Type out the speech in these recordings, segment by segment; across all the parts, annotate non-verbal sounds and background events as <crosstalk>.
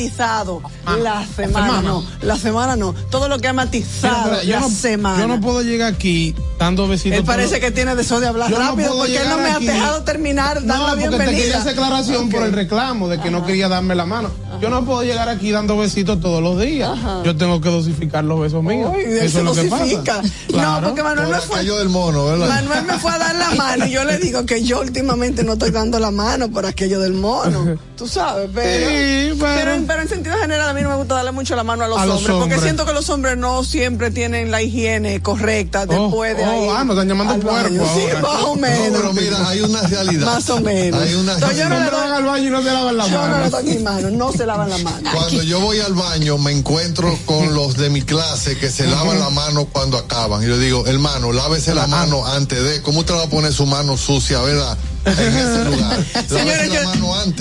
matizado la semana, no, la semana no, todo lo que ha matizado la semana. Yo no puedo llegar aquí dando besitos. Él parece que tiene deseo de hablar rápido porque él no me ha dejado terminar dar la bienvenida. Te quería hacer aclaración por el reclamo de que no quería darme la mano. Yo no puedo llegar aquí dando besitos todos los días. Yo tengo que dosificar los besos míos. Eso es lo que pasa. No, porque Manuel me fue. del mono, Manuel me fue a dar la <laughs> mano y yo le digo que yo últimamente no estoy dando la mano por aquello del mono. <laughs> Tú sabes, pero, pero, en sentido general a mí no me gusta darle mucho la mano a los, hombres, porque siento que los hombres no siempre tienen la higiene correcta oh, después de oh, ahí. Ah, nos están llamando puerco. Sí, más o menos. pero mira, hay una realidad. Más o menos. Hay una Entonces, yo no le doy al baño y no se lavan la mano. Yo no le doy mi mano, no se lavan la mano. Cuando yo voy al baño me encuentro con los de mi clase que se lavan la mano cuando acaban. Y yo digo, hermano, lávese la mano antes de. ¿Cómo usted va a poner su mano sucia, verdad?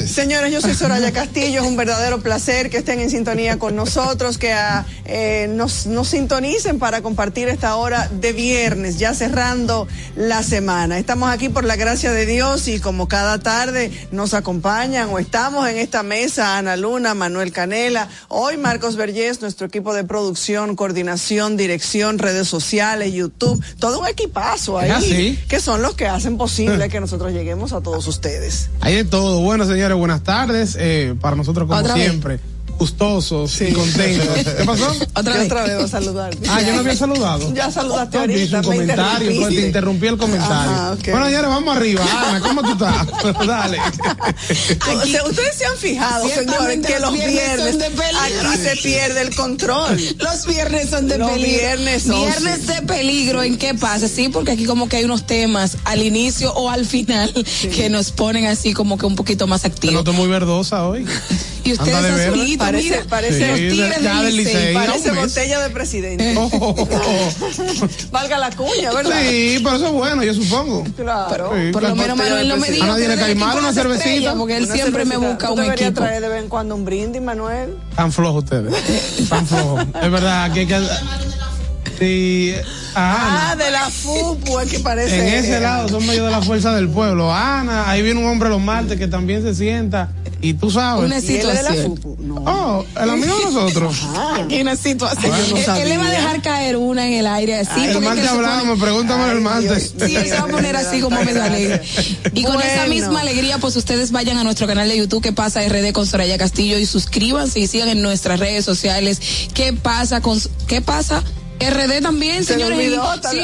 Señores, yo, soy Soraya Castillo, es un verdadero placer que estén en sintonía con nosotros, que ah, eh, nos, nos, sintonicen para compartir esta hora de viernes, ya cerrando la semana. Estamos aquí por la gracia de Dios y como cada tarde nos acompañan o estamos en esta mesa Ana Luna, Manuel Canela, hoy Marcos Vergés, nuestro equipo de producción, coordinación, dirección, redes sociales, YouTube, todo un equipazo ahí, que son los que hacen posible <laughs> que nosotros lleguemos a todos ustedes. Hay de todo. Bueno, señores, buenas tardes. Eh, para nosotros, como siempre gustosos y contentos. ¿Qué pasó? Otra vez. Otra vez a saludar. Ah, yo no había saludado. Ya saludaste no, ahorita. un comentario, te interrumpí el comentario. Bueno, señores, vamos arriba. Ana, ¿cómo tú estás? <laughs> Dale. ustedes se han fijado, señores, que los viernes, aquí se pierde el control. Los viernes son de los peligro. Viernes, son, viernes de peligro, ¿en qué pasa? Sí, porque aquí como que hay unos temas al inicio o al final que nos ponen así como que un poquito más activos. Te noto muy verdosa hoy. y ustedes parece. Parece, sí, de, parece botella de presidente. Oh. <laughs> Valga la cuña, ¿verdad? Sí, pero eso es bueno, yo supongo. Claro. Sí, por lo menos Manuel no me dijo. A nadie le cae mal una cervecita. Porque él siempre me busca un equipo. traer de vez en cuando un brindis, Manuel. Tan flojos ustedes. Tan flojos. Es verdad que hay que. Sí. Ah, de la FUPU, es que parece. En ese lado son medio de la fuerza del pueblo. Ana, ahí viene un hombre los martes que también se sienta y tú sabes. Una situación. Oh, el amigo de nosotros. Aquí una situación. él, le va a dejar caer una en el aire así. el martes hablamos, pregúntame el martes. Sí, se va a poner así como medio alegre. Y con esa misma alegría, pues ustedes vayan a nuestro canal de YouTube, ¿Qué pasa RD con Soraya Castillo? Y suscríbanse y sigan en nuestras redes sociales. ¿Qué pasa con, qué pasa? RD también, señores. sí,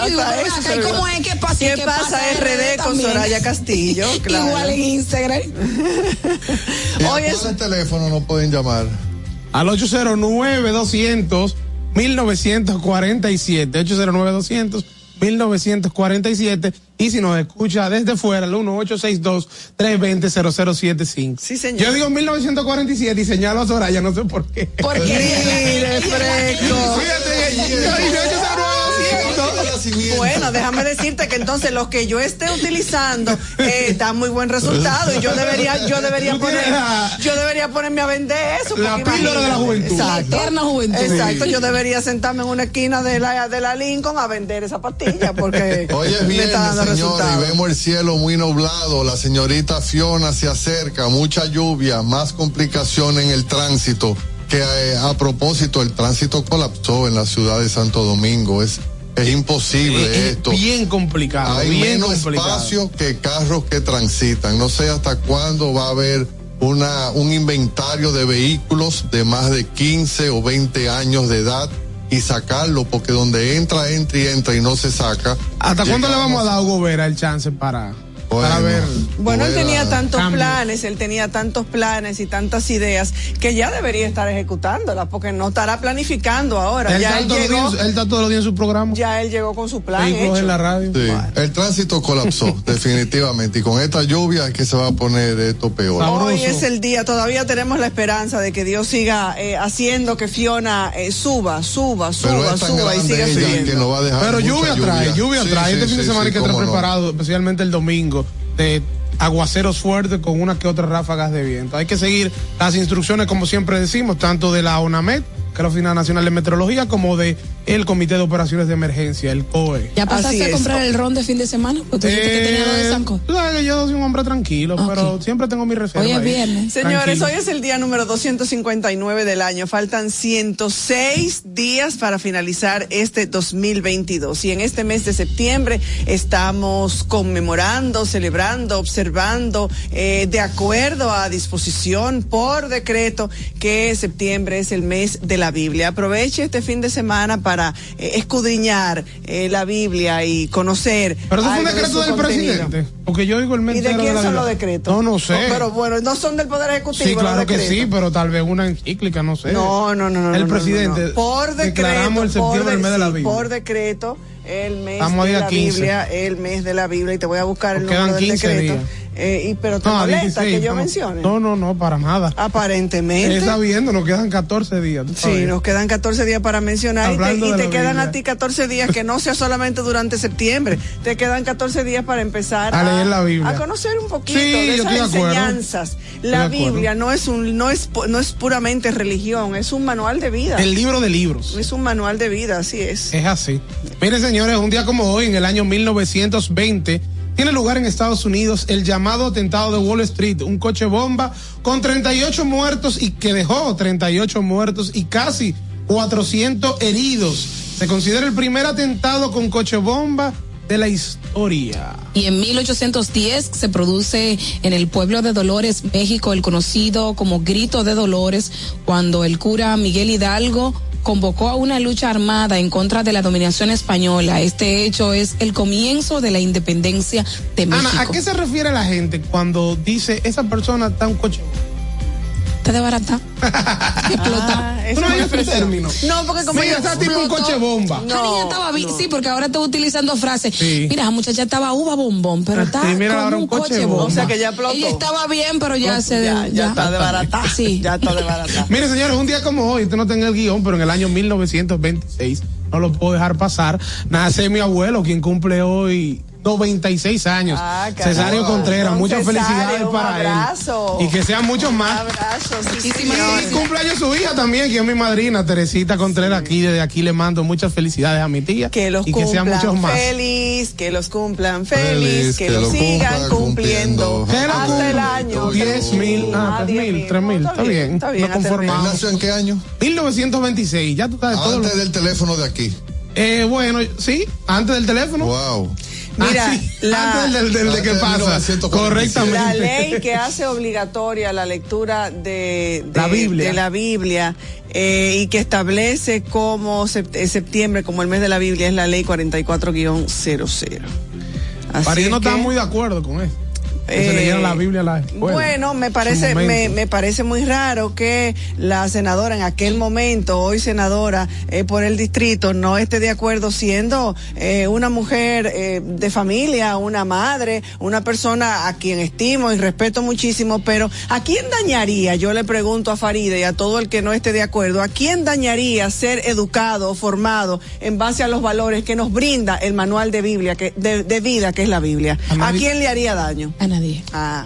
¿Cómo es? ¿Qué pasa? ¿Qué, pasa, RD, con Soraya Castillo? <laughs> Igual en Instagram. <laughs> Oye, el teléfono no pueden llamar? Al 809 200 1947 809 200 1947 y si nos escucha desde fuera, el 1862-320-0075. Sí, señor. Yo digo 1947 y señalo a Soraya, no sé por qué. ¿Por qué? <laughs> fresco. Bueno, déjame decirte que entonces lo que yo esté utilizando eh, da muy buen resultado y yo debería, yo debería poner, yo debería ponerme a vender eso. La píldora de la juventud. Exacto. eterna juventud. Exacto, yo debería sentarme en una esquina de la, de la Lincoln a vender esa pastilla porque <laughs> Oye, me está dando resultados. Y vemos el cielo muy nublado, la señorita Fiona se acerca, mucha lluvia, más complicación en el tránsito que eh, a propósito el tránsito colapsó en la ciudad de Santo Domingo. Es es imposible esto. Bien complicado. Hay bien menos espacio que carros que transitan. No sé hasta cuándo va a haber una, un inventario de vehículos de más de 15 o 20 años de edad y sacarlo, porque donde entra, entra y entra y no se saca. ¿Hasta cuándo le vamos a dar a Hugo Vera el chance para bueno, ver. Bueno, él tenía tantos planes, él tenía tantos planes y tantas ideas que ya debería estar ejecutándolas porque no estará planificando ahora. Él, ya él, llegó, él está todos los días en su programa. Ya él llegó con su plan. Hecho. En la radio. Sí. El tránsito colapsó, <laughs> definitivamente. Y con esta lluvia es que se va a poner esto peor. Hoy es el día, todavía tenemos la esperanza de que Dios siga eh, haciendo que Fiona eh, suba, suba, suba, suba y siga subiendo. Pero lluvia, trae, lluvia trae. este fin de semana hay que estar preparado, especialmente el domingo de aguaceros fuertes con una que otra ráfagas de viento. Hay que seguir las instrucciones, como siempre decimos, tanto de la ONAMED, que la Oficina Nacional de Meteorología, como de el Comité de Operaciones de Emergencia, el COE. ¿Ya pasaste a comprar el ron de fin de semana? Porque tú que tenía dos de Sanco. Eh, yo soy un hombre tranquilo, pero siempre tengo mi reserva. Hoy es viernes. Señores, hoy es el día número 259 del año. Faltan 106 días para finalizar este 2022. Y en este mes de septiembre estamos conmemorando, celebrando, observando, eh, de acuerdo a disposición por decreto, que septiembre es el mes de la Biblia. Aproveche este fin de semana para eh, escudriñar eh, la Biblia y conocer. Pero eso fue un decreto del presidente. Porque yo digo el ¿Y de quién son los decretos? No, no sé. pero bueno, no son del Poder Ejecutivo. Sí, claro que sí, pero tal vez una encíclica, no sé. No, no, no. no el presidente. por decreto. El septiembre el mes de la Biblia. Por decreto el mes de la Biblia, el mes de la Biblia, y te voy a buscar el número del decreto. Eh, y, pero te no, molesta que yo mencione. No, no, no, para nada. Aparentemente. Está viendo, nos quedan 14 días. Sí, nos quedan 14 días para mencionar y te, quedan a ti 14 días que no sea solamente durante septiembre. Te quedan 14 días para empar a, leer la Biblia. A conocer un poquito de esas enseñanzas. La Biblia no es un no es no es puramente religión, es un manual de vida. El libro de libros. Es un manual de vida, así es. Es así. Miren, señores, un día como hoy en el año 1920 tiene lugar en Estados Unidos el llamado atentado de Wall Street, un coche bomba con 38 muertos y que dejó 38 muertos y casi 400 heridos. Se considera el primer atentado con coche bomba de la historia. Y en 1810 se produce en el pueblo de Dolores, México, el conocido como Grito de Dolores, cuando el cura Miguel Hidalgo convocó a una lucha armada en contra de la dominación española. Este hecho es el comienzo de la independencia de México. Ana, ¿a qué se refiere la gente cuando dice esa persona está un coche? Está de barata. <laughs> Explota. Ah, no hay otro término. No, porque como Mira, está tipo un coche bomba. No, la niña estaba Sí, porque ahora estoy utilizando frases. Mira, la muchacha estaba uva bombón, pero está sí, mira, ahora un coche, bomba. O sea que ya explotó. Ella estaba bien, pero ya se. Ya, ya, está de barata. <laughs> Sí. Ya está de barata. <laughs> Mire, señores, un día como hoy, usted no tenga el guion, pero en el año 1926, no lo puedo dejar pasar, nace mi abuelo, quien cumple hoy 96 años. Ah, Cesario Contreras, muchas felicidades para él. Y que sean muchos más. Un abrazo, sí, Y cumpleaños su hija también, que es mi madrina, Teresita Contreras. Aquí, desde aquí le mando muchas felicidades a mi tía. Que los y que sean muchos más. feliz, que los cumplan feliz, que, los sigan cumpliendo. hasta el año. 10 mil, ah, 3 mil, 3 mil, está bien. Está bien. ¿Nació en qué año? 1926, ya tú estás de Antes del teléfono de aquí. Eh, bueno, sí, antes del teléfono. Wow. Mira, ah, la, antes del, de que pasa, correctamente. La ley que hace obligatoria la lectura de, la Biblia, de la Biblia eh, y que establece como eh, septiembre como el mes de la Biblia es la ley 44-00. Para yo no estaba muy de acuerdo con eso eh, la Biblia la Bueno, me parece, me, me, parece muy raro que la senadora en aquel momento, hoy senadora eh, por el distrito, no esté de acuerdo siendo eh, una mujer eh, de familia, una madre, una persona a quien estimo y respeto muchísimo, pero ¿a quién dañaría? Yo le pregunto a Faride y a todo el que no esté de acuerdo, ¿a quién dañaría ser educado o formado en base a los valores que nos brinda el manual de Biblia, que, de, de vida que es la Biblia? ¿A, quién le haría daño? Nadie. Ah.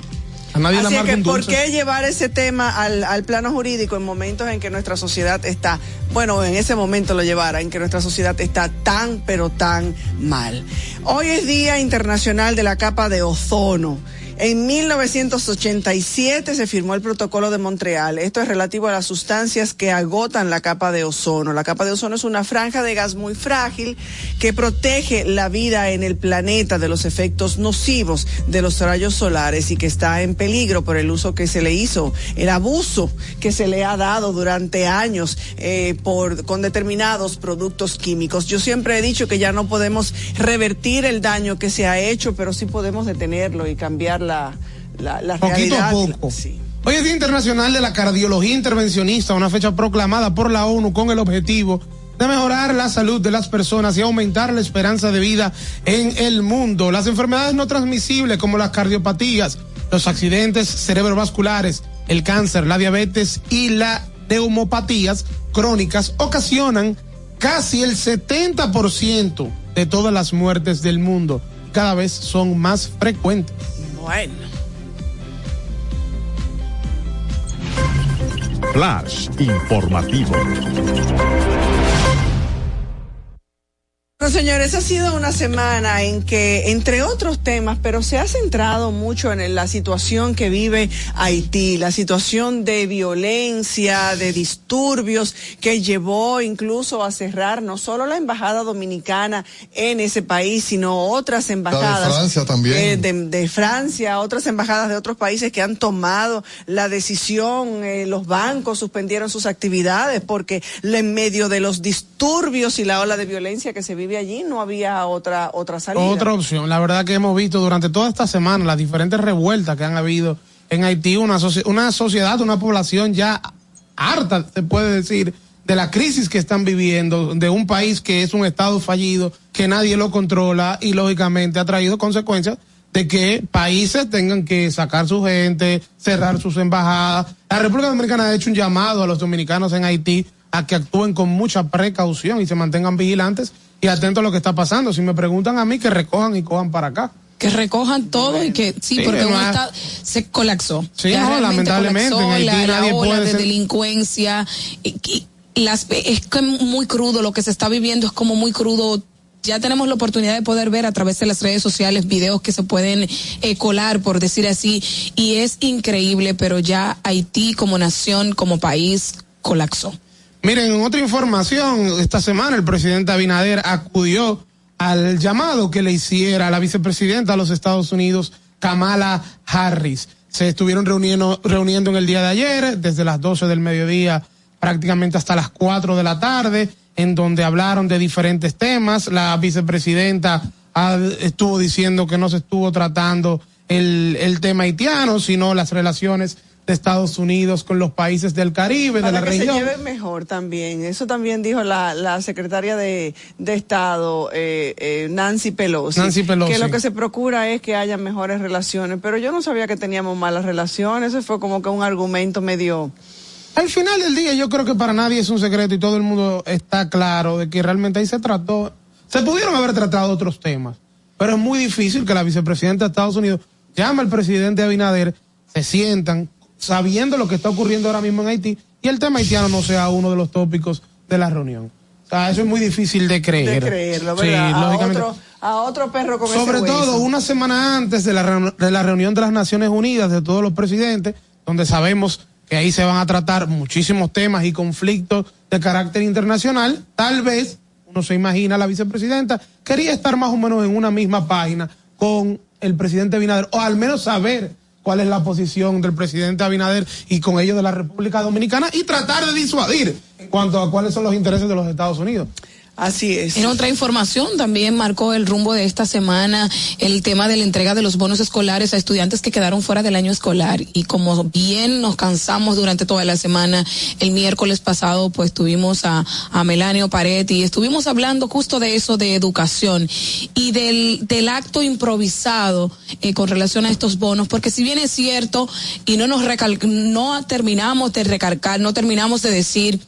A nadie Así que, ¿por qué llevar ese tema al, al, plano jurídico en momentos en que nuestra sociedad está, bueno, en ese momento lo llevara, en que nuestra sociedad está tan, pero tan mal? Hoy es Día Internacional de la Capa de Ozono. En 1987 se firmó el protocolo de Montreal. Esto es relativo a las sustancias que agotan la capa de ozono. La capa de ozono es una franja de gas muy frágil que protege la vida en el planeta de los efectos nocivos de los rayos solares y que está en peligro por el uso que se le hizo, el abuso que se le ha dado durante años eh, por con determinados productos químicos. Yo siempre he dicho que ya no podemos revertir el daño que se ha hecho, pero sí podemos detenerlo y cambiarlo la, la, Poquito a poco. Hoy es Día Internacional de la Cardiología Intervencionista, una fecha proclamada por la ONU con el objetivo de mejorar la salud de las personas y aumentar la esperanza de vida en el mundo. Las enfermedades no transmisibles como las cardiopatías, los accidentes cerebrovasculares, el cáncer, la diabetes y las neumopatías crónicas ocasionan casi el 70% de todas las muertes del mundo. Cada vez son más frecuentes. Bueno. Informativo. Bueno, señores, ha sido una semana en que, entre otros temas, pero se ha centrado mucho en la situación que vive Haití, la situación de violencia, de disturbios, que llevó incluso a cerrar no solo la embajada dominicana en ese país, sino otras embajadas. de Francia también. Eh, de, Francia, otras embajadas de otros países que han tomado la decisión, eh, los bancos suspendieron sus actividades porque en medio de los disturbios y la ola de violencia que se vive allí, no había otra, otra salida. Otra opción. La verdad que hemos visto durante toda esta semana las diferentes revueltas que han habido en Haití, una, una sociedad, una población ya harta, se puede decir, de la crisis que están viviendo, de un país que es un estado fallido, que nadie lo controla y lógicamente ha traído consecuencias de que países tengan que sacar su gente, cerrar sus embajadas. La República Dominicana ha hecho un llamado a los dominicanos en Haití a que actúen con mucha precaución y se mantengan vigilantes y atentos a lo que está pasando. Si me preguntan a mí, que recojan y cojan para acá. Que recojan todo y que sí, porque se colapsó. Sí, no, lamentablemente en Haití la, nadie ola de delincuencia y, las es muy crudo lo que se está viviendo es como muy crudo ya tenemos la oportunidad de poder ver a través de las redes sociales videos que se pueden eh, colar, por decir así, y es increíble, pero ya Haití como nación, como país, colapsó. Miren, en otra información, esta semana el presidente Abinader acudió al llamado que le hiciera la vicepresidenta de los Estados Unidos, Kamala Harris. Se estuvieron reuniendo, reuniendo en el día de ayer, desde las 12 del mediodía prácticamente hasta las 4 de la tarde, en donde hablaron de diferentes temas. La vicepresidenta estuvo diciendo que no se estuvo tratando el, el tema haitiano, sino las relaciones de Estados Unidos con los países del Caribe, de la que región. Se lleven mejor también. Eso también dijo la, la secretaria de, de Estado, eh, eh, Nancy Pelosi. Nancy Pelosi. Que lo que se procura es que haya mejores relaciones. Pero yo no sabía que teníamos malas relaciones. Eso fue como que un argumento medio. Al final del día, yo creo que para nadie es un secreto y todo el mundo está claro de que realmente ahí se trató. Se pudieron haber tratado otros temas, pero es muy difícil que la vicepresidenta de Estados Unidos llame al presidente Abinader, se sientan, sabiendo lo que está ocurriendo ahora mismo en Haití y el tema haitiano no sea uno de los tópicos de la reunión. O sea, eso es muy difícil de creer. De creerlo, ¿verdad? a, otro, a otro perro con Sobre todo una semana antes de la, de la reunión de las Naciones Unidas de todos los presidentes, donde sabemos que ahí se van a tratar muchísimos temas y conflictos de carácter internacional, tal vez, uno se imagina, la vicepresidenta quería estar más o menos en una misma página con el presidente Binader, o al menos saber cuál es la posición del presidente Abinader y con ellos de la República Dominicana y tratar de disuadir en cuanto a cuáles son los intereses de los Estados Unidos. Así es. En otra información también marcó el rumbo de esta semana el tema de la entrega de los bonos escolares a estudiantes que quedaron fuera del año escolar y como bien nos cansamos durante toda la semana, el miércoles pasado pues tuvimos a, a Melanio Paretti y estuvimos hablando justo de eso de educación y del, del acto improvisado eh, con relación a estos bonos porque si bien es cierto y no nos recal no terminamos de recargar, no terminamos de decir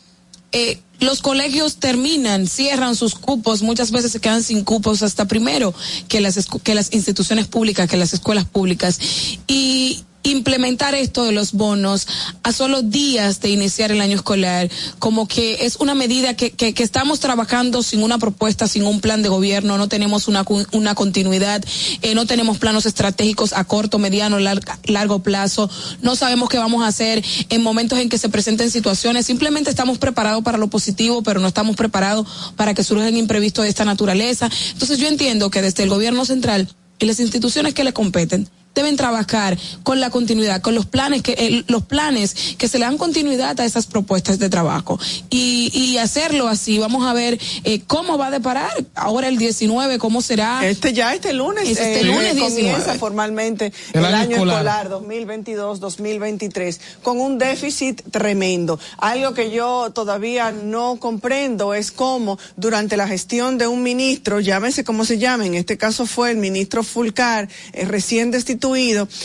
eh, los colegios terminan, cierran sus cupos, muchas veces se quedan sin cupos hasta primero que las, que las instituciones públicas, que las escuelas públicas. Y, implementar esto de los bonos a solo días de iniciar el año escolar, como que es una medida que, que, que, estamos trabajando sin una propuesta, sin un plan de gobierno, no tenemos una, una continuidad, eh, no tenemos planos estratégicos a corto, mediano, largo plazo, no sabemos qué vamos a hacer en momentos en que se presenten situaciones, simplemente estamos preparados para lo positivo, pero no estamos preparados para que surjan imprevistos de esta naturaleza. Entonces yo entiendo que desde el gobierno central y las instituciones que le competen, deben trabajar con la continuidad, con los planes que eh, los planes que se le dan continuidad a esas propuestas de trabajo y, y hacerlo así. Vamos a ver eh, cómo va a deparar ahora el 19, cómo será. Este ya este lunes, este eh, lunes comienza formalmente el, año, escolar, 2022-2023 con un déficit tremendo. Algo que yo todavía no comprendo es cómo durante la gestión de un ministro, llámese como se llame, en este caso fue el ministro Fulcar, recién destituido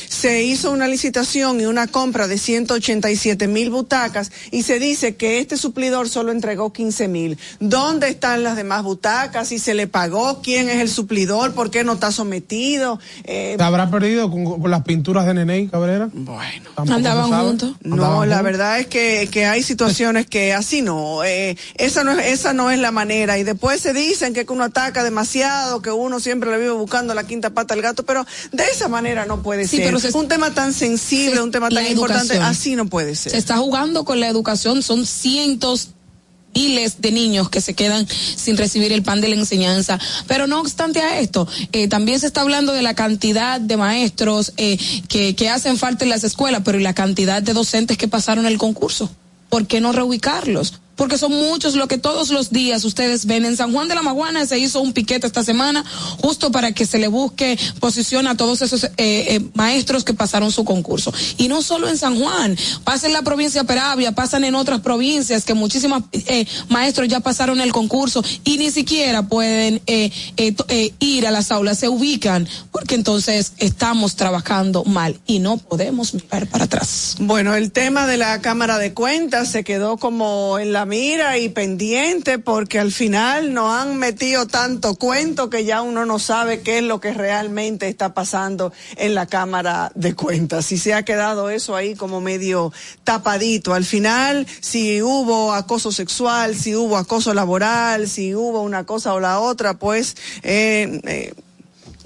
se hizo una licitación y una compra de 187 mil butacas y se dice que este suplidor solo entregó 15 mil. ¿Dónde están las demás butacas? ¿Si se le pagó? ¿Quién es el suplidor? ¿Por qué no está sometido? Eh, habrá perdido con, las pinturas de Nene Cabrera? Bueno. ¿Andaban juntos? No, la verdad es que, que hay situaciones que así no. Eh, esa no es, esa no es la manera. Y después se dicen que uno ataca demasiado, que uno siempre le vive buscando la quinta pata al gato, pero de esa manera no puede ser. Pero un tema tan sensible, un tema tan importante, así no puede ser. Se está jugando con la educación, son cientos miles de niños que se quedan sin recibir el pan de la enseñanza. Pero no obstante a esto, eh, también se está hablando de la cantidad de maestros eh, que, que hacen falta en las escuelas, pero y la cantidad de docentes que pasaron el concurso. ¿Por qué no reubicarlos? Porque son muchos lo que todos los días ustedes ven. En San Juan de la Maguana se hizo un piquete esta semana justo para que se le busque posición a todos esos eh, eh, maestros que pasaron su concurso. Y no solo en San Juan, pasa en la provincia de Peravia, pasan en otras provincias que muchísimos eh, maestros ya pasaron el concurso y ni siquiera pueden ir a las aulas, se ubican porque entonces estamos trabajando mal y no podemos mirar para atrás. Bueno, el tema de la Cámara de Cuentas se quedó como en la mira y pendiente porque al final nos han metido tanto cuento que ya uno no sabe qué es lo que realmente está pasando en la Cámara de Cuentas. Y se ha quedado eso ahí como medio tapadito. Al final, si hubo acoso sexual, si hubo acoso laboral, si hubo una cosa o la otra, pues... Eh, eh,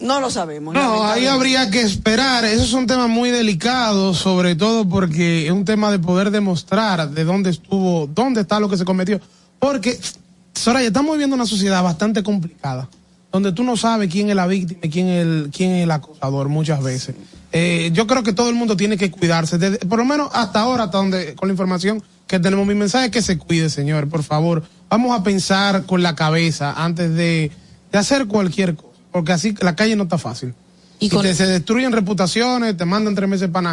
no lo sabemos. No, ahí habría que esperar. Esos son temas muy delicados, sobre todo porque es un tema de poder demostrar de dónde estuvo, dónde está lo que se cometió. Porque, Soraya, estamos viviendo una sociedad bastante complicada, donde tú no sabes quién es la víctima y quién es el, quién es el acosador muchas veces. Eh, yo creo que todo el mundo tiene que cuidarse, por lo menos hasta ahora, hasta donde, con la información que tenemos, mi mensaje es que se cuide, señor, por favor. Vamos a pensar con la cabeza antes de, de hacer cualquier cosa porque así la calle no está fácil. Y, se destruyen reputaciones, te mandan tres meses para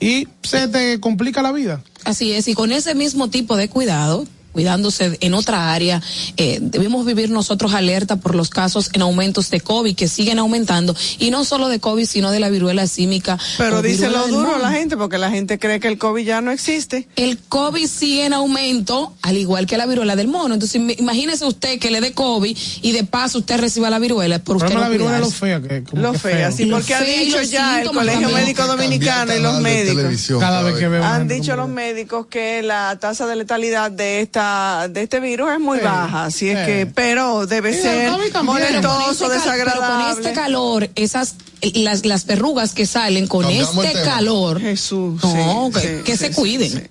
y se te complica la vida. Así es, y con ese mismo tipo de cuidado, cuidándose en otra área. Eh, debemos vivir nosotros alerta por los casos en aumentos de COVID que siguen aumentando y no solo de COVID sino de la viruela símica. Pero dice lo duro la gente porque la gente cree que el COVID ya no existe. El COVID sigue en aumento al igual que la viruela del mono. Entonces imagínese usted que le dé COVID y de paso usted reciba la viruela por usted la viruela lo fea que lo fea, sí, porque han dicho ya el Colegio Médico Dominicano y los médicos. Cada vez que han dicho los médicos que la tasa de letalidad de esta de este virus es muy baja, así es que, pero debe ser molestoso, desagradable. con este calor, esas las, las verrugas que salen con este calor. Jesús. que, se cuiden.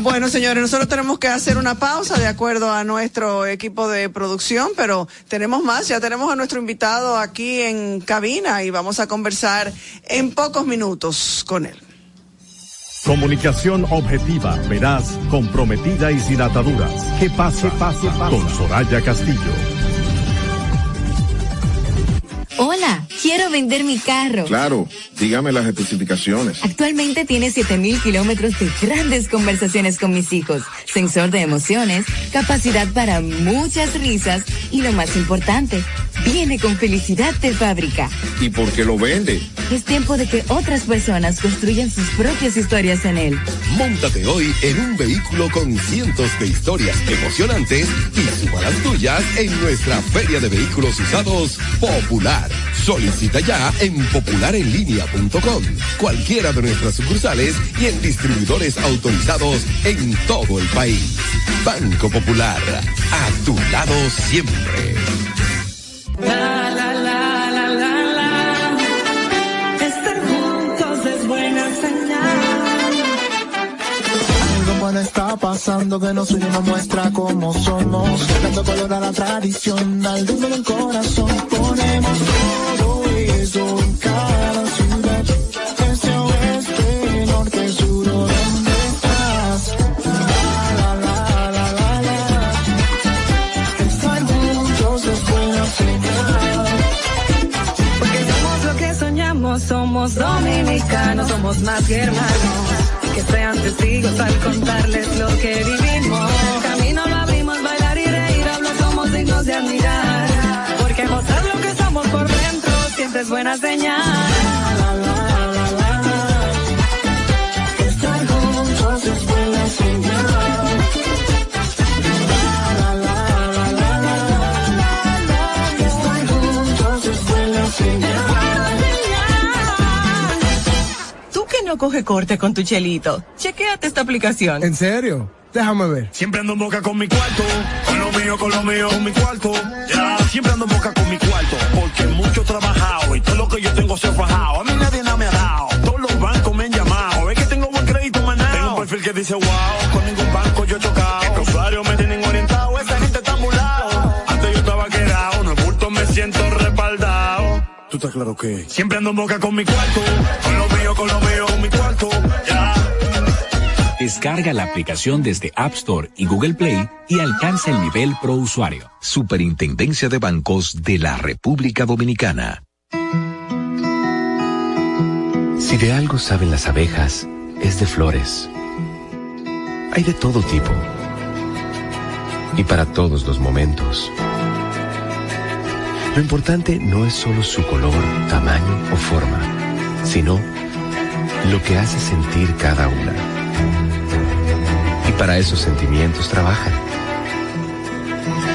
bueno, señores, nosotros tenemos que hacer una pausa de acuerdo a nuestro equipo de producción, pero tenemos más. Ya tenemos a nuestro invitado aquí en cabina y vamos a conversar en pocos minutos con él. Comunicación objetiva, veraz, comprometida y sin ataduras. ¿Qué pasa? pasa, Con Soraya Castillo. Hola, quiero vender mi carro. Claro, dígame las especificaciones. Actualmente tiene 7000 kilómetros de grandes conversaciones con mis hijos, sensor de emociones, capacidad para muchas risas y lo más importante, viene con felicidad de fábrica. ¿Y por qué lo vende? Es tiempo de que otras personas construyan sus propias historias en él. Móntate hoy en un vehículo con cientos de historias emocionantes y suba las tuyas en nuestra Feria de Vehículos Usados Popular. Solicita ya en popularenlinea.com, cualquiera de nuestras sucursales y en distribuidores autorizados en todo el país. Banco Popular, a tu lado siempre. Está pasando que nos une nos muestra cómo somos. Dando color a la tradición, al ritmo del corazón. Ponemos todo eso en cada ciudad. Este oeste, norte, sur, ¿dónde estás? Somos dominicanos, somos más que hermanos. Que sean testigos al contarles lo que vivimos. Camino lo abrimos, bailar y reír, hablo somos dignos de admirar. Porque mostrar lo que somos por dentro siempre buena señal. Coge corte con tu chelito. Chequéate esta aplicación. ¿En serio? Déjame ver. Siempre ando en boca con mi cuarto, con lo mío, con lo mío, con mi cuarto. Ya, siempre ando en boca con mi cuarto, porque mucho he trabajado y todo lo que yo tengo se ha fajado. A mí nadie nada me ha dado, todos los bancos me han llamado. Es que tengo buen crédito manado. Tengo un perfil que dice wow, claro que siempre ando en boca con mi cuarto, con lo mío, con lo mío, con mi cuarto. Ya. Descarga la aplicación desde App Store y Google Play y alcanza el nivel pro usuario. Superintendencia de Bancos de la República Dominicana. Si de algo saben las abejas, es de flores. Hay de todo tipo. Y para todos los momentos. Lo importante no es solo su color, tamaño o forma, sino lo que hace sentir cada una. Y para esos sentimientos trabajan.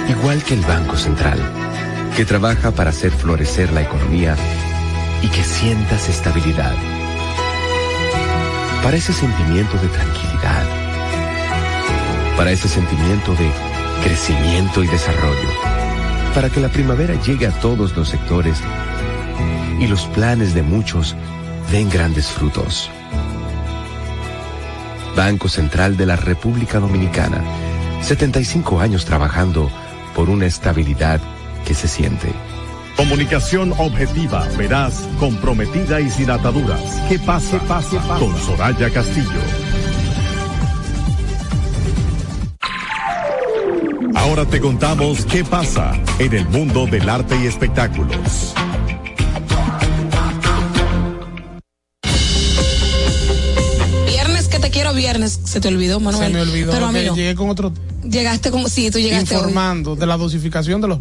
Igual que el Banco Central, que trabaja para hacer florecer la economía y que sientas estabilidad. Para ese sentimiento de tranquilidad. Para ese sentimiento de crecimiento y desarrollo. Para que la primavera llegue a todos los sectores y los planes de muchos den grandes frutos. Banco Central de la República Dominicana. 75 años trabajando por una estabilidad que se siente. Comunicación objetiva, veraz, comprometida y sin ataduras. ¿Qué pasa? pase, pase. Con Soraya Castillo. Ahora te contamos qué pasa en el mundo del arte y espectáculos. Viernes que te quiero viernes, se te olvidó, Manuel. Se me olvidó. Pero a mí que no. Llegué con otro. Llegaste como, sí, tú llegaste hoy. Informando de la dosificación de los.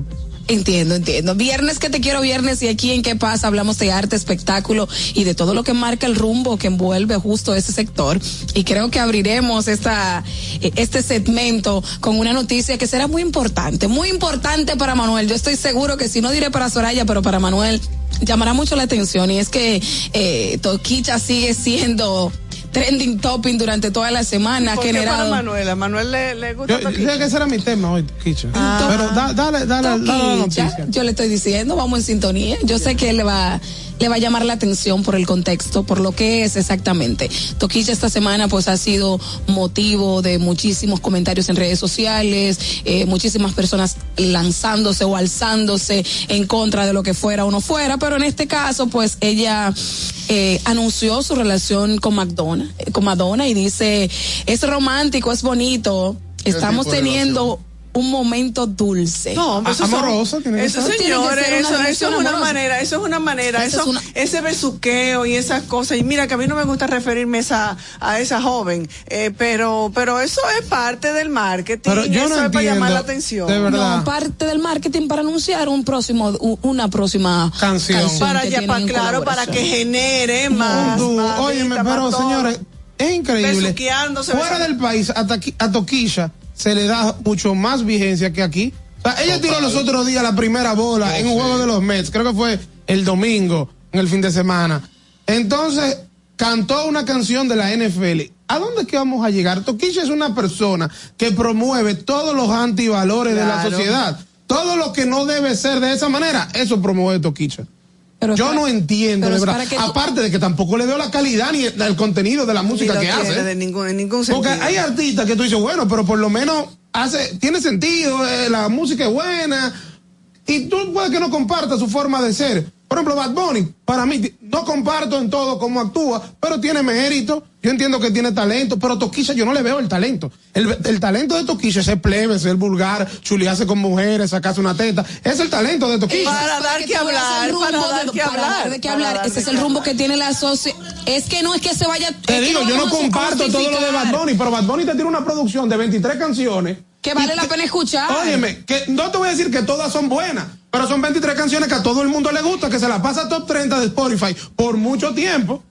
Entiendo, entiendo. Viernes que te quiero viernes y aquí en qué pasa hablamos de arte, espectáculo y de todo lo que marca el rumbo que envuelve justo ese sector. Y creo que abriremos esta eh, este segmento con una noticia que será muy importante, muy importante para Manuel. Yo estoy seguro que si no diré para Soraya, pero para Manuel llamará mucho la atención y es que eh, Toquicha sigue siendo trending topping durante toda la semana. ¿Por qué generado... para Manuel? ¿A Manuel le, le gusta Yo, yo que ese era mi tema hoy, Kicha. Ah. Pero da- dale, dale, dale la noticia. yo le estoy diciendo, vamos en sintonía. Yo sé que él le va, le va a llamar la atención por el contexto, por lo que es exactamente. Toquicha esta semana pues ha sido motivo de muchísimos comentarios en redes sociales, eh, muchísimas personas lanzándose o alzándose en contra de lo que fuera o no fuera, pero en este caso pues ella eh, anunció su relación con Madonna, eh, con Madonna y dice, es romántico, es bonito, estamos teniendo un momento dulce. No, pero eso, Amoroso, son- tiene que eso ser. señores, Tiene eso, es una amorosa. manera, eso es una manera, Eso eso, es una- ese besuqueo y esas cosas. Y mira que a mí no me gusta referirme esa, a esa joven, eh, pero, pero eso es parte del marketing, Pero yo eso no es para llamar la atención. de verdad. No, parte del marketing para anunciar un próximo, una próxima Canción. para que ya, para, claro, para que genere más. Vista, pero señores, es increíble. Besuqueándose, Fuera del país, a, Taqui- a Toquilla se le da mucho más vigencia que aquí. O sea, ella tiró los otros días la primera bola en un juego de los Mets, creo que fue el domingo, en el fin de semana. Entonces, cantó una canción de la NFL. ¿A dónde es que vamos a llegar? Toquilla es una persona que promueve todos los antivalores de la Claro. sociedad. Todo lo que no debe ser de esa manera, eso promueve Toquilla. Pero Yo para- no entiendo, de verdad. Aparte de que tampoco le veo la calidad ni el, contenido de la música que hace. de ningún, en ningún sentido. Porque hay artistas que tú dices, bueno, pero por lo menos hace, tiene sentido, eh, la música es buena. Y tú puedes que no compartas su forma de ser. Por ejemplo, Bad Bunny, para mí, no comparto en todo cómo actúa, pero tiene mérito. Yo entiendo que tiene talento, pero Toquilla yo no le veo el talento. El, el talento de Toquilla es ser plebe, ser vulgar, chulearse con mujeres, sacarse una teta. Es el talento de Toquilla. Para Para dar que que hablar, para dar de- que para hablar, dar de qué para hablar. Ese es el rumbo que tiene la sociedad. Es que no es que se vaya. Te que digo, yo no comparto todo lo de Bad. Bunny, pero Bad Bunny te tiene una producción de 23 canciones. Que vale la pena escuchar. Óyeme, que no te voy a decir que todas son buenas, pero son 23 canciones que a todo el mundo le gusta, que se la pasa top 30 de Spotify por mucho tiempo.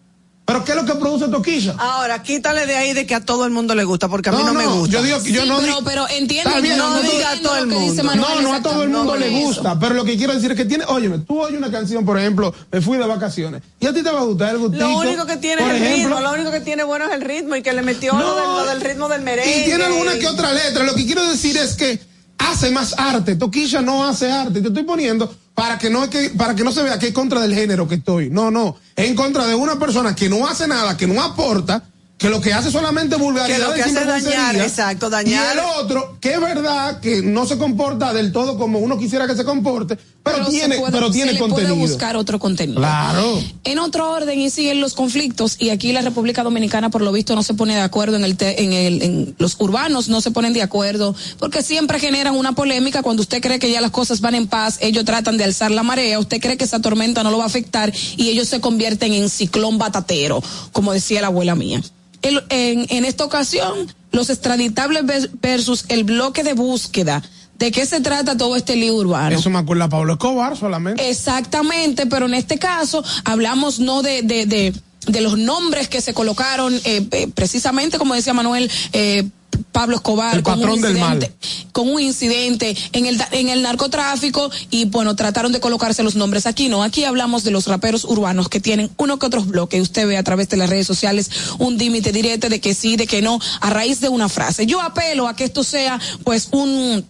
Pero ¿qué es lo que produce Toquilla? Ahora, quítale de ahí de que a todo el mundo le gusta, porque a mí no, me gusta. Yo digo que yo no pero, pero entiendo, bien, no diga a todo el lo que mundo. dice Manuel, no, no a todo el mundo le gusta, pero lo que quiero decir es que tiene, óyeme, tú oyes una canción, por ejemplo, me fui de vacaciones, y a ti te va a gustar el gustito. Lo único que tiene por es el ejemplo, ritmo, lo único que tiene bueno es el ritmo y que le metió lo, del, lo del ritmo del merengue. Y tiene alguna que otra letra. Lo que quiero decir es que hace más arte. Toquilla no hace arte. Te estoy poniendo para que no para que no se vea que es contra del género que estoy. No, no. Es en contra de una persona que no hace nada, que no aporta, que lo que hace solamente vulgaridad Que lo que hace es dañar, exacto, dañar. Y el otro, que es verdad que no se comporta del todo como uno quisiera que se comporte, pero, tiene, puede- pero tiene se contenido. puede buscar otro contenido. Claro. En otro orden y siguen los conflictos y aquí la República Dominicana por lo visto no se pone de acuerdo en el te- en el en los urbanos no se ponen de acuerdo porque siempre generan una polémica cuando usted cree que ya las cosas van en paz, ellos tratan de alzar la marea, usted cree que esa tormenta no lo va a afectar y ellos se convierten en ciclón batatero, como decía la abuela mía. El- en, en esta ocasión, los extraditables vers- versus el bloque de búsqueda. ¿De qué se trata todo este lío urbano? Eso me acuerda a Pablo Escobar solamente. Exactamente, pero en este caso hablamos no de, de, de, de los nombres que se colocaron, eh, eh, precisamente como decía Manuel, eh, Pablo Escobar, El con un del mal. con un incidente en el, en el narcotráfico y bueno, trataron de colocarse los nombres. Aquí no, aquí hablamos de los raperos urbanos que tienen uno que otros bloques. Usted ve a través de las redes sociales un límite directo de que sí, de que no, a raíz de una frase. Yo apelo a que esto sea pues un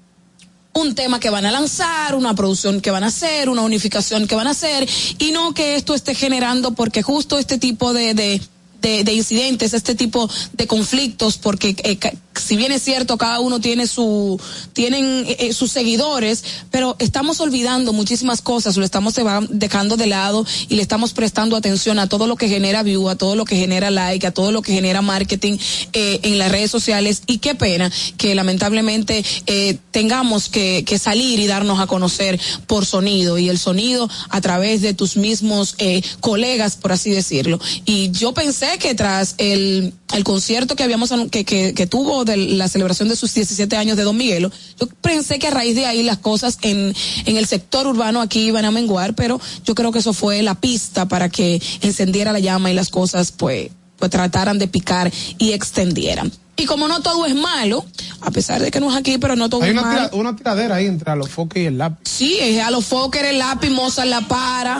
un tema que van a lanzar, una producción que van a hacer, una unificación que van a hacer, y no que esto esté generando, porque justo este tipo de, de, de, de incidentes, este tipo de conflictos, porque eh, si bien es cierto, cada uno tiene su, tienen eh, eh, sus seguidores, pero estamos olvidando muchísimas cosas, lo estamos dejando de lado y le estamos prestando atención a todo lo que genera view, a todo lo que genera like, a todo lo que genera marketing eh, en las redes sociales y qué pena que lamentablemente eh, tengamos que, que salir y darnos a conocer por sonido y el sonido a través de tus mismos eh, colegas, por así decirlo. Y yo pensé que tras el, el concierto que habíamos que, que tuvo de la celebración de sus 17 años de Don Miguelo, yo pensé que a raíz de ahí las cosas en, en el sector urbano aquí iban a menguar, pero yo creo que eso fue la pista para que encendiera la llama y las cosas pues pues trataran de picar y extendieran. Y como no todo es malo, a pesar de que no es aquí, pero no todo Hay es una, malo. tira- una tiradera ahí entre los foques y el lápiz. Sí, es a los Fokker, el lápiz, Mozart la para.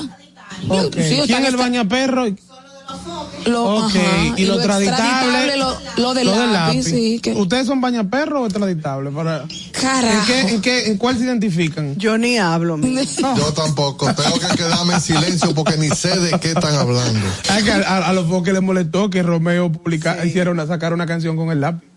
Ok. Sí, ¿Quién el esta- bañaperro? Lo, Ok, ajá, y lo extraditable. Lo, lo del lápiz, sí. Que, ¿Ustedes son bañaperros o extraditables? Para... Carajo. ¿En, qué, en, qué, ¿En cuál se identifican? Yo ni hablo. <laughs> Yo tampoco. Tengo que quedarme en silencio porque ni sé de qué están hablando. Que a, a- a los foques les molestó que Romeo publica, hiciera una, sacar una canción con el lápiz.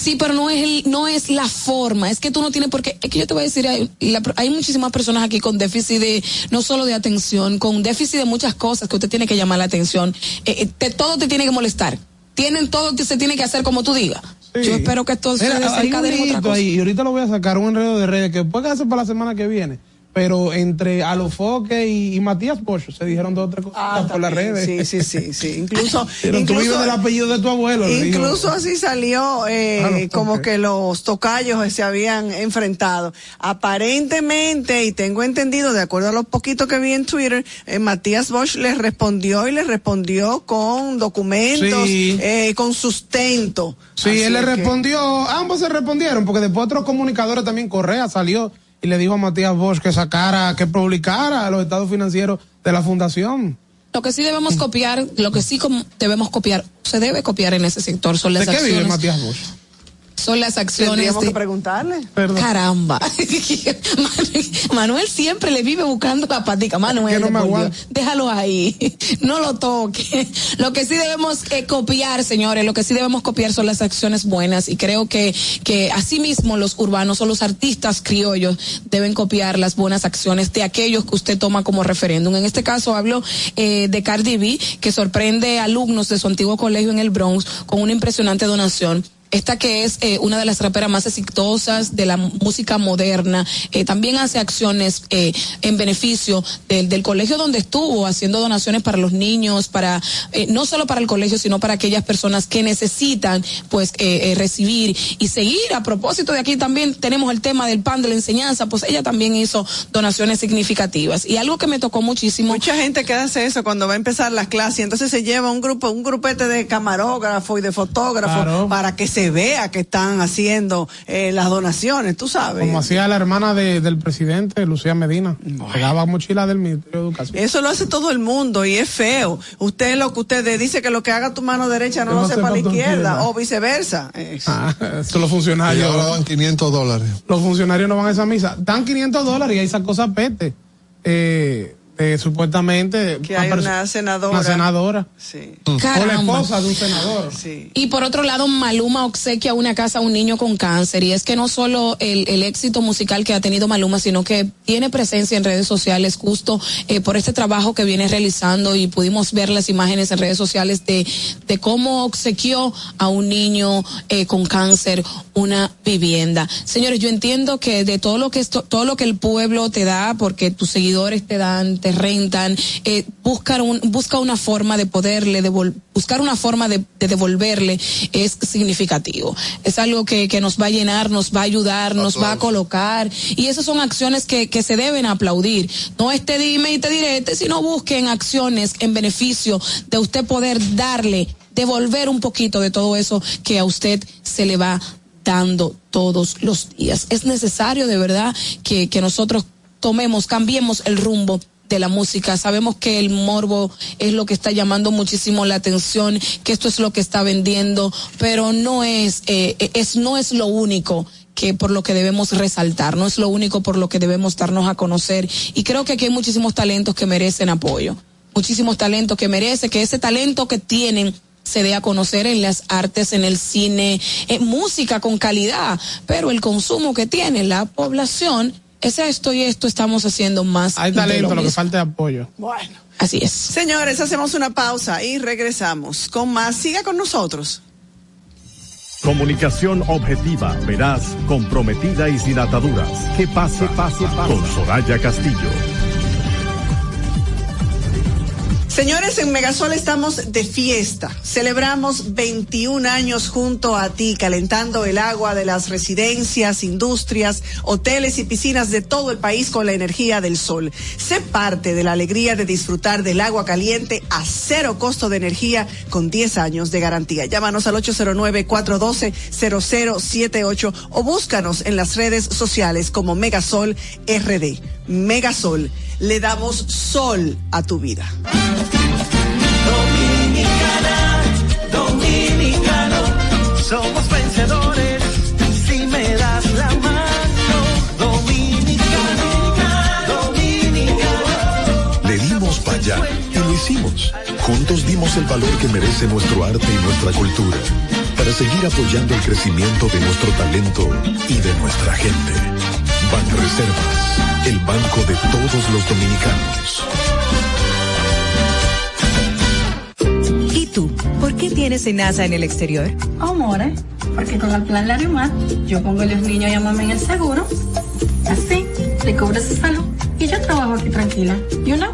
Sí, pero no es el, no es la forma. Es que tú no tienes por qué. Es que yo te voy a decir, hay, la- hay muchísimas personas aquí con déficit de, no solo de atención, con déficit de muchas cosas que usted tiene que llamar la atención. Eh, eh, te- todo te tiene que molestar. Tienen todo que se tiene que hacer como tú digas. Yo espero que esto se Mira, desencadene en otra cosa. ahí, y ahorita lo voy a sacar, un enredo de redes que puede hacer para la semana que viene. Pero entre Alofoque y, y Matías Bosch se dijeron dos o tres cosas por las redes. Ah, Sí, sí, sí, sí. Incluso, <laughs> Pero tú incluso- vives del apellido de tu abuelo. Incluso así salió eh, Ah, no, como que los tocayos se habían enfrentado. Aparentemente, y tengo entendido, de acuerdo a lo poquito que vi en Twitter, eh, Matías Bosch les respondió y les respondió con documentos, Sí. eh, con sustento. Sí, Así él le que- respondió, ambos se respondieron, porque después otros comunicadores también, Correa salió y le dijo a Matías Bosch que sacara, que publicara los estados financieros de la fundación. Lo que sí debemos copiar, lo que sí debemos copiar, se debe copiar en ese sector son las ¿De qué vive acciones. Matías Bosch? Son las acciones. Tendríamos de- que preguntarle. Caramba. <laughs> Manuel siempre le vive buscando la patica. Manuel, no me déjalo ahí. <laughs> No lo toque. Lo que sí debemos eh, copiar, señores, lo que sí debemos copiar son las acciones buenas y creo que, que asimismo los urbanos o los artistas criollos deben copiar las buenas acciones de aquellos que usted toma como referéndum. En este caso hablo eh, de Cardi B, que sorprende alumnos de su antiguo colegio en el Bronx con una impresionante donación esta que es eh, una de las raperas más exitosas de la música moderna, eh, también hace acciones eh, en beneficio del, del, colegio donde estuvo, haciendo donaciones para los niños, para eh, no solo para el colegio, sino para aquellas personas que necesitan pues eh, eh, recibir y seguir. A propósito de aquí también tenemos el tema del pan de la enseñanza, pues ella también hizo donaciones significativas. Y algo que me tocó muchísimo. Mucha gente que hace eso cuando va a empezar las clases, entonces se lleva un grupo, un grupete de camarógrafos y de fotógrafos claro. para que se vea que están haciendo eh, las donaciones, tú sabes. Como hacía la hermana de, del presidente, Lucía Medina, bueno. pegaba mochila del Ministerio de Educación. Eso lo hace todo el mundo y es feo. Usted lo que usted dice que lo que haga tu mano derecha no, no lo sepa la izquierda, o viceversa. Ah, eso los funcionarios. Y ahora van 500 dólares. Los funcionarios no van a esa misa. Dan 500 dólares y ahí esa cosa pete. Eh, eh, supuestamente que hay una senadora. una senadora. Sí. o la esposa de un senador. Sí. y por otro lado Maluma obsequia una casa a un niño con cáncer. Y es que no solo el, el éxito musical que ha tenido Maluma sino que tiene presencia en redes sociales justo eh, por este trabajo que viene realizando. Y pudimos ver las imágenes en redes sociales de, de cómo obsequió a un niño eh, con cáncer una vivienda. Señores yo entiendo que de todo lo que esto, todo lo que el pueblo te da porque tus seguidores te dan te rentan, eh, buscar un, busca una forma de poderle devol buscar una forma de, de, devolverle es significativo. Es algo que, que, nos va a llenar, nos va a ayudar, nos va a colocar y esas son acciones que, que se deben aplaudir. No este dime y te direte, sino busquen acciones en beneficio de usted poder darle, devolver un poquito de todo eso que a usted se le va dando todos los días. Es necesario de verdad que, que nosotros tomemos, cambiemos el rumbo de la música. Sabemos que el morbo es lo que está llamando muchísimo la atención, que esto es lo que está vendiendo, pero no es, eh, es no es lo único que por lo que debemos resaltar, no es lo único por lo que debemos darnos a conocer. Y creo que aquí hay muchísimos talentos que merecen apoyo, muchísimos talentos que merecen, que ese talento que tienen se dé a conocer en las artes, en el cine, en música con calidad, pero el consumo que tiene la población es esto y esto estamos haciendo más. Hay talento, lo, lo que falta es apoyo. Bueno. Así es. Señores, hacemos una pausa y regresamos con más. Siga con nosotros. Comunicación objetiva, veraz, comprometida y sin ataduras. Que pase, pase, pase. Con Soraya Castillo. Señores, en Megasol estamos de fiesta. Celebramos 21 años junto a ti, calentando el agua de las residencias, industrias, hoteles y piscinas de todo el país con la energía del sol. Sé parte de la alegría de disfrutar del agua caliente a cero costo de energía con 10 años de garantía. Llámanos al 809-412-0078 o búscanos en las redes sociales como Megasol RD. Megasol, le damos sol a tu vida. Dominicana, dominicano, somos vencedores si me das la mano. Dominicano, dominicano. Le dimos para allá y lo hicimos. Juntos dimos el valor que merece nuestro arte y nuestra cultura para seguir apoyando el crecimiento de nuestro talento y de nuestra gente. Banreservas, el banco de todos los dominicanos. ¿Y tú? ¿Por qué tienes SENASA en el exterior? Oh, more, porque con el plan Larimar yo pongo a los niños y a mamá en el seguro. Así, le cubro su salud y yo trabajo aquí tranquila. You know?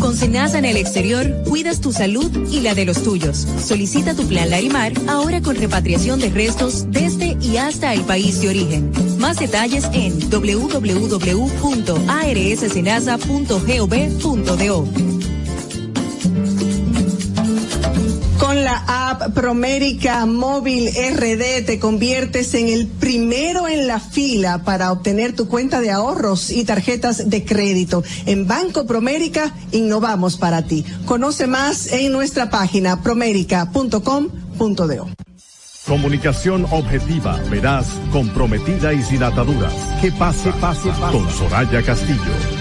Con SENASA en el exterior, cuidas tu salud y la de los tuyos. Solicita tu plan Larimar ahora con repatriación de restos desde y hasta el país de origen. Más detalles en www.arssenasa.gov.do. Con la app Promérica Móvil RD te conviertes en el primero en la fila para obtener tu cuenta de ahorros y tarjetas de crédito. En Banco Promérica innovamos para ti. Conoce más en nuestra página promérica.com.do. Comunicación objetiva, veraz, comprometida y sin ataduras. Que pase, pase, pase. Con Soraya Castillo.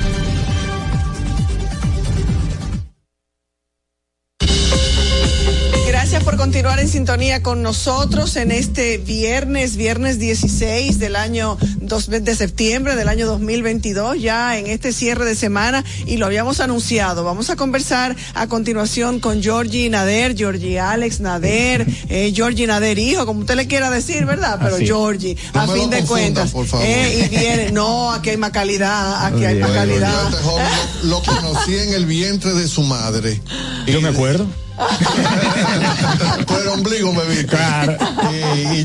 Continuar en sintonía con nosotros en este viernes, viernes 16 del año 2 de septiembre del año 2022, ya en este cierre de semana y lo habíamos anunciado. Vamos a conversar a continuación con Georgie Nader, Georgie Alex Nader, eh, Georgie Nader hijo, como usted le quiera decir, ¿verdad? Pero Así. Georgie, No a fin de cuentas. por favor. eh, y viene, no, aquí hay más calidad, aquí hay más calidad. yo a este joven lo, lo conocí en el vientre de su madre. Y yo me acuerdo. <laughs> Por el ombligo me vi. Y, y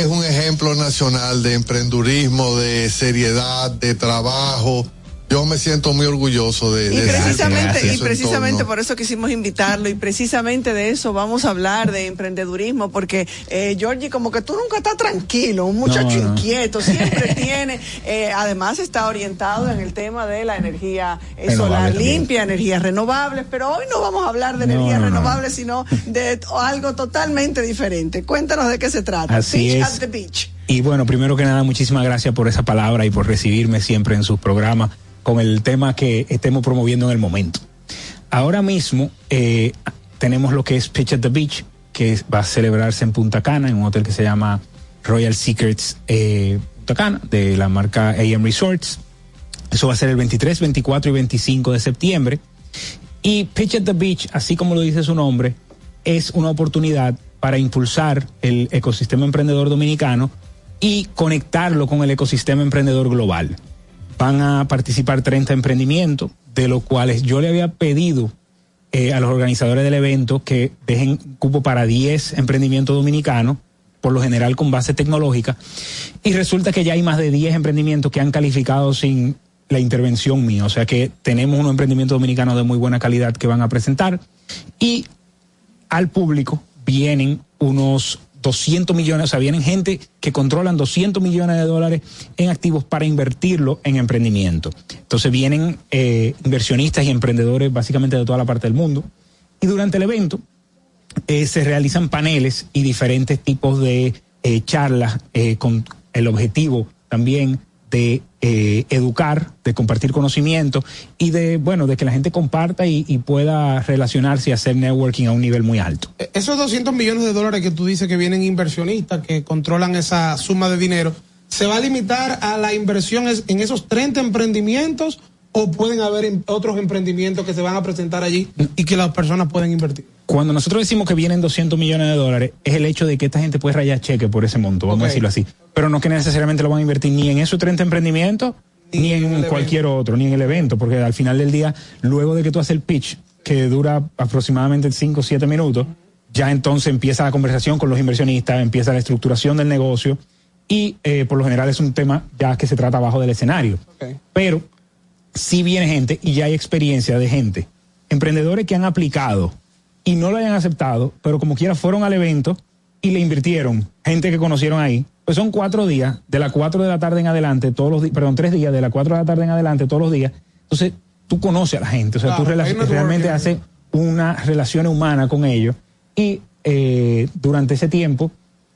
es un ejemplo nacional de emprendurismo, de seriedad, de trabajo. Yo me siento muy orgulloso de, Y de- precisamente, de y precisamente por eso quisimos invitarlo y precisamente de eso vamos a hablar de emprendedurismo porque eh, Georgie como que tú nunca estás tranquilo, un muchacho No, no. inquieto, siempre <laughs> tiene, eh, además está orientado en el tema de la energía eh, solar limpia, energías renovables, pero hoy no vamos a hablar de No, energías no, no. renovables sino de algo totalmente diferente. Cuéntanos de qué se trata. Así Beach es. at the beach. Y bueno, primero que nada, muchísimas gracias por esa palabra y por recibirme siempre en sus programas con el tema que estemos promoviendo en el momento. Ahora mismo eh, tenemos lo que es Pitch at the Beach, que va a celebrarse en Punta Cana, en un hotel que se llama Royal Secrets eh, Punta Cana, de la marca AM Resorts. Eso va a ser el 23, 24 y 25 de septiembre. Y Pitch at the Beach, así como lo dice su nombre, es una oportunidad para impulsar el ecosistema emprendedor dominicano y conectarlo con el ecosistema emprendedor global. Van a participar 30 emprendimientos, de los cuales yo le había pedido eh, a los organizadores del evento que dejen cupo para 10 emprendimientos dominicanos, por lo general con base tecnológica, y resulta que ya hay más de 10 emprendimientos que han calificado sin la intervención mía, o sea que tenemos unos emprendimientos dominicanos de muy buena calidad que van a presentar, y al público vienen unos 200 millones, o sea, vienen gente que controlan 200 millones de dólares en activos para invertirlo en emprendimiento. Entonces vienen eh, inversionistas y emprendedores básicamente de toda la parte del mundo. Y durante el evento eh, se realizan paneles y diferentes tipos de eh, charlas eh, con el objetivo también de eh, educar, de compartir conocimiento y de, bueno, de que la gente comparta y, y pueda relacionarse y hacer networking a un nivel muy alto. Eh, Esos 200 millones de dólares que tú dices que vienen inversionistas que controlan esa suma de dinero, ¿se va a limitar a la inversión en esos 30 emprendimientos o pueden haber em- otros emprendimientos que se van a presentar allí y que las personas pueden invertir? Cuando nosotros decimos que vienen 200 millones de dólares, es el hecho de que esta gente puede rayar cheque por ese monto, vamos a decirlo así. Pero no que necesariamente lo van a invertir ni en esos 30 emprendimientos, ni, en, cualquier otro, ni en el evento, porque al final del día, luego de que tú haces el pitch, que dura aproximadamente 5 o 7 minutos, ya entonces empieza la conversación con los inversionistas, empieza la estructuración del negocio y eh, por lo general es un tema ya que se trata abajo del escenario. Pero sí viene gente y ya hay experiencia de gente, emprendedores que han aplicado y no lo hayan aceptado, pero como quiera fueron al evento y le invirtieron, gente que conocieron ahí. Pues son cuatro días, de las cuatro de la tarde en adelante, todos los días, perdón, tres días, de las cuatro de la tarde en adelante, todos los días. Entonces, tú conoces a la gente, o sea, Claro, tú realmente haces una relación humana con ellos y eh, durante ese tiempo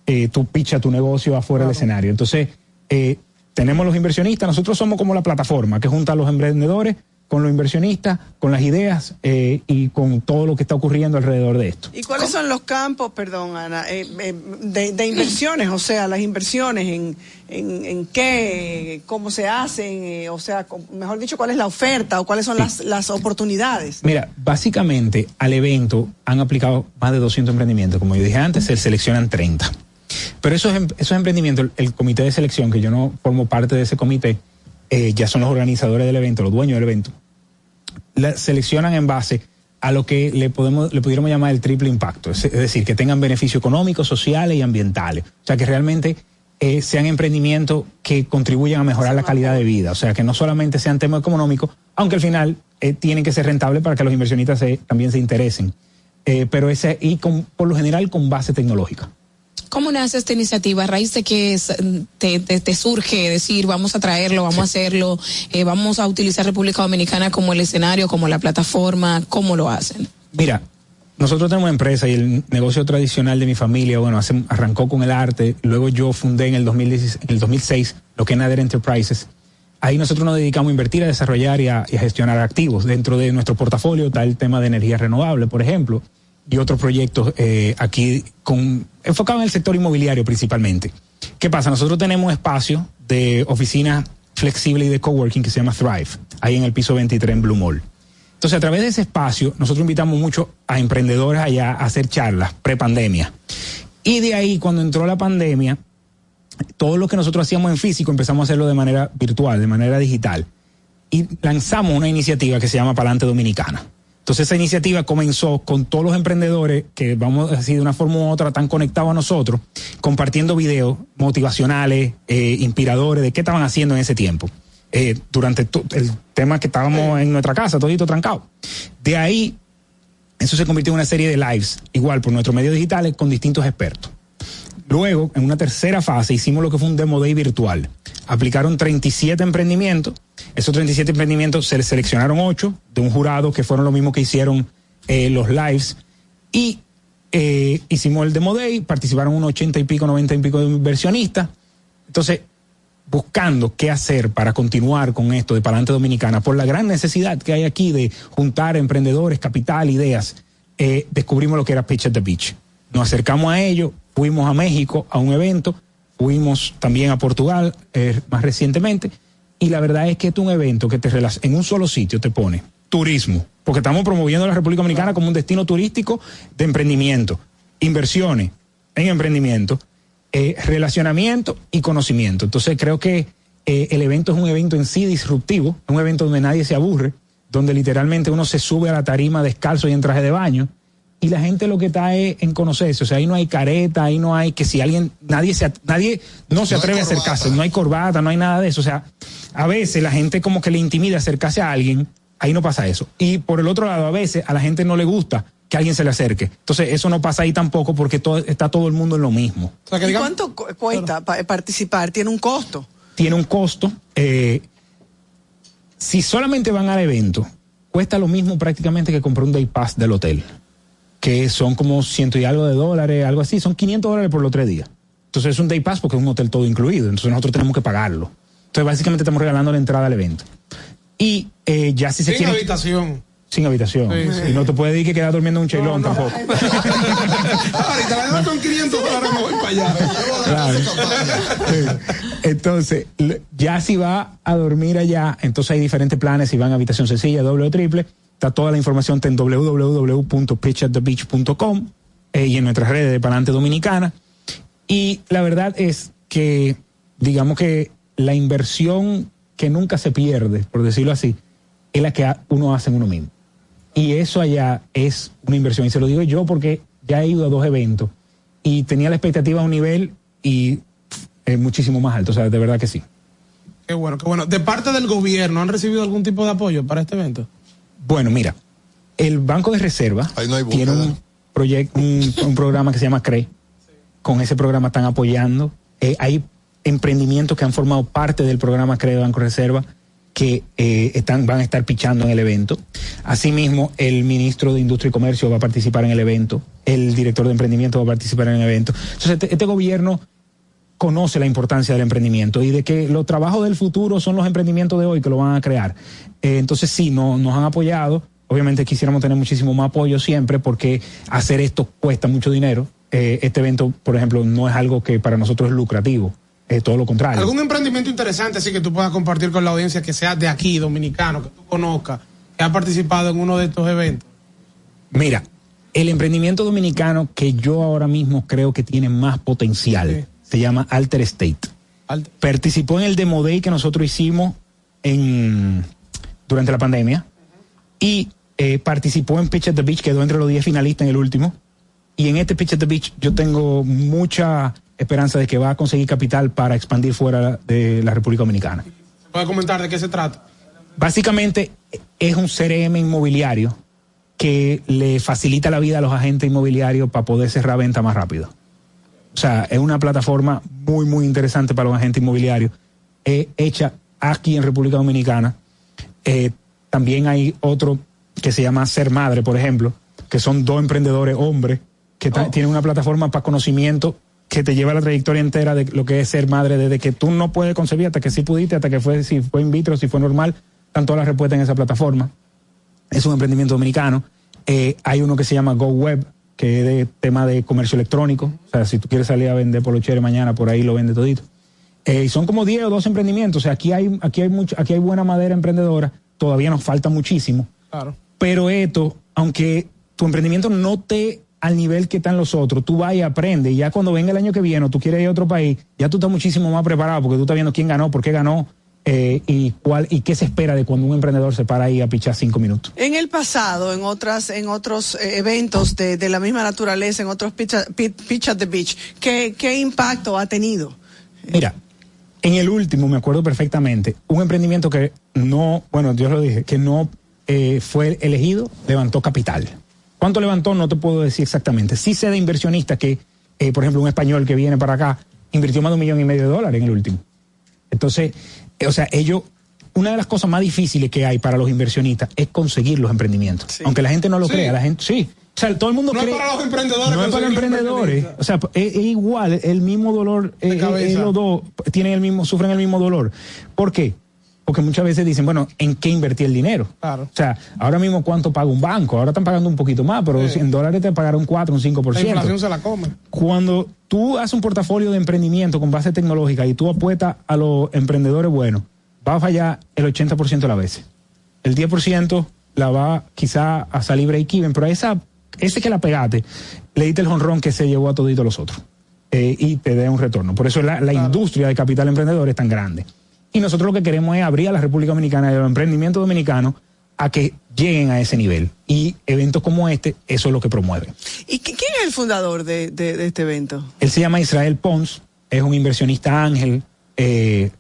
eh, tú pichas tu negocio afuera del escenario. Entonces, eh, tenemos los inversionistas, nosotros somos como la plataforma que junta a los emprendedores con los inversionistas, con las ideas eh, y con todo lo que está ocurriendo alrededor de esto. ¿Y cuáles son los campos, perdón, Ana, eh, eh, de, de inversiones? O sea, las inversiones en, en, en qué, cómo se hacen, eh, o sea, mejor dicho, cuál es la oferta o cuáles son las, las oportunidades. Mira, básicamente al evento han aplicado más de 200 emprendimientos. Como yo dije antes, se seleccionan 30. Pero esos, em- esos emprendimientos, el comité de selección, que yo no formo parte de ese comité, eh, ya son los organizadores del evento, los dueños del evento, la seleccionan en base a lo que le podemos le pudiéramos llamar el triple impacto, es, decir, que tengan beneficios económicos, sociales y ambientales. O sea, que realmente eh, sean emprendimientos que contribuyan a mejorar la calidad de vida. O sea, que no solamente sean temas económicos, aunque al final eh, tienen que ser rentables para que los inversionistas se- también se interesen. Pero ese, y con, por lo general con base tecnológica. ¿Cómo nace esta iniciativa? ¿A raíz de que mm, te, te- te surge decir, vamos a traerlo, vamos a hacerlo, eh, vamos a utilizar República Dominicana como el escenario, como la plataforma? ¿Cómo lo hacen? Mira, nosotros tenemos una empresa y el negocio tradicional de mi familia, bueno, hace- arrancó con el arte, luego yo fundé en el, 2016 en el 2006 lo que es Nader Enterprises. Ahí nosotros nos dedicamos a invertir, a desarrollar y a, y a gestionar activos. Dentro de nuestro portafolio está el tema de energía renovable, por ejemplo, y otros proyectos eh, aquí con enfocados en el sector inmobiliario principalmente. ¿Qué pasa? Nosotros tenemos espacio de oficina flexible y de coworking que se llama Thrive, ahí en el piso 23 en Blue Mall. Entonces, a través de ese espacio, nosotros invitamos mucho a emprendedores allá a hacer charlas pre-pandemia. Y de ahí, cuando entró la pandemia, todo lo que nosotros hacíamos en físico empezamos a hacerlo de manera virtual, de manera digital. Y lanzamos una iniciativa que se llama Palante Dominicana. Entonces esa iniciativa comenzó con todos los emprendedores que vamos a decir de una forma u otra tan conectados a nosotros, compartiendo videos motivacionales, eh, inspiradores de qué estaban haciendo en ese tiempo. Eh, durante el tema que estábamos en nuestra casa, todito trancado. De ahí, eso se convirtió en una serie de lives, igual por nuestros medios digitales, con distintos expertos. Luego, en una tercera fase, hicimos lo que fue un Demo Day virtual. Aplicaron 37 emprendimientos. Esos 37 emprendimientos se seleccionaron 8 de un jurado que fueron lo mismo que hicieron eh, los lives. Y eh, hicimos el Demo Day, participaron unos 80 y pico, 90 y pico de inversionistas. Entonces, buscando qué hacer para continuar con esto de Palante Dominicana, por la gran necesidad que hay aquí de juntar emprendedores, capital, ideas, eh, descubrimos lo que era Pitch at the Beach. Nos acercamos a ello, fuimos a México a un evento, fuimos también a Portugal eh, más recientemente, y la verdad es que es un evento que te en un solo sitio te pone turismo, porque estamos promoviendo a la República Dominicana como un destino turístico de emprendimiento, inversiones en emprendimiento, eh, relacionamiento y conocimiento. Entonces creo que eh, el evento es un evento en sí disruptivo, un evento donde nadie se aburre, donde literalmente uno se sube a la tarima descalzo y en traje de baño y la gente lo que está es en conocerse, o sea, ahí no hay careta, ahí no hay que si alguien, nadie se, nadie no se atreve a acercarse, no hay corbata, no hay nada de eso, o sea, a veces la gente como que le intimida acercarse a alguien, ahí no pasa eso. Y por el otro lado, a veces a la gente no le gusta que alguien se le acerque. Entonces, eso no pasa ahí tampoco porque todo, está todo el mundo en lo mismo. ¿Y cuánto cuesta participar? ¿Tiene un costo? Tiene un costo. Eh, si solamente van al evento, cuesta lo mismo prácticamente que comprar un day pass del hotel que son como ciento y algo de dólares, algo así, son 500 dólares por los tres días. Entonces es un day pass porque es un hotel todo incluido, entonces nosotros tenemos que pagarlo. Entonces básicamente estamos regalando la entrada al evento. Y eh, ya si se Sin habitación. Sin habitación. Y no te puedes decir que quedas durmiendo en un chelón tampoco. <laughs> Ahorita la con 500 dólares, me voy para allá. Claro. Entonces, ya si va a dormir allá, entonces hay diferentes planes, si van a habitación sencilla, doble o triple Está toda la información en www.pitchatthebeach.com eh, y en nuestras redes de Palante Dominicana. Y la verdad es que, digamos que la inversión que nunca se pierde, por decirlo así, es la que uno hace en uno mismo. Y eso allá es una inversión. Y se lo digo yo porque ya he ido a dos eventos y tenía la expectativa a un nivel y es muchísimo más alto. O sea, de verdad que sí. Qué bueno, qué bueno. De parte del gobierno, ¿han recibido algún tipo de apoyo para este evento? Bueno, mira, el Banco de Reserva tiene un, proyecto, un, programa que se llama CRE. Con ese programa están apoyando. Eh, hay emprendimientos que han formado parte del programa CRE de Banco de Reserva que eh, están, van a estar pichando en el evento. Asimismo, el ministro de Industria y Comercio va a participar en el evento, el director de emprendimiento va a participar en el evento. Entonces, este, este gobierno conoce la importancia del emprendimiento y de que los trabajos del futuro son los emprendimientos de hoy que lo van a crear. Eh, entonces sí, no, nos han apoyado. Obviamente quisiéramos tener muchísimo más apoyo siempre porque hacer esto cuesta mucho dinero. Eh, este evento, por ejemplo, no es algo que para nosotros es lucrativo. Todo lo contrario. ¿Algún emprendimiento interesante así que tú puedas compartir con la audiencia que sea de aquí, dominicano, que tú conozcas, que ha participado en uno de estos eventos? Mira, el emprendimiento dominicano que yo ahora mismo creo que tiene más potencial se llama Alter State. Participó en el Demo Day que nosotros hicimos en, durante la pandemia y eh, participó en Pitch at the Beach, quedó entre los 10 finalistas en el último. Y en este Pitch at the Beach yo tengo mucha esperanza de que va a conseguir capital para expandir fuera de la República Dominicana. ¿Puede comentar de qué se trata? Básicamente es un CRM inmobiliario que le facilita la vida a los agentes inmobiliarios para poder cerrar venta más rápido. O sea, es una plataforma muy, muy interesante para los agentes inmobiliarios, hecha aquí en República Dominicana. Eh, también hay otro que se llama Ser Madre, por ejemplo, que son dos emprendedores hombres que oh. tienen una plataforma para conocimiento que te lleva la trayectoria entera de lo que es ser madre, desde que tú no puedes concebir hasta que sí pudiste, hasta que fue, si fue in vitro, si fue normal, están todas las respuestas en esa plataforma. Es un emprendimiento dominicano. Eh, hay uno que se llama Go Web, que es de tema de comercio electrónico. O sea, si tú quieres salir a vender polocheres mañana, por ahí lo vende todito. Eh, y son como 10 o 12 emprendimientos. O sea, aquí hay, aquí hay mucho, aquí hay buena madera emprendedora. Todavía nos falta muchísimo. Claro. Pero esto, aunque tu emprendimiento no te al nivel que están los otros, tú vas y aprendes. Y ya cuando venga el año que viene o tú quieres ir a otro país, ya tú estás muchísimo más preparado porque tú estás viendo quién ganó, por qué ganó. Eh, y cuál y qué se espera de cuando un emprendedor se para ahí a pichar cinco minutos. En el pasado, en otras, en otros eh, eventos de, de la misma naturaleza, en otros pitch, at- Pi- Pitch at the Beach, ¿qué, qué impacto ha tenido? Mira, en el último me acuerdo perfectamente, un emprendimiento que no, bueno, yo lo dije, que no eh, fue elegido, levantó capital. ¿Cuánto levantó? No te puedo decir exactamente. Sí sé de inversionistas que, eh, por ejemplo, un español que viene para acá invirtió más de un millón y medio de dólares en el último. Entonces, o sea, ellos, una de las cosas más difíciles que hay para los inversionistas es conseguir los emprendimientos. Aunque la gente no lo Sí. crea, la gente, sí. O sea, todo el mundo No es cree. para los emprendedores No es para los emprendedores. O sea, es, es igual, el mismo dolor, eh, cabeza. eh, los dos tienen el mismo, sufren el mismo dolor. ¿Por qué? Porque muchas veces dicen, bueno, ¿en qué invertí el dinero? Claro. O sea, ahora mismo cuánto paga un banco, ahora están pagando un poquito más, pero Sí. en dólares te pagaron un 4, un 5%. La inflación se la come. Cuando tú haces un portafolio de emprendimiento con base tecnológica y tú apuestas a los emprendedores buenos, va a fallar el 80% de las veces. El 10% la va quizá a salir break-even, pero a esa, ese que la pegaste, le diste el honrón que se llevó a todito los otros eh, y te dé un retorno. Por eso la, la industria de capital emprendedor es tan grande. Y nosotros lo que queremos es abrir a la República Dominicana y a los emprendimientos dominicanos a que lleguen a ese nivel. Y eventos como este, eso es lo que promueven. ¿Y qui- quién es el fundador de, de- de este evento? Él se llama Israel Pons, es un inversionista ángel, eh,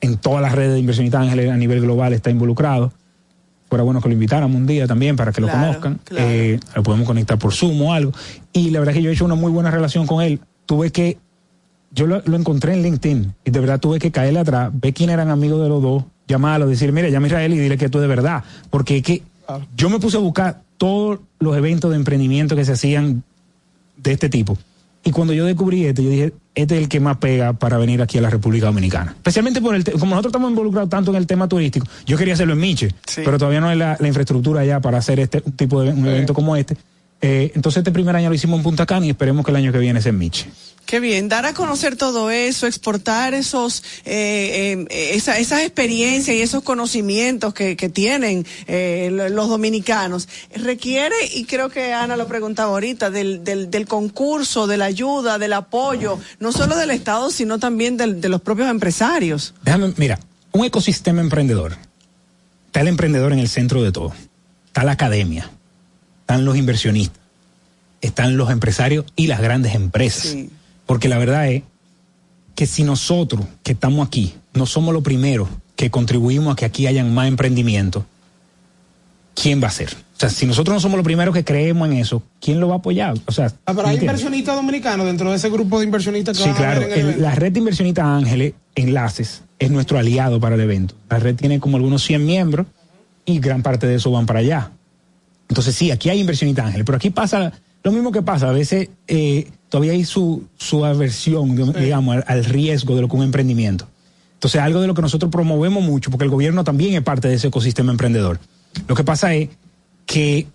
en todas las redes de inversionistas ángeles a nivel global está involucrado. Fuera bueno que lo invitáramos un día también para que lo conozcan. claro. Eh, lo podemos conectar por Zoom o algo. Y la verdad es que yo he hecho una muy buena relación con él. Tuve que, yo lo, lo encontré en LinkedIn y de verdad tuve que caerle atrás, ver quién eran amigos de los dos, llamarlo, decir, mira, llama a Israel y dile que tú de verdad. Porque es que yo me puse a buscar todos los eventos de emprendimiento que se hacían de este tipo. Y cuando yo descubrí este, yo dije, este es el que más pega para venir aquí a la República Dominicana. Especialmente por el, como nosotros estamos involucrados tanto en el tema turístico, yo quería hacerlo en Miche, pero todavía no hay la, la infraestructura allá para hacer este tipo de un evento como este. Eh, entonces este primer año lo hicimos en Punta Cana y esperemos que el año que viene sea en Miche. Qué bien, dar a conocer todo eso, exportar esos, eh, eh, esa- esas experiencias y esos conocimientos que, que tienen eh, lo- los dominicanos, requiere, y creo que Ana lo preguntaba ahorita, del, del, del concurso, de la ayuda, del apoyo, no solo del Estado, sino también del- de los propios empresarios. Déjame, mira, un ecosistema emprendedor. Está el emprendedor en el centro de todo. Está la academia. Están los inversionistas. Están los empresarios y las grandes empresas. Porque la verdad es que si nosotros que estamos aquí no somos los primeros que contribuimos a que aquí hayan más emprendimiento, ¿quién va a ser? O sea, si nosotros no somos los primeros que creemos en eso, ¿quién lo va a apoyar? O sea, Ah, pero hay inversionistas dominicanos dentro de ese grupo de inversionistas que Sí, a claro. ver en el El- la red de inversionistas Ángeles Enlaces es nuestro aliado para el evento. La red tiene como algunos 100 miembros y gran parte de eso van para allá. Entonces sí, aquí hay inversionistas Ángeles, pero aquí pasa lo mismo que pasa. A veces eh, todavía hay su, su aversión, digamos, al, al riesgo de lo que un emprendimiento. Entonces algo de lo que nosotros promovemos mucho, porque el gobierno también es parte de ese ecosistema emprendedor. Lo que pasa es que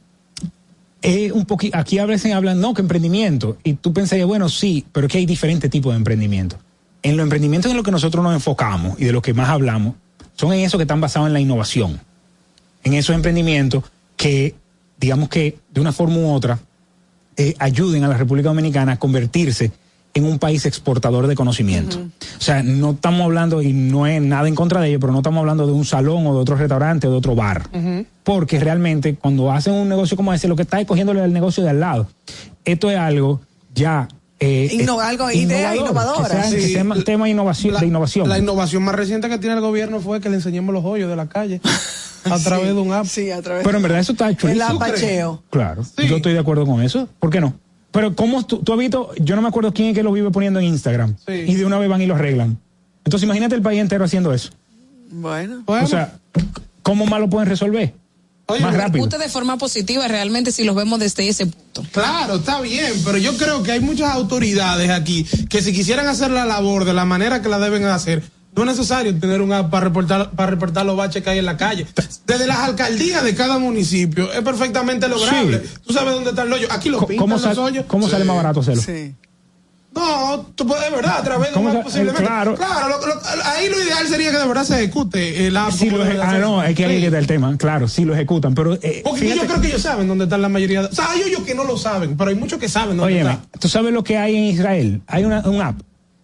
es un poquito, aquí a veces hablan, no, que emprendimiento. Y tú pensarías, bueno, sí, pero es que hay diferentes tipos de emprendimiento. En los emprendimientos en los que nosotros nos enfocamos y de los que más hablamos, son en esos que están basados en la innovación. En esos emprendimientos que, digamos que de una forma u otra, eh, ayuden a la República Dominicana a convertirse en un país exportador de conocimiento. O sea, no estamos hablando, y no es nada en contra de ello, pero no estamos hablando de un salón o de otro restaurante o de otro bar porque realmente cuando hacen un negocio como ese, lo que está es cogiéndole el negocio de al lado. Esto es algo ya... eh, Inno- es algo, idea innovador, innovadora. Que sea, que Sí. tema de innovación, La- de innovación. La innovación más reciente que tiene el gobierno fue que le enseñemos los hoyos de la calle <laughs> a través de un app. Sí, a través Pero en verdad eso está chulísimo. El apacheo. Claro, yo estoy de acuerdo con eso. ¿Por qué no? Pero ¿cómo tú, tú has visto? Yo no me acuerdo quién es que lo vive poniendo en Instagram. Y de una vez van y lo arreglan. Entonces imagínate el país entero haciendo eso. Bueno. O sea, ¿cómo más lo pueden resolver? más rápido. De forma positiva realmente si los vemos desde ese punto. Claro, está bien, pero yo creo que hay muchas autoridades aquí que si quisieran hacer la labor de la manera que la deben hacer, No es necesario tener un app para reportar, para reportar los baches que hay en la calle. Desde las alcaldías de cada municipio es perfectamente lograble. Tú sabes dónde está el hoyo. Aquí lo pintan ¿Cómo, los sal- hoyos. cómo sale más barato hacerlo? Sí. No, tú puedes, de verdad, a través de ¿Cómo un sa- app posiblemente. eh, claro. lo- lo- ahí lo ideal sería que de verdad se ejecute el app. Sí, lo eje- ah, no, es que ahí Sí. está el tema. Claro, sí lo ejecutan, pero. eh, Porque fíjate- yo creo que ellos saben dónde están la mayoría. De... O sea, hay hoyos que no lo saben, pero hay muchos que saben dónde Óyeme, está. ¿tú sabes lo que hay en Israel? Hay una, un app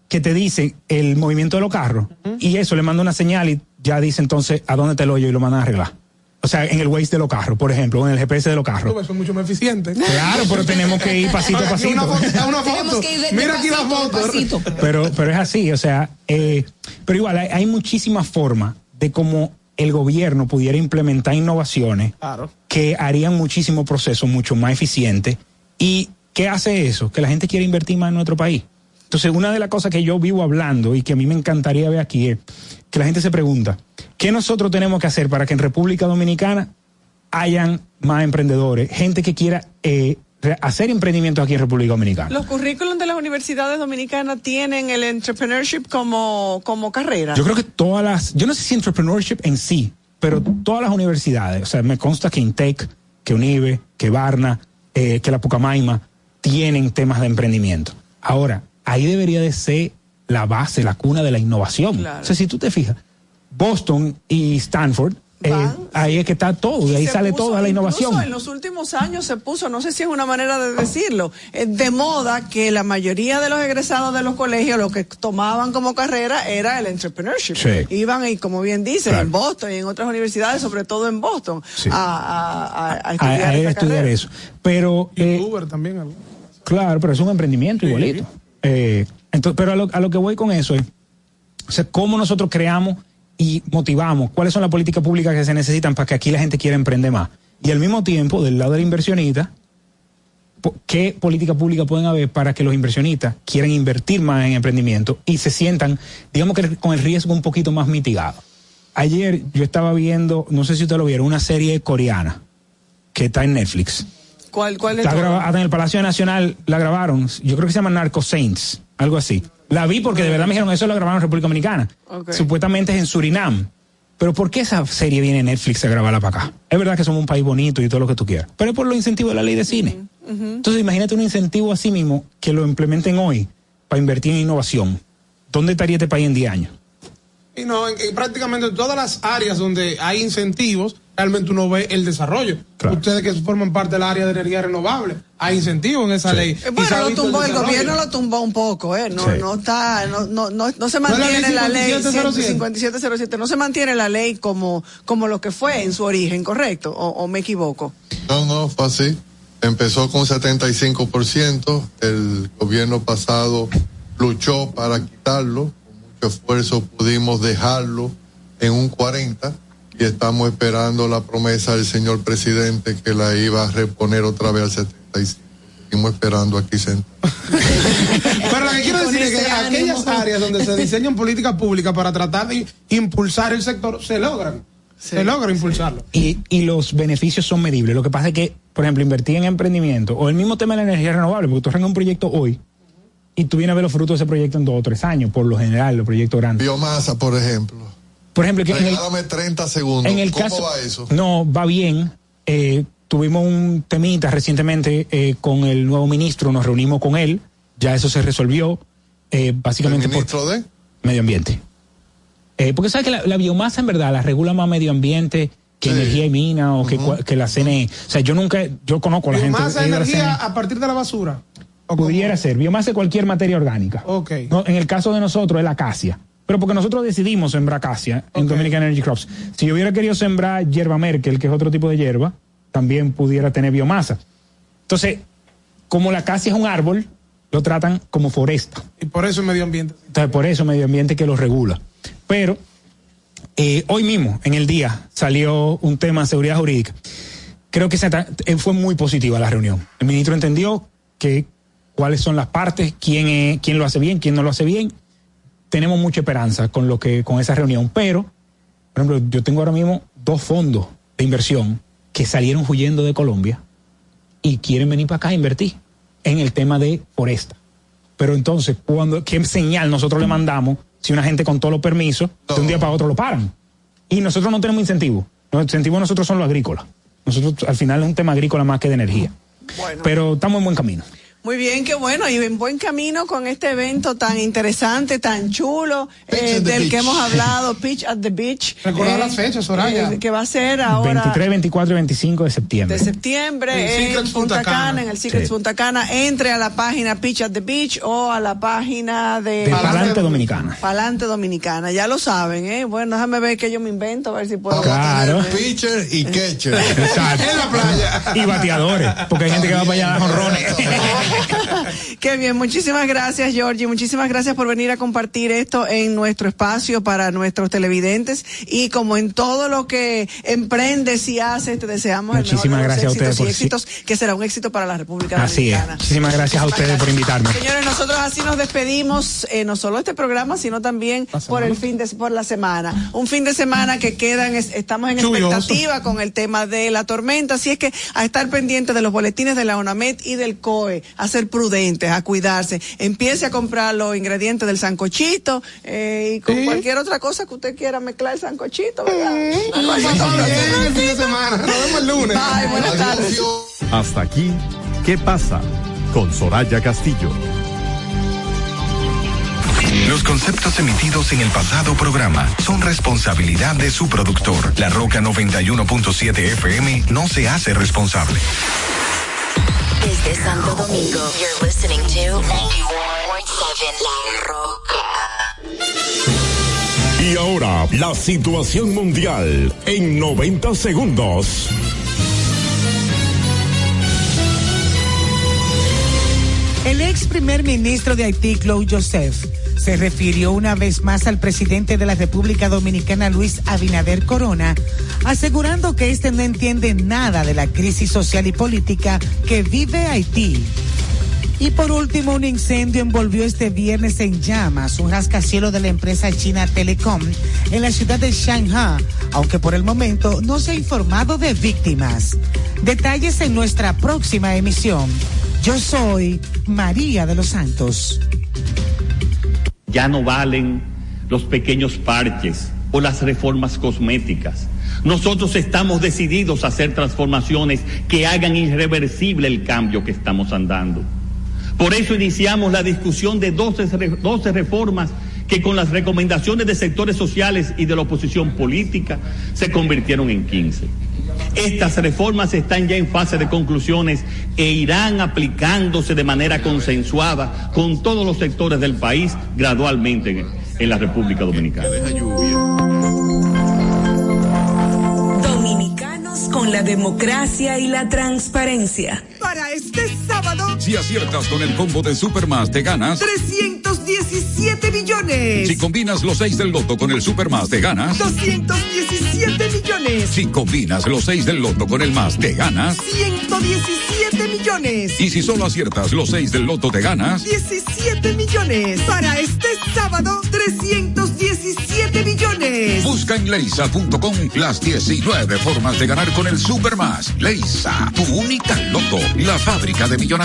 que te dice el movimiento de los carros y eso le manda una señal y ya dice entonces a dónde está el hoyo y lo mandan a arreglar. O sea, en el Waze de los carros, por ejemplo, o en el GPS de los carros. Ves, son mucho más eficientes. Claro, pero <laughs> tenemos que ir pasito a pasito. Una foto, una Tenemos foto. que ir de- Mira aquí la foto. Pero, pero es así, o sea, eh, pero igual hay, hay muchísimas formas de cómo el gobierno pudiera implementar innovaciones Claro. que harían muchísimo proceso mucho más eficiente. ¿Y qué hace eso? Que la gente quiere invertir más en nuestro país. Entonces, una de las cosas que yo vivo hablando y que a mí me encantaría ver aquí es que la gente se pregunta, ¿qué nosotros tenemos que hacer para que en República Dominicana hayan más emprendedores, gente que quiera eh, hacer emprendimientos aquí en República Dominicana? Los currículums de las universidades dominicanas tienen el entrepreneurship como, como carrera. Yo creo que todas las, yo no sé si entrepreneurship en sí, pero todas las universidades, o sea, me consta que Intec, que Unive, que Barna, eh, que la Pucamaima, tienen temas de emprendimiento. Ahora, ahí debería de ser la base, la cuna de la innovación. Claro. O sea, si tú te fijas, Boston y Stanford, eh, ahí es que está todo, de ahí sale puso- toda la innovación. En los últimos años se puso, no sé si es una manera de decirlo, eh, de moda que la mayoría de los egresados de los colegios lo que tomaban como carrera era el entrepreneurship. Sí. Iban y como bien dicen, Claro. en Boston y en otras universidades, sobre todo en Boston, Sí. a, a- a- a a, estudiar, esta eso. Pero eh, Uber también. Claro, pero es un emprendimiento igualito. Eh, entonces, pero a lo, que voy con eso es, cómo nosotros creamos y motivamos, cuáles son las políticas públicas que se necesitan para que aquí la gente quiera emprender más. Y al mismo tiempo, del lado del inversionista, ¿qué política pública pueden haber para que los inversionistas quieran invertir más en emprendimiento y se sientan, digamos que con el riesgo un poquito más mitigado? Ayer yo estaba viendo, no sé si ustedes lo vieron, una serie coreana que está en Netflix. ¿Cuál, cuál es grabada en el Palacio Nacional, la grabaron. Yo creo que se llama Narco Saints, algo así. La vi porque de verdad me dijeron eso, la grabaron en República Dominicana. Supuestamente es en Surinam. Pero ¿por qué esa serie viene en Netflix a grabarla para acá? Es verdad que somos un país bonito y todo lo que tú quieras, pero es por los incentivos de la ley de cine. Entonces imagínate un incentivo así mismo que lo implementen hoy para invertir en innovación. ¿Dónde estaría este país en 10 años? Y no, en, en prácticamente todas las áreas donde hay incentivos, realmente uno ve el desarrollo. Ustedes que forman parte del área de energía renovable, hay incentivos en esa ley. Eh, Bueno, lo tumbó, el gobierno lo tumbó un poco, ¿eh? No, Sí. no está, no, no, no, no se ¿No es la mantiene ley la ley 5707? 5707, no se mantiene la ley como, como lo que fue en su origen, ¿correcto? ¿O, o me equivoco? No, no, fue así. Empezó con 75%, el gobierno pasado luchó para quitarlo, con mucho esfuerzo pudimos dejarlo en un 40% y estamos esperando la promesa del señor presidente que la iba a reponer otra vez al 75%. Seguimos esperando aquí sentados. <laughs> Pero lo que quiero decir es que aquellas áreas donde se diseñan <laughs> políticas públicas para tratar de impulsar el sector, se logran. Se logra impulsarlo. Y, y los beneficios son medibles. Lo que pasa es que, por ejemplo, invertir en emprendimiento o el mismo tema de la energía renovable, porque tú arrancas un proyecto hoy y tú vienes a ver los frutos de ese proyecto en dos o tres años, por lo general, los proyectos grandes. Biomasa, por ejemplo. Por ejemplo, que en el, Regálame 30 segundos. en el ¿Cómo caso. va eso? No, va bien. Eh, tuvimos un temita recientemente eh, con el nuevo ministro, nos reunimos con él, ya eso se resolvió, eh, básicamente ¿El ministro de? medio ambiente. Eh, porque sabes que la, la biomasa en verdad la regula más medio ambiente que energía y mina o que, la CNE. O sea, yo nunca, yo conozco a la gente. Biomasa, energía CNE. a partir de la basura. Pudiera ser, biomasa de cualquier materia orgánica. Ok. No, en el caso de nosotros es la acacia. Pero porque nosotros decidimos sembrar acacia en Dominican Energy Crops. Si yo hubiera querido sembrar hierba Merkel, que es otro tipo de hierba, también pudiera tener biomasa. Entonces, como la acacia es un árbol, lo tratan como foresta. Y por eso el medio ambiente. Entonces, por eso medio ambiente que lo regula. Pero eh, hoy mismo, en el día, salió un tema de seguridad jurídica. Creo que se eh, fue muy positiva la reunión. El ministro entendió que cuáles son las partes, quién, es- quién lo hace bien, quién no lo hace bien. Tenemos mucha esperanza con lo que con esa reunión. Pero, por ejemplo, yo tengo ahora mismo dos fondos de inversión que salieron huyendo de Colombia y quieren venir para acá a invertir en el tema de foresta. Pero entonces, cuando, ¿qué señal nosotros le mandamos si una gente con todos los permisos, de un día para otro lo paran? Y nosotros no tenemos incentivo. Los incentivos nosotros son los agrícolas. Nosotros al final es un tema agrícola más que de energía. Pero estamos en buen camino. Muy bien, qué bueno, y en buen camino con este evento tan interesante, tan chulo, eh, del que hemos hablado, Pitch at the Beach. Recordar eh, las fechas, Soraya. eh, que va a ser ahora 23, 24 y 25 de septiembre. de septiembre En en, Secrets Punta Punta Cana, Cana. en el Secrets Sí. Punta Cana. Entre a la página Pitch at the Beach o a la página de... De Palante Dominicana. Palante Dominicana, ya lo saben, ¿eh? Bueno, déjame ver que yo me invento, a ver si puedo... Claro. Pitcher y catcher. Exacto. En la playa. Y bateadores, porque hay gente que va para allá a dar jonrones. <laughs> Qué bien, muchísimas gracias, Georgie. Muchísimas gracias por venir a compartir esto en nuestro espacio para nuestros televidentes. Y como en todo lo que emprendes y haces, te deseamos Muchísimas el mejor gracias a ustedes éxitos y éxitos, que será un éxito para la República Así es. Muchísimas gracias a ustedes por invitarme. Señores, nosotros así nos despedimos, eh, no solo este programa, sino también por el fin de por la semana. Un fin de semana que quedan, es- estamos en expectativa con el tema de la tormenta, así es que a estar pendientes de los boletines de la UNAMED y del COE, a ser prudentes, a cuidarse. Empiece a comprar los ingredientes del sancochito eh, y con cualquier otra cosa que usted quiera mezclar el sancochito, ¿verdad? Algo así. Pásalo bien el fin de semana. Nos vemos el lunes. Bye, buenas tardes. Hasta aquí, ¿qué pasa? Con Soraya Castillo. Los conceptos emitidos en el pasado programa son responsabilidad de su productor. La Roca 91.7 FM no se hace responsable. Desde Santo Domingo, you're listening to 91.7 La Roca. Y ahora, la situación mundial en 90 segundos. El ex primer ministro de Haití, Claude Joseph, se refirió una vez más al presidente de la República Dominicana, Luis Abinader Corona, asegurando que este no entiende nada de la crisis social y política que vive Haití. Y por último, un incendio envolvió este viernes en llamas un rascacielos de la empresa china Telecom en la ciudad de Shanghai, aunque por el momento no se ha informado de víctimas. Detalles en nuestra próxima emisión. Yo soy María de los Santos. Ya no valen los pequeños parches o las reformas cosméticas. Nosotros estamos decididos a hacer transformaciones que hagan irreversible el cambio que estamos andando. Por eso iniciamos la discusión de 12, re- 12 reformas que con las recomendaciones de sectores sociales y de la oposición política se convirtieron en 15. Estas reformas están ya en fase de conclusiones e irán aplicándose de manera consensuada con todos los sectores del país gradualmente en, en la República Dominicana. Dominicanos con la democracia y la transparencia. Para este Si aciertas con el combo de Supermas, te ganas. 317 millones. Si combinas los 6 del loto con el Supermas, te ganas. 217 millones. Si combinas los 6 del loto con el más, te ganas. 117 millones. Y si solo aciertas los 6 del loto, te ganas. 17 millones. Para este sábado, 317 millones. Busca en leisa.com las 19 formas de ganar con el Supermas. Leisa, tu única loto, la fábrica de millonarios.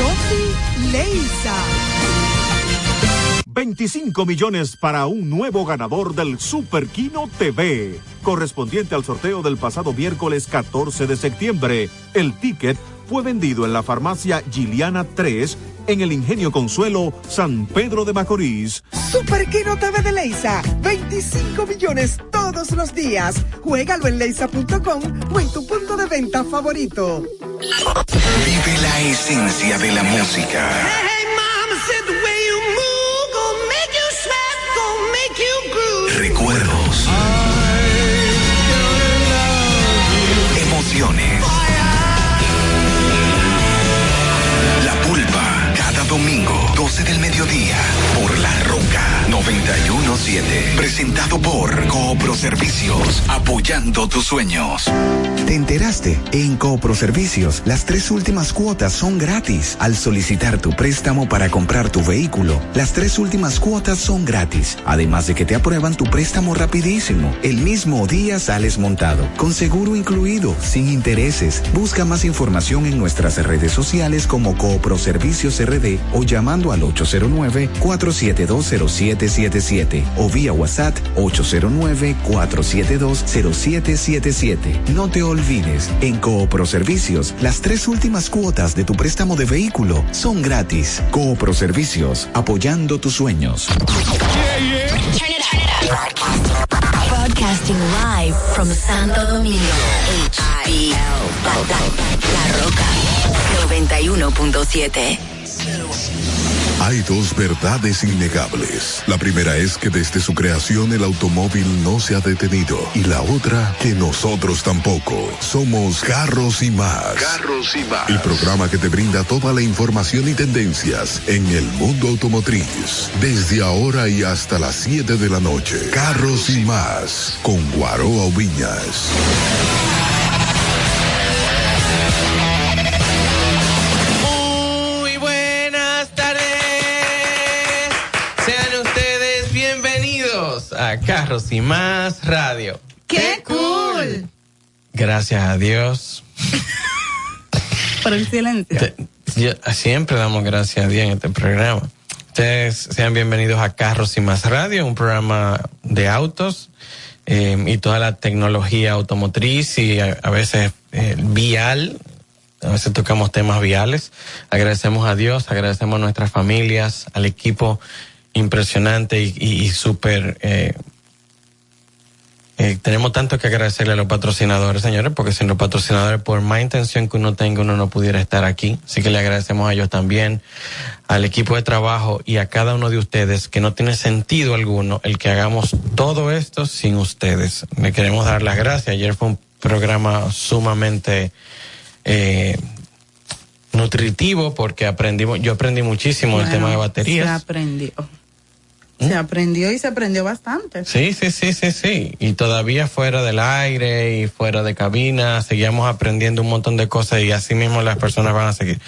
Loki Leisa. 25 millones para un nuevo ganador del Super Kino TV, correspondiente al sorteo del pasado miércoles 14 de septiembre. El ticket fue vendido en la farmacia Giliana 3 en el Ingenio Consuelo, San Pedro de Macorís. Super Kino TV de Leisa. 25 millones todos los días. Juégalo en leisa.com o en tu punto de venta favorito. Vive la esencia de la música. Recuerdos. del mediodía por la 917. Presentado por Coopro Servicios, apoyando tus sueños. ¿Te enteraste? En Coopro Servicios, las tres últimas cuotas son gratis. Al solicitar tu préstamo para comprar tu vehículo, las tres últimas cuotas son gratis. Además de que te aprueban tu préstamo rapidísimo. El mismo día sales montado, con seguro incluido, sin intereses. Busca más información en nuestras redes sociales como Coopro Servicios RD o llamando al 809-4720777 o vía WhatsApp 809-4720777. No te olvides, en Coopro Servicios, las tres últimas cuotas de tu préstamo de vehículo son gratis. Coopro Servicios, apoyando tus sueños. Broadcasting live from Santo Domingo. La, la Roca. 91.7. Hay dos verdades innegables. La primera es que desde su creación el automóvil no se ha detenido. Y la otra, que nosotros tampoco. Somos Carros y Más. Carros y más. El programa que te brinda toda la información y tendencias en el mundo automotriz. Desde ahora y hasta las 7 de la noche. Carros y Más. Con Guaroa Viñas. Bienvenidos a Carros y Más Radio. ¡Qué cool! Gracias a Dios. <laughs> Por el silencio. Te- yo- siempre damos gracias a Dios en este programa. Ustedes sean bienvenidos a Carros y Más Radio, un programa de autos eh, y toda la tecnología automotriz y a, a veces eh, vial. A veces tocamos temas viales. Agradecemos a Dios, agradecemos a nuestras familias, al equipo impresionante y, y- y súper eh, eh, tenemos tanto que agradecerle a los patrocinadores, señores, porque sin los patrocinadores, por más intención que uno tenga, uno no pudiera estar aquí. Así que le agradecemos a ellos también, al equipo de trabajo y a cada uno de ustedes, que no tiene sentido alguno el que hagamos todo esto sin ustedes. Le queremos dar las gracias. Ayer fue un programa sumamente eh, nutritivo porque aprendimos, yo aprendí muchísimo el Bueno, tema de Se baterías. aprendió. Se aprendió y se aprendió bastante. Sí, sí, sí, sí, sí. Y todavía fuera del aire y fuera de cabina, seguíamos aprendiendo un montón de cosas y así mismo las personas van a seguir.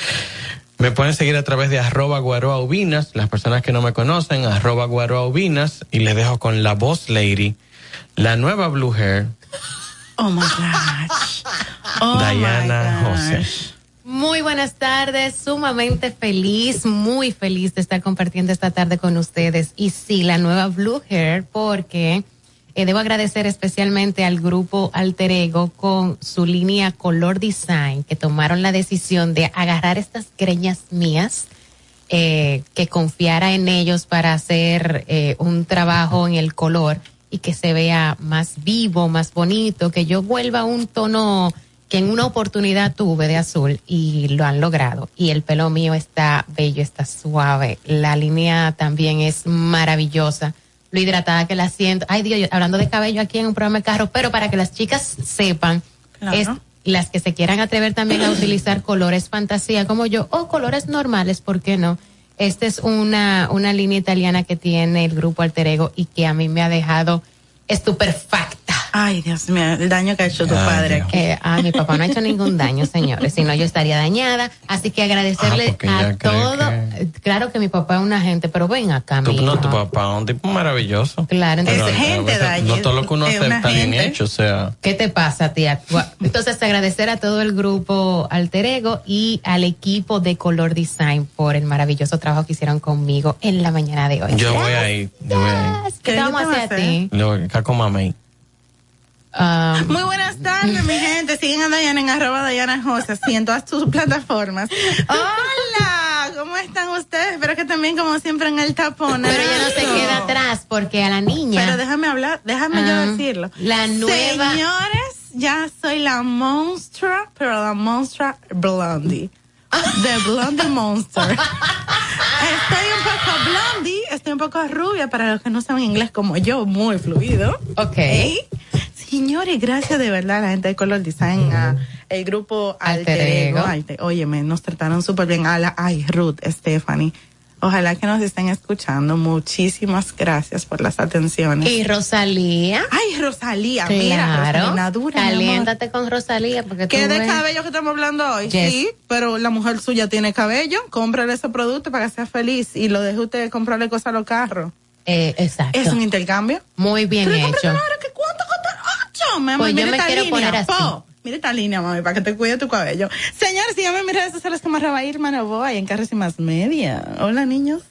Me pueden seguir a través de arroba guaroa ubinas, las personas que no me conocen, arroba guaroa ubinas, y les dejo con la voz lady, la nueva Blue Hair, Oh my gosh. Oh Diana my gosh. José. Muy buenas tardes, sumamente feliz, muy feliz de estar compartiendo esta tarde con ustedes. Y sí, la nueva Blue Hair, porque eh, debo agradecer especialmente al grupo Alter Ego con su línea Color Design, que tomaron la decisión de agarrar estas greñas mías, eh, que confiara en ellos para hacer eh, un trabajo en el color y que se vea más vivo, más bonito, que yo vuelva un tono que en una oportunidad tuve de azul y lo han logrado. Y el pelo mío está bello, está suave. La línea también es maravillosa. Lo hidratada que la siento. Ay Dios, hablando de cabello aquí en un programa de carro, pero para que las chicas sepan, Claro. es las que se quieran atrever también a <clears throat> utilizar colores fantasía como yo o colores normales, ¿por qué no? Esta es una, una línea italiana que tiene el grupo Alter Ego y que a mí me ha dejado estupefacta. Ay, Dios mío, el daño que ha hecho tu Ay, padre Dios. aquí. Eh, ah, mi papá no ha hecho ningún daño, señores, si no yo estaría dañada. Así que agradecerle Ah, a todo. que- Claro que mi papá es una gente, pero ven acá, mi no, tu papá, un tipo maravilloso. Claro, entonces- a gente, veces No todo lo que uno es hace está bien gente. hecho, o sea. ¿Qué te pasa, tía? Entonces, agradecer a todo el grupo Alter Ego y al equipo de Color Design por el maravilloso trabajo que hicieron conmigo en la mañana de hoy. Yo voy a ir, yo voy a ir. ¿Qué te vamos a hacer a ti? Lo Caco Mamey. Ah, Muy buenas tardes, mi gente. Siguen a Dayana en arroba Dayana José, así en todas tus plataformas. Hola, ¿cómo están ustedes? Espero que también, como siempre, en el tapón. Pero ella no se queda atrás porque a la niña. Pero déjame hablar, déjame yo Ah, decirlo. la nueva- Señores, ya soy la monstrua, pero la monstrua blondie. The Blondie Monster. Estoy un poco blondie, estoy un poco rubia para los que no saben inglés como yo, muy fluido. Ok. Señores, gracias de verdad a la gente de Color Design, a el grupo Alter, Alter Ego. Ego. Alte- óyeme, nos trataron súper bien. A la, ay, Ruth, Stephanie. Ojalá que nos estén escuchando. Muchísimas gracias por las atenciones. Y Rosalía. Ay, Rosalía, mira, Claro. Rosalina dura. mi amor. Caliéntate con Rosalía porque ¿Qué de ves- cabello que estamos hablando hoy? Yes. Sí, pero la mujer suya tiene cabello. Cómprale ese producto para que sea feliz y lo deje usted comprarle cosas a los carros. Eh, exacto. Es un intercambio. Muy bien hecho. ahora que cuánto cuesta ocho. Pues yo mira me quiero línea. poner así. Po, mira esta línea, mami, para que te cuide tu cabello. Señores, síganme en mis redes sociales como arroba Irma Novoa y en Carros y Más Media. Hola, niños.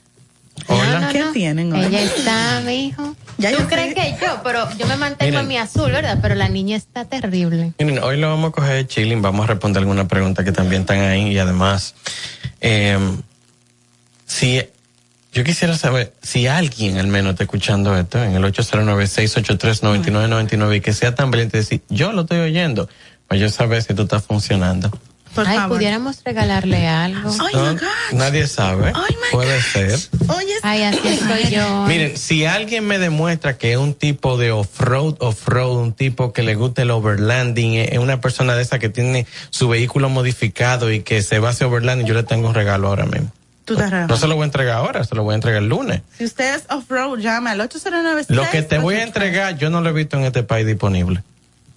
Hola. ¿Qué tienen hoy? Ella está, mi hijo. Ya ¿Tú crees sé. que yo? Pero yo me mantengo Miren. en mi azul, ¿verdad? Pero la niña está terrible. Miren, hoy lo vamos a coger de chilling, vamos a responder algunas preguntas que también están ahí y además, eh, si yo quisiera saber si alguien al menos está escuchando esto en el 809-683-9999 y que sea tan valiente de decir, yo lo estoy oyendo, para yo saber si tú estás funcionando. Por Ay, favor. pudiéramos regalarle algo. Ay, No, my God. nadie sabe, Ay, my puede ser. Oye, Ay, así estoy yo. Miren, si alguien me demuestra que es un tipo de off-road, off-road, un tipo que le gusta el overlanding, es es una persona de esa que tiene su vehículo modificado y que se va a hacer overlanding, yo le tengo un regalo ahora mismo. tú raro. No se lo voy a entregar ahora, se lo voy a entregar el lunes. Si usted es off-road, llame al 809 Lo que te voy a entregar, yo no lo he visto en este país disponible.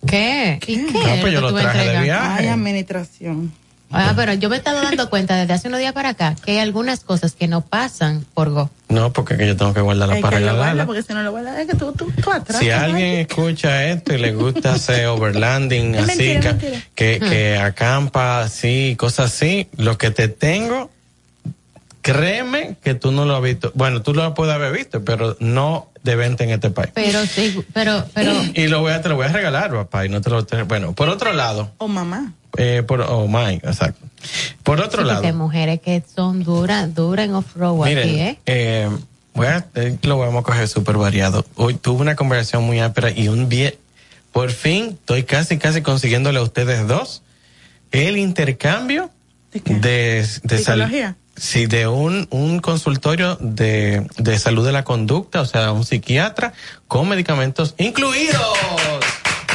¿Qué? ¿Y qué? No, es pues yo que lo traje de viaje. Ay, administración. Ah, pero yo me he estado dando cuenta desde hace unos días para acá que hay algunas cosas que no pasan por Go. No, porque que yo tengo que guardarla para regalarla. porque si no lo guarda es que tú, tú, tú atrás. Si alguien escucha esto y le gusta hacer <laughs> overlanding, Es así, mentira, mentira. que, que acampa así, cosas así, lo que te tengo, créeme que tú no lo has visto. Bueno, tú lo puedes haber visto, pero no de venta en este país. Pero sí, pero, pero, Y lo voy a, te lo voy a regalar, papá, y no te lo te- Bueno, por otro lado, O mamá. eh, por, oh my, exacto. Por otro sí, lado, porque hay mujeres que son duras, duras en off-road aquí, ¿eh? eh, voy a, eh, lo vamos a coger súper variado. Hoy tuve una conversación muy áspera y un bien, por fin estoy casi, casi consiguiéndole a ustedes dos el intercambio de, de, sal- ¿Psicología? Sí, de un, un consultorio de, de salud de la conducta, o sea, un psiquiatra con medicamentos incluidos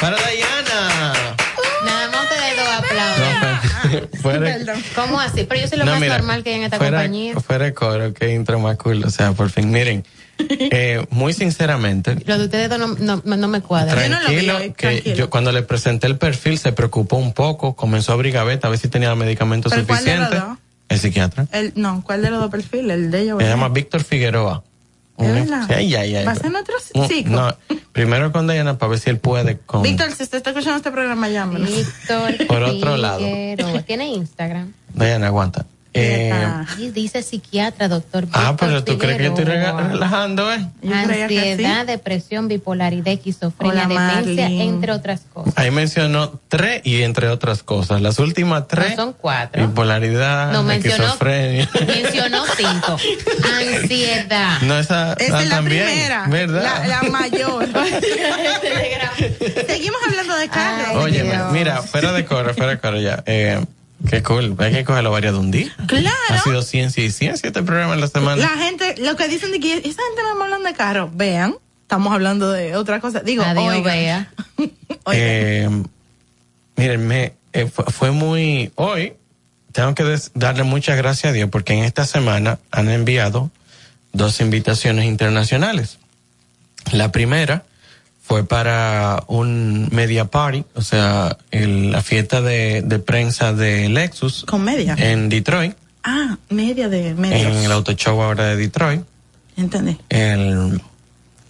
para Diana. Nada más dos aplauden. No, fue- <laughs> <laughs> fuera- ¿Cómo así? Pero yo soy lo No, más mira, normal que hay en esta fuera, compañía. Fuera de coro, que intro más cool. O sea, por fin, miren, <laughs> eh, muy sinceramente, Lo de ustedes dos no, no, no me cuadra. tranquilo, que yo cuando le presenté el perfil se preocupó un poco, comenzó a abrir gaveta a ver si tenía medicamentos ¿Pero cuál de los suficientes. El psiquiatra. El, no, ¿cuál de los dos perfiles? El de ella. Se llama Víctor Figueroa. ¿Es Un- verdad? Sí, ay, ay. ¿Va a ser nuestro Mm, psico? No, primero con Diana para ver si él puede con... Víctor, si usted está escuchando este programa, llámanos. Víctor Por otro lado. Figueroa. ¿Tiene Instagram? Diana, aguanta. Eh, Y dice psiquiatra, doctor. ah, Víctor pero tú crees que yo estoy relajando, ¿eh? Ansiedad, depresión, bipolaridad, esquizofrenia, Hola, demencia, Marlene. entre otras cosas. Ahí mencionó tres y entre otras cosas. Las últimas tres. No, son cuatro. Bipolaridad, No, mencionó- esquizofrenia. Mencionó cinco. Ansiedad. No, esa, Esa ah, es la también, primera. ¿verdad? La, la mayor. <laughs> Seguimos hablando de carros. Oye, Dios. mira, fuera de coro, fuera de coro ya. Eh, qué cool. Hay que cogerlo varios de un día. Claro. Ha sido ciencia y ciencia este programa en la semana. La gente, lo que dicen de que esa gente no está hablando de carros, vean, estamos hablando de otra cosa. Digo, Adiós, oigan. Bea. <laughs> Eh, miren, me, eh, fue, fue muy. Hoy tengo que des- darle muchas gracias a Dios porque en esta semana han enviado dos invitaciones internacionales. La primera fue para un media party, o sea, el- la fiesta de, de prensa de Lexus Con media. en Detroit, Ah, media de medios. en el auto show ahora de Detroit. Entendí. El,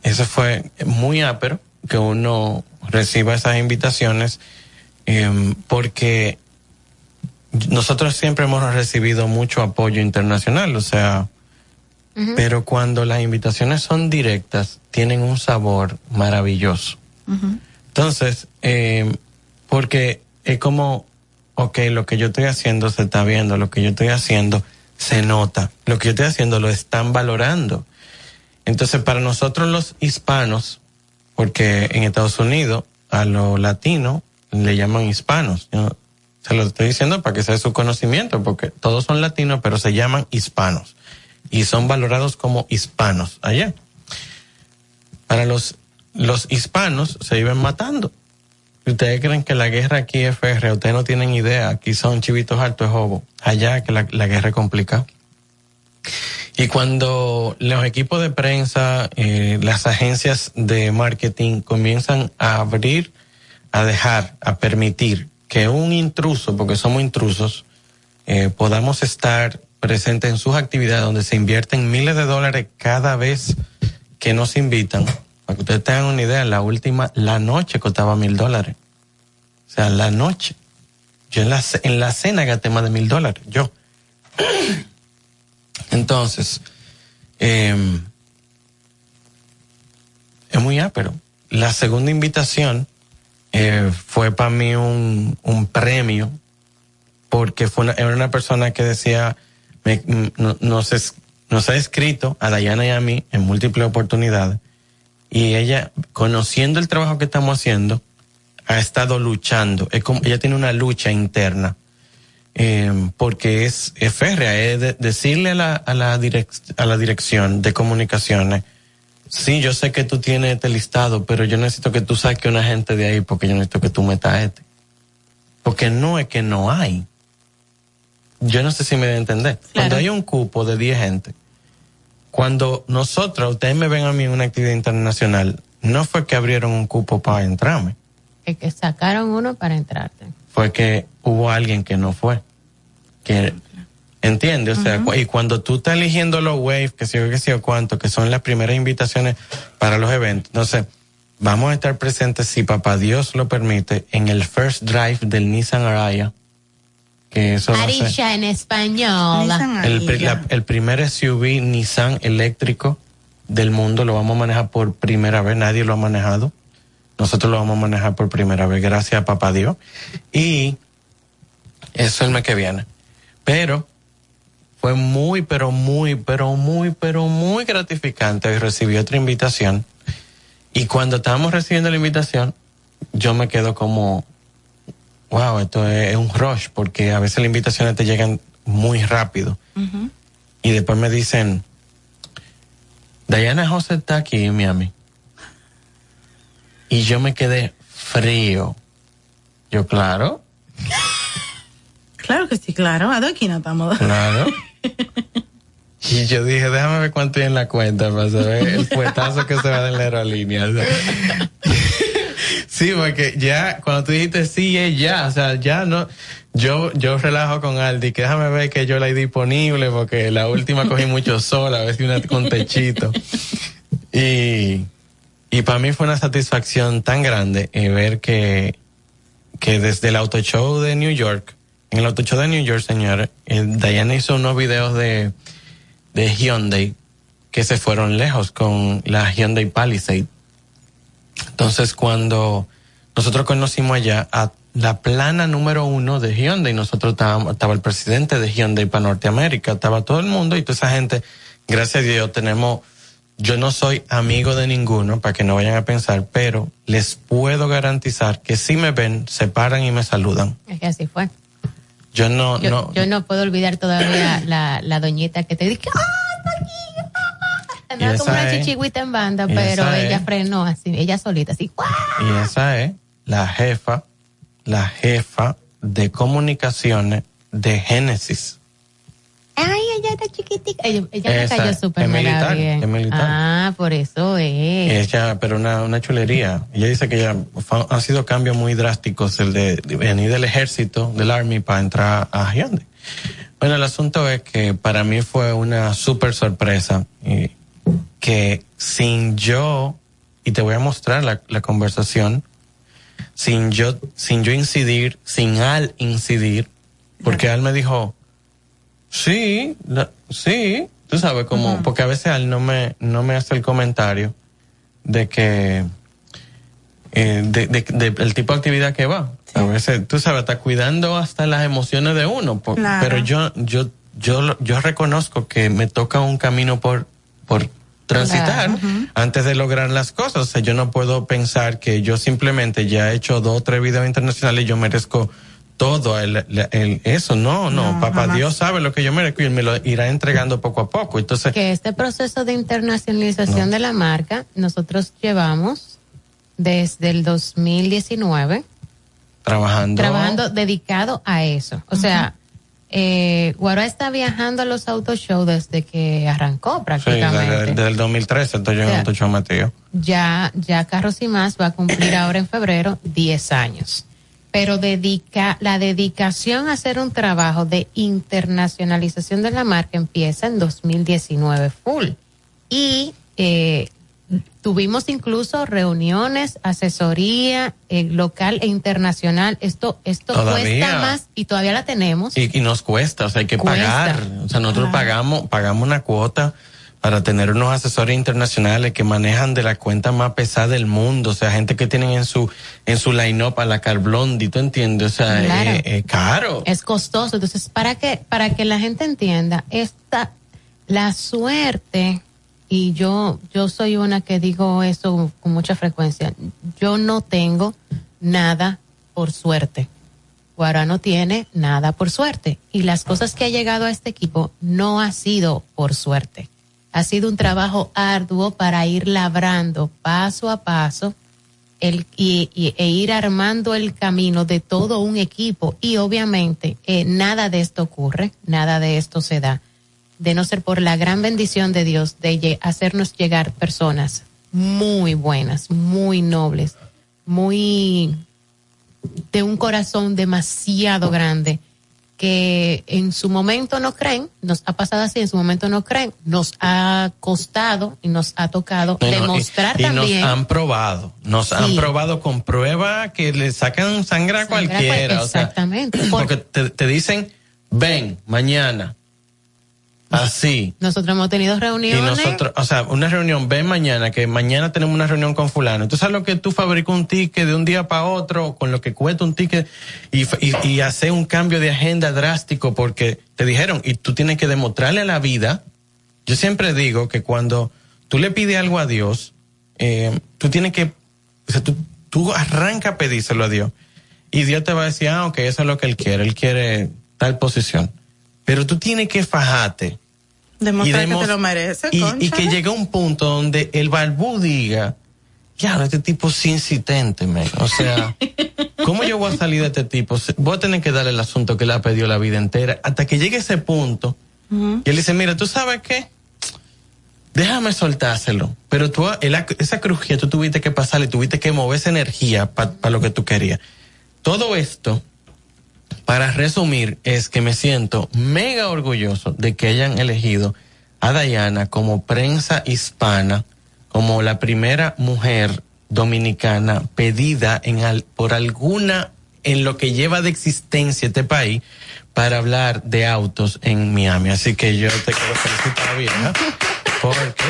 eso fue muy ápero que uno reciba esas invitaciones em, porque nosotros siempre hemos recibido mucho apoyo internacional, o sea, pero cuando las invitaciones son directas, tienen un sabor maravilloso. Entonces, eh, porque es como, ok, lo que yo estoy haciendo se está viendo, lo que yo estoy haciendo se nota, lo que yo estoy haciendo lo están valorando. Entonces, para nosotros los hispanos, porque en Estados Unidos a los latinos le llaman hispanos, se lo estoy diciendo para que sea su conocimiento, porque todos son latinos, pero se llaman hispanos y son valorados como hispanos allá. Para los, los hispanos se viven matando. Ustedes creen que la guerra aquí es férrea, ustedes no tienen idea, aquí son chivitos altos de jobo, allá que la, la guerra es complicada. Y cuando los equipos de prensa, eh, las agencias de marketing comienzan a abrir, a dejar, a permitir que un intruso, porque somos intrusos, eh, podamos estar presentes en sus actividades donde se invierten miles de dólares cada vez que nos invitan. Para que ustedes tengan una idea, la última, la noche costaba mil dólares. O sea, la noche. Yo en la, en la cena gasté más de mil dólares. Yo. Entonces, eh, es muy ápero. La segunda invitación eh, fue para mí un, un, premio porque fue una, era una persona que decía, nos, ha escrito a Dayana y a mí en múltiples oportunidades y ella, conociendo el trabajo que estamos haciendo, ha estado luchando. Es como, ella tiene una lucha interna eh, porque es, es férrea, es decirle a la, a, la a la dirección de comunicaciones, sí, yo sé que tú tienes este listado, pero yo necesito que tú saques una gente de ahí porque yo necesito que tú metas este. Porque no es que no hay. Yo no sé si me debe entender. Cuando hay un cupo de 10 gente, cuando nosotros, ustedes me ven a mí en una actividad internacional, no fue que abrieron un cupo para entrarme. Es que sacaron uno para entrarte fue que hubo alguien que no fue. Que, ¿Entiendes? O sea, y cuando tú estás eligiendo los waves, que sé yo, que sé yo cuánto, que son las primeras invitaciones para los eventos, entonces, vamos a estar presentes, si papá Dios lo permite, en el first drive del Nissan Araya. Que eso Arisha en español. El, el primer SUV Nissan eléctrico del mundo lo vamos a manejar por primera vez, nadie lo ha manejado. Nosotros lo vamos a manejar por primera vez, gracias a papá Dios. Y eso es el mes que viene. Pero fue muy, pero muy, pero muy, pero muy gratificante. Y recibí otra invitación. Y cuando estábamos recibiendo la invitación, yo me quedo como, wow, esto es, un rush, porque a veces las invitaciones te llegan muy rápido. Y después me dicen, Diana José está aquí en Miami y yo me quedé frío. Yo, claro. <laughs> Claro que sí, claro. Aquí no estamos. <laughs> Claro. Y yo dije, déjame ver cuánto hay en la cuenta para saber el puestazo que se va de la aerolínea. <laughs> sí, porque ya, cuando tú dijiste sí, es ya, o sea, ya no, yo, yo relajo con Aldi, que déjame ver que yo la hay disponible, porque la última cogí mucho <laughs> sola, a ver si una con techito. Y, y para mí fue una satisfacción tan grande eh, ver que, que desde el Auto Show de New York, en el Auto Show de New York, señores, eh, Diana hizo unos videos de, de Hyundai que se fueron lejos con la Hyundai Palisade. Entonces, cuando nosotros conocimos allá a la plana número uno de Hyundai, nosotros estábamos, estaba el presidente de Hyundai para Norteamérica, estaba todo el mundo y toda esa gente, gracias a Dios, tenemos yo no soy amigo de ninguno, para que no vayan a pensar, pero les puedo garantizar que si me ven, se paran y me saludan. Es que así fue. Yo no, yo, no. Yo no puedo olvidar todavía la, la doñita que te dice, ¡ah, está aquí! Andaba como una chichigüita en banda, pero ella frenó así, ella solita, así. Y esa es la jefa, la jefa de comunicaciones de Génesis. Ay, ella está chiquitica. Ella, me cayó súper militar, bien. Es militar. Ah, por eso es. Ella, pero una, una chulería. Ella dice que ya ha sido cambios muy drásticos el de, venir del ejército, del army, para entrar a Hyundai. Bueno, el asunto es que para mí fue una súper sorpresa y que sin yo, y te voy a mostrar la, la conversación, sin yo, sin yo incidir, sin Al incidir, porque Al me dijo, Sí, sí, tú sabes como, porque a veces él no me, no me hace el comentario de que, eh, de, de, el tipo de actividad que va. A veces, tú sabes, está cuidando hasta las emociones de uno, pero yo, yo, yo, yo reconozco que me toca un camino por, por transitar antes de lograr las cosas. O sea, yo no puedo pensar que yo simplemente ya he hecho dos o tres videos internacionales y yo merezco todo el, eso. No, no, papá Dios sabe lo que yo merezco y me lo irá entregando poco a poco. Entonces. Que este proceso de internacionalización de la marca, nosotros llevamos desde el 2019. Trabajando. Trabajando dedicado a eso. O sea, Eh, Guará está viajando a los auto show desde que arrancó Sí, prácticamente. desde, desde el 2013 estoy yo en O sea, Auto Show metido. ya, ya Carros y Más va a cumplir ahora en febrero 10 años. Pero dedica, la dedicación a hacer un trabajo de internacionalización de la marca empieza en 2019 full. Y eh, tuvimos incluso reuniones, asesoría eh, local e internacional. Esto, esto Todavía. cuesta más y todavía la tenemos. Y, y nos cuesta, o sea, hay que Cuesta. pagar. O sea, nosotros pagamos, pagamos una cuota para tener unos asesores internacionales que manejan de la cuenta más pesada del mundo, o sea, gente que tienen en su en su line-up a la Carblondi, ¿tú entiendes? O sea, Claro. es eh, caro. Es costoso. Entonces, para que, para que la gente entienda, esta, la suerte, y yo, yo soy una que digo eso con mucha frecuencia, yo no tengo nada por suerte. Guará no tiene nada por suerte. Y las cosas que ha llegado a este equipo no ha sido por suerte. Ha sido un trabajo arduo para ir labrando paso a paso el, y- e ir armando el camino de todo un equipo. Y obviamente eh, nada de esto ocurre, nada de esto se da, de no ser por la gran bendición de Dios de hacernos llegar personas muy buenas, muy nobles, muy de un corazón demasiado grande que en su momento no creen, nos ha pasado así, en su momento no creen, nos ha costado y nos ha tocado No, no, y- demostrar y, también. nos han probado, nos han probado con prueba que le sacan sangre a Sangre cualquiera. cual- o sea, Exactamente. porque te, te dicen, ven, mañana. Así. Nosotros hemos tenido Y reuniones. nosotros, o sea, una reunión, ven mañana, que mañana tenemos una reunión con fulano. Tú sabes lo que tú fabricas un ticket de un día para otro, con lo que cuesta un ticket, y, y, y hacer un cambio de agenda drástico porque te dijeron, y tú tienes que demostrarle a la vida. Yo siempre digo que cuando tú le pides algo a Dios, eh, tú tienes que, o sea, tú, tú arranca a pedírselo a Dios. Y Dios te va a decir, ah, ok, eso es lo que Él quiere, Él quiere tal posición. Pero tú tienes que fajarte Demostrar que te lo mereces, y, y que llegue un punto donde el barbú diga, ya, este tipo es insistente, man. O sea, <laughs> ¿cómo yo voy a salir de este tipo? Voy a tener que darle el asunto que le ha pedido la vida entera hasta que llegue ese punto. Y él dice, mira, ¿tú sabes qué? Déjame soltárselo. Pero tú, el- esa crujía tú tuviste que pasarle, tuviste que mover esa energía para lo que tú querías. Todo esto, para resumir, es que me siento mega orgulloso de que hayan elegido a Diana como prensa hispana, como la primera mujer dominicana pedida por alguna, en lo que lleva de existencia este país, para hablar de autos en Miami. Así que yo te quiero felicitar, vieja, porque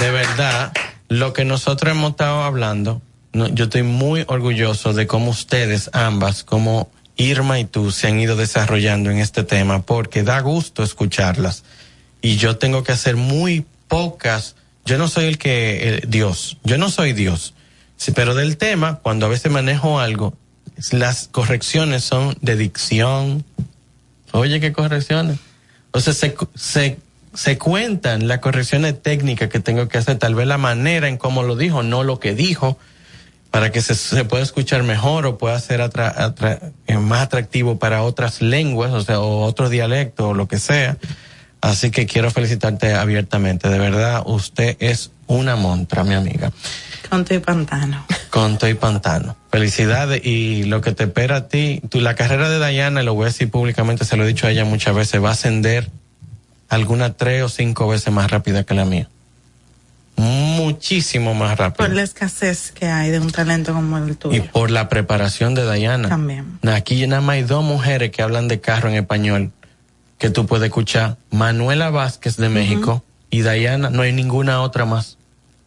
de verdad, lo que nosotros hemos estado hablando, yo estoy muy orgulloso de cómo ustedes ambas, como Irma y tú, se han ido desarrollando en este tema, porque da gusto escucharlas. Y yo tengo que hacer muy pocas, yo no soy el que, Dios, yo no soy Dios. Sí, pero del tema, cuando a veces manejo algo, las correcciones son de dicción. Oye, qué correcciones. O sea, se, se, se cuentan las correcciones técnicas que tengo que hacer, tal vez la manera en cómo lo dijo, no lo que dijo, para que se, se pueda escuchar mejor o pueda ser atra- atra- eh, más atractivo para otras lenguas, o sea, o otro dialecto o lo que sea. Así que quiero felicitarte abiertamente. De verdad, usted es una montra, mi amiga. Conto y pantano. Conto y Pantano. Felicidades y lo que te espera a ti, tú, la carrera de Dayana, lo voy a decir públicamente, se lo he dicho a ella muchas veces, va a ascender alguna tres o cinco veces más rápida que la mía. Muchísimo más rápido. Por la escasez que hay de un talento como el Y tuyo. por la preparación de Dayana. También. Aquí nada más hay dos mujeres que hablan de carro en español que tú puedes escuchar. Manuela Vázquez de México y Dayana, no hay ninguna otra más.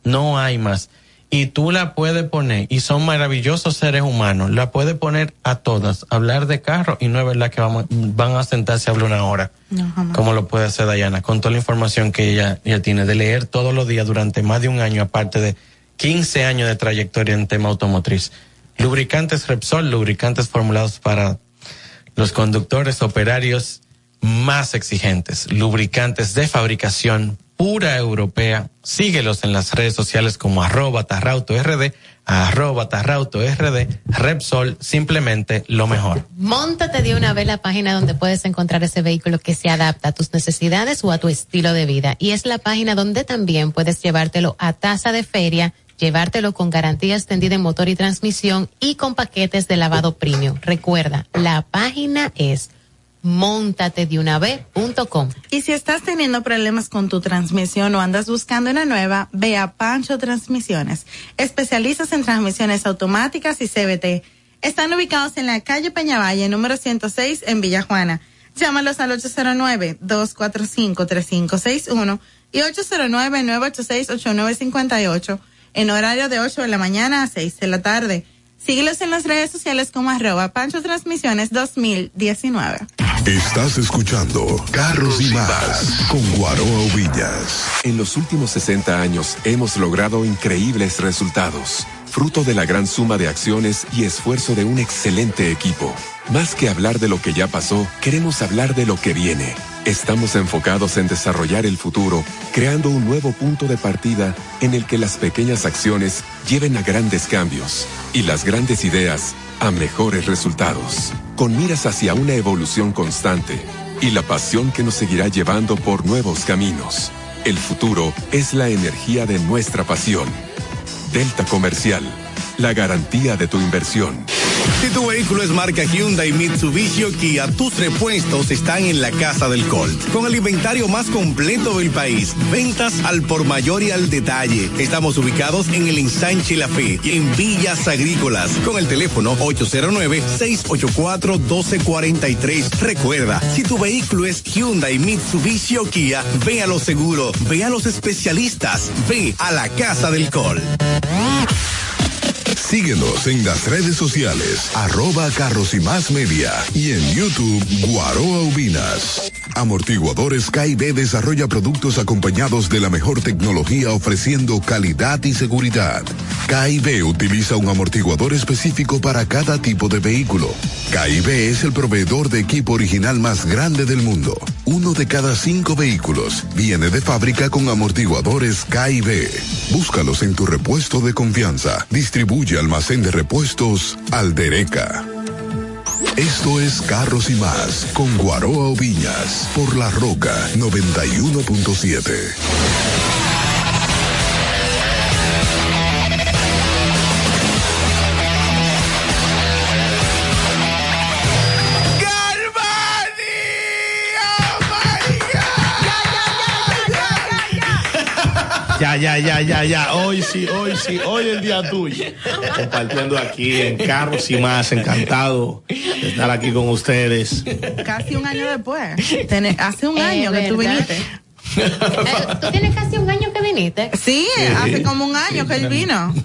No hay más. Y tú la puedes poner, y son maravillosos seres humanos, la puedes poner a todas, hablar de carro y no es verdad que vamos, van a sentarse a hablar una hora, No, como lo puede hacer Dayana, con toda la información que ella, ella tiene, de leer todos los días durante más de un año, aparte de 15 años de trayectoria en tema automotriz. Lubricantes Repsol, lubricantes formulados para los conductores operarios más exigentes, lubricantes de fabricación pura europea. Síguelos en las redes sociales como arroba tarrauto rd, arroba tarrauto rd, Repsol, simplemente lo mejor. Móntate de una vez la página donde puedes encontrar ese vehículo que se adapta a tus necesidades o a tu estilo de vida. Y es la página donde también puedes llevártelo a tasa de feria llevártelo con garantía extendida en motor y transmisión y con paquetes de lavado premium. Recuerda, la página es montatedeunavez.com. Y si estás teniendo problemas con tu transmisión o andas buscando una nueva, ve a Pancho Transmisiones. Especialistas en transmisiones automáticas y CBT. Están ubicados en la calle Peñavalle, número 106, en Villa Juana. Llámalos al 809-245-3561 y 809-986-8958 en horario de 8 de la mañana a 6 de la tarde. Síguelos en las redes sociales como arroba Pancho Transmisiones 2019. Estás escuchando Carros y Más con Guaroa Villas. En los últimos 60 años hemos logrado increíbles resultados, fruto de la gran suma de acciones y esfuerzo de un excelente equipo. Más que hablar de lo que ya pasó, queremos hablar de lo que viene. Estamos enfocados en desarrollar el futuro, creando un nuevo punto de partida en el que las pequeñas acciones lleven a grandes cambios y las grandes ideas a mejores resultados, con miras hacia una evolución constante y la pasión que nos seguirá llevando por nuevos caminos. El futuro es la energía de nuestra pasión. Delta Comercial, la garantía de tu inversión. Si tu vehículo es marca Hyundai, Mitsubishi o Kia, tus repuestos están en la Casa del Colt. Con el inventario más completo del país. Ventas al por mayor y al detalle. Estamos ubicados en el Ensanche La Fe, en Villas Agrícolas, con el teléfono 809-684-1243. Recuerda, si tu vehículo es Hyundai, Mitsubishi o Kia, ve a lo seguro, ve a los especialistas, ve a la Casa del Colt. Síguenos en las redes sociales, arroba carros y más media y en YouTube Guaroa Ubinas. Amortiguadores KIB desarrolla productos acompañados de la mejor tecnología ofreciendo calidad y seguridad. KIB utiliza un amortiguador específico para cada tipo de vehículo. KIB es el proveedor de equipo original más grande del mundo. Uno de cada cinco vehículos viene de fábrica con amortiguadores KIB. Búscalos en tu repuesto de confianza. Distribuye almacén de repuestos Aldereca. Esto es Carros y más con Guaroa Oviñas por La Roca 91.7. Ya, ya, ya, ya, ya. Hoy sí, hoy sí, hoy el día tuyo. Compartiendo aquí en Carros y más. Encantado de estar aquí con ustedes. Casi un año después. hace un año que tú viniste. Eh, ¿Tú tienes casi un año que viniste? Sí, hace como un año que él vino. <laughs>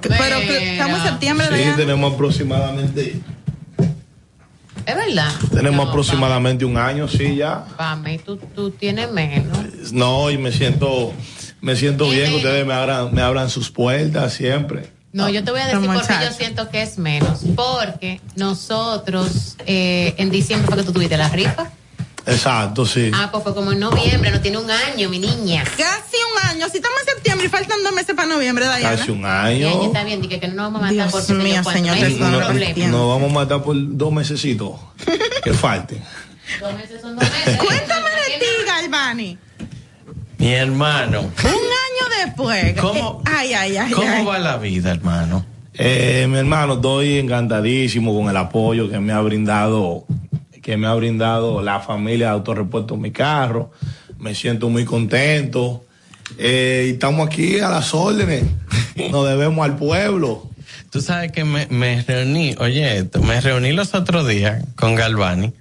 Pero estamos en septiembre de Sí, tenemos aproximadamente es verdad. Tenemos aproximadamente un año, sí, ya. Pame, tú, tú tienes menos. No, y me siento, me siento bien ustedes me abran, me abran sus puertas siempre. No, yo te voy a decir por qué yo siento que es menos. Porque nosotros, eh, en diciembre fue que tú tuviste la rifa. Exacto, sí. Ah, pues fue como en noviembre, no tiene un año, mi niña. Casi un año. Si estamos en septiembre y faltan dos meses para noviembre, Dayana. Casi un año. Está bien, dije que no nos vamos a matar Dios por mío, señor, no, no, problema. Nos vamos a matar por dos mesecitos que <laughs> falten. dos meses son dos meses. Cuéntame de ti, Galvani. Mi hermano. Un año después. ¿Cómo, ay, ay, ay, ¿cómo va la vida, hermano? Eh, mi hermano, estoy encantadísimo con el apoyo que me ha brindado que me ha brindado la familia de Autorepuesto Mi Carro. Me siento muy contento. Eh, estamos aquí a las órdenes. <laughs> Nos debemos al pueblo. Tú sabes que me, me reuní, oye, me reuní los otros días con Galvani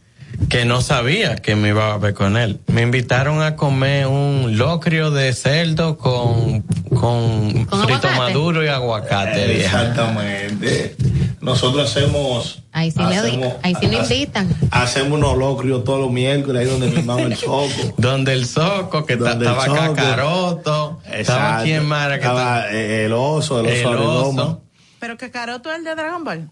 que no sabía que me iba a ver con él. Me invitaron a comer un locrio de cerdo con, con, frito maduro y aguacate. Exactamente. Nosotros hacemos. Ahí sí, hacemos, ahí sí invitan. Hacemos unos locrios todos los miércoles, ahí donde mi el Soco. <laughs> donde el Soco, que estaba Cacaroto. Estaba quien más. Estaba el oso, el oso, Pero Cacaroto es el de Dragon Ball.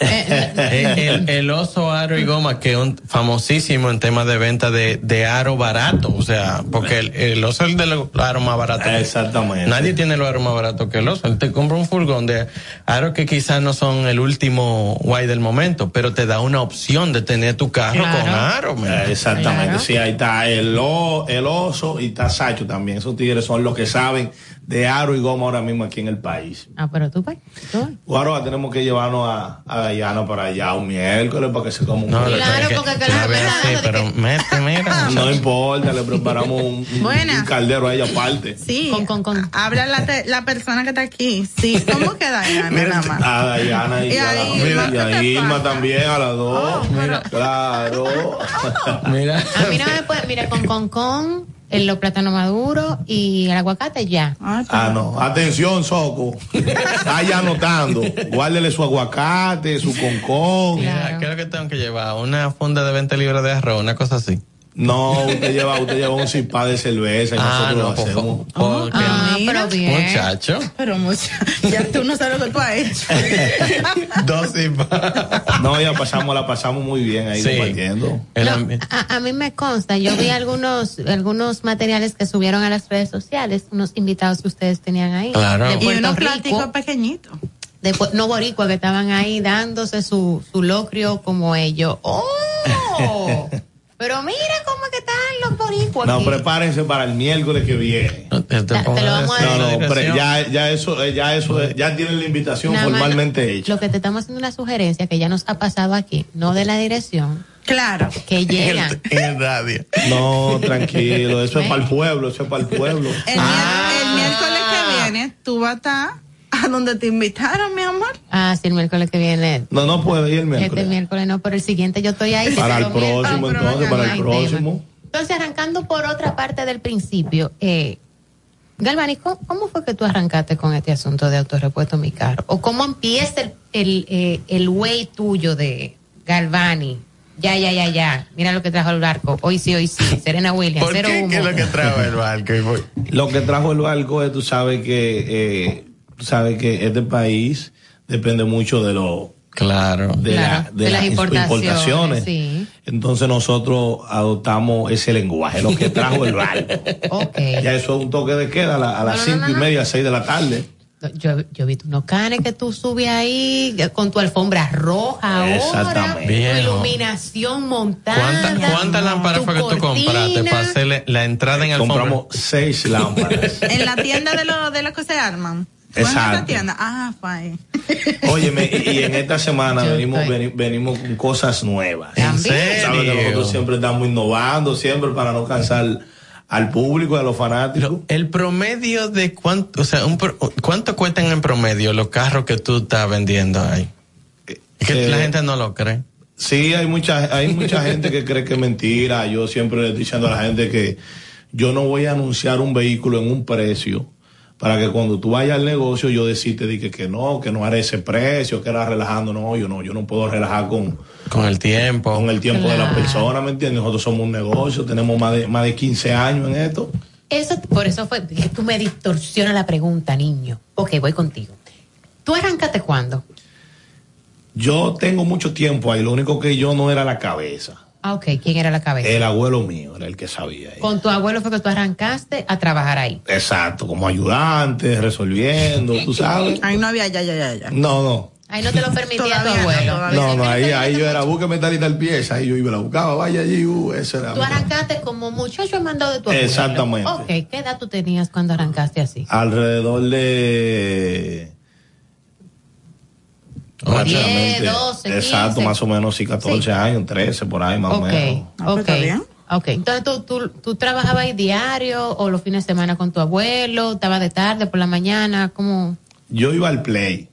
El, el oso aro y goma que es un famosísimo en temas de venta de, de aro barato, o sea, porque el, el oso es el de los aros más baratos. Exactamente. Nadie tiene los aros más baratos que el oso. Él te compra un furgón de aros que quizás no son el último guay del momento, pero te da una opción de tener tu carro con aro. man. Eh, Exactamente, sí, ahí está el, o- el oso y está Sacho también. Esos tigres son los que saben de aro y goma ahora mismo aquí en el país. Ah, pero tú, pues. tú. Ahora tenemos que llevarnos a, a Guyana para allá un miércoles para que se coma un No. Claro, porque que La veo así, pero mete, mira. <laughs> No importa, le preparamos un, un- caldero a ella aparte. Sí. Con, con, con. Habla la, te- la persona que está aquí. Sí. ¿Cómo nada más? A Diana y, Y a, a la- Irma, y a ¿qué te Irma también, a las dos. Claro. <laughs> Mira. A mí no me puede, mira, con con con, el, los plátanos maduros y el aguacate ya. Ah, no. Atención, Soco. Vaya anotando. Guárdele su aguacate, su concón. Mira, ¿qué es lo que tengo que llevar? Una funda de 20 libras de arroz, una cosa así. No, usted lleva, usted lleva un cipá de cerveza y Ah, nosotros no, lo por hacemos. Porque- Ah, pero bien. Muchacho. Pero mucha. Ya tú no sabes lo que tú has hecho. <laughs> Dos y No, ya pasamos, la pasamos muy bien ahí Sí. compartiendo. No, a, a mí me consta, yo vi algunos algunos materiales que subieron a las redes sociales, unos invitados que ustedes tenían ahí. Claro. De Y unos Rico, platicos pequeñitos. de no boricua, que estaban ahí dándose su, su locrio como ellos. ¡Oh! <laughs> Pero mira cómo es que están los boricuas No, aquí. prepárense para el miércoles que viene. te lo vamos a No, no, ya, ya eso, eh, ya eso, eh, ya tienen la invitación Nada más formalmente hecha. Lo que te estamos haciendo una sugerencia que ya nos ha pasado aquí, no de la dirección, Claro. que <laughs> llegan. En el radio. No, tranquilo, eso es para el pueblo, eso es para el pueblo. El, el miércoles que viene, tú vas a estar <laughs> a donde te invitaron, mi amor. Ah, sí, el miércoles que viene. No, no puede ir el Este miércoles. miércoles no, pero el siguiente yo estoy ahí. Para el miércoles. próximo, entonces, para el próximo. Entonces, arrancando por otra parte del principio, eh, Galvani, ¿cómo, cómo fue que tú arrancaste con este asunto de autorrepuesto mi carro? ¿O cómo empieza el, el, eh, el way tuyo de Galvani? Ya, ya, ya, ya. Mira lo que trajo el barco. Hoy sí, hoy sí. <laughs> Serena Williams, ¿Por cero qué? humo. ¿Qué es lo que trae el barco? Lo que trajo el barco es, tú sabes que, eh, sabes que este país depende mucho de lo Claro. de, Claro, la- de de las las importaciones, importaciones. sí. Entonces nosotros adoptamos ese lenguaje, lo que <laughs> trajo el barco. Ok. Ya eso es un toque de queda a, la- a las No, no, cinco no, y media, seis de la tarde. Yo, yo vi unos canes que tú subes ahí con tu alfombra roja ahora, Exactamente. tu Viejo. iluminación montada. ¿Cuántas cuántas lámparas tu fue que tú compraste para hacerle la entrada en alfombra? Compramos seis lámparas. <laughs> En la tienda de los de los que se arman. ¿Fue en esa Exacto. tienda? Ah. <laughs> Óyeme, y, y en esta semana Yo venimos, veni- venimos con cosas nuevas. ¿En serio? Sabes que nosotros siempre estamos innovando, siempre para no cansar al público, a los fanáticos. El promedio de cuánto, o sea, un cuánto cuestan en promedio los carros que tú estás vendiendo ahí. Que Eh, la gente no lo cree. Sí, hay mucha, hay mucha <laughs> gente que cree que es mentira. Yo siempre le estoy diciendo a la gente que yo no voy a anunciar un vehículo en un precio para que cuando tú vayas al negocio yo decirte di que, que no, que no haré ese precio, que era relajando. No, yo no, yo no puedo relajar con, Con el tiempo. con el tiempo de la persona, ¿me entiendes? Nosotros somos un negocio, tenemos más de, más de 15 años en esto. Eso, por eso fue que tú me distorsionas la pregunta, niño. Ok, voy contigo. ¿Tú arrancaste cuándo? Yo tengo mucho tiempo ahí, lo único que yo no era la cabeza. Ah, ok, ¿quién era la cabeza? El abuelo mío era el que sabía. Con tu abuelo fue que tú arrancaste a trabajar ahí. Exacto, como ayudante, resolviendo, tú sabes. Ahí no había ya, ya, ya, ya. No, no. Ahí no te lo permitía tu no, abuelo. todavía No, no, ahí, ahí yo era, búsqueme tal y tal pieza, ahí yo iba y la buscaba, vaya allí, uh, eso era. Tú arrancaste como muchacho mandado de tu abuelo. Exactamente. Ok, ¿qué edad tú tenías cuando arrancaste así? Alrededor de... Prácticamente, 10, 12, Exacto, 15. más o menos, sí, 14 años, 13, por ahí más o Ok, menos. ok. Ok, entonces ¿tú, tú, tú trabajabas ahí diario o los fines de semana con tu abuelo, estabas de tarde, por la mañana, ¿cómo? Yo iba al play,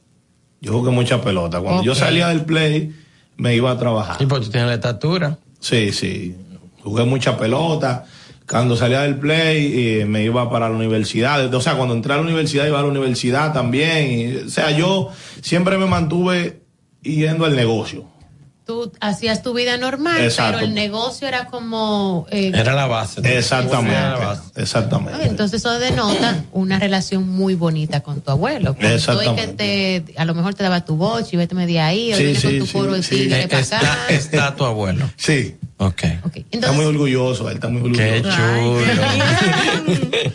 yo jugué mucha pelota. Cuando yo salía del play, me iba a trabajar. Y pues tú tienes la estatura. Sí, sí. Jugué mucha pelota. Cuando salía del play, eh, me iba para la universidad. O sea, cuando entré a la universidad, iba a la universidad también. O sea, yo siempre me mantuve yendo al negocio. Tú hacías tu vida normal, Exacto. pero el negocio era como... eh, Era la base. Exactamente. Era la base. Exactamente. Ah, Entonces eso denota una relación muy bonita con tu abuelo. Porque tú Exactamente. te, a lo mejor te daba tu voz y vete media ahí, o Sí, vienes sí, con tu sí, coro sí. tigre Eh, para Está, acá. está tu abuelo. Sí. Ok. está muy orgulloso, él está muy orgulloso. Qué chulo.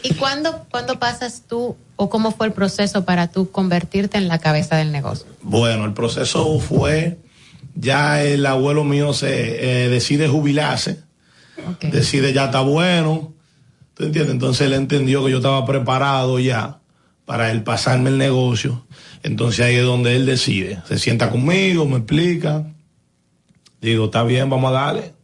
¿Y cuándo, cuándo pasas tú o cómo fue el proceso para tú convertirte en la cabeza del negocio? Bueno, el proceso fue, ya el abuelo mío se eh, decide jubilarse, decide ya está bueno, ¿tú entiendes? Entonces él entendió que yo estaba preparado ya para él pasarme el negocio, entonces ahí es donde él decide, se sienta conmigo, me explica, digo, está bien, vamos a darle.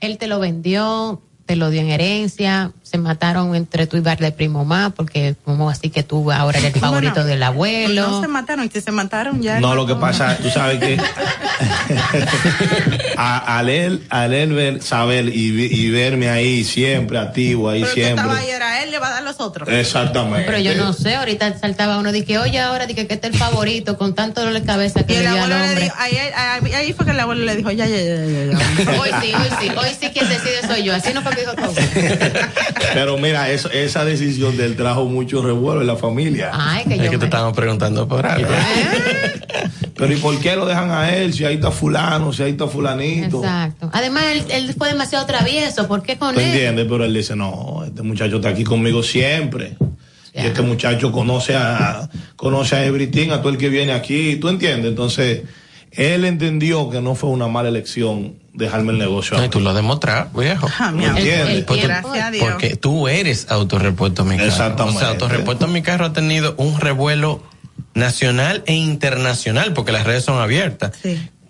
Él te lo vendió, te lo dio en herencia, se mataron entre tú y Bar de Primo más, porque como así que tú ahora eres el <laughs> favorito Bueno, del abuelo. No se mataron, y si se mataron ya. No, lo que pasa, tú sabes que <laughs> a- al él, al él ver, saber y, vi- y verme ahí siempre activo, ahí Pero siempre. estaba ahí era él, le va a dar los otros. Exactamente. Pero yo no sé, ahorita saltaba uno de que, oye, ahora di que, que este es el favorito, con tanto dolor de cabeza Y que el le dio al abuelo le dijo, ahí, ahí, ahí fue que el abuelo le dijo, ya, ya, ya, ya, ya. Hoy sí, hoy sí, hoy sí quien decide soy yo. Así no fue que dijo todo. <laughs> Pero mira, eso, esa decisión del trajo mucho revuelo en la familia. Ay, que Es que te estamos preguntando por algo. Pero ¿y por qué lo dejan a él si ahí está fulano, si ahí está fulanito? Exacto. Además, él, él fue demasiado travieso. ¿Por qué con ¿Tú él? entiendes? Pero él dice, no, este muchacho está aquí conmigo siempre. Y este muchacho conoce a, conoce a everything, a todo el que viene aquí. ¿Tú entiendes? Entonces, él entendió que no fue una mala elección dejarme el negocio. No, y tú lo has demostrado, viejo. amor. ¿Entiendes? El- Porque, gracias a Dios. porque tú eres autorepuesto mi carro. Exactamente. O sea, autorepuesto mi carro ha tenido un revuelo nacional e internacional, porque las redes son abiertas.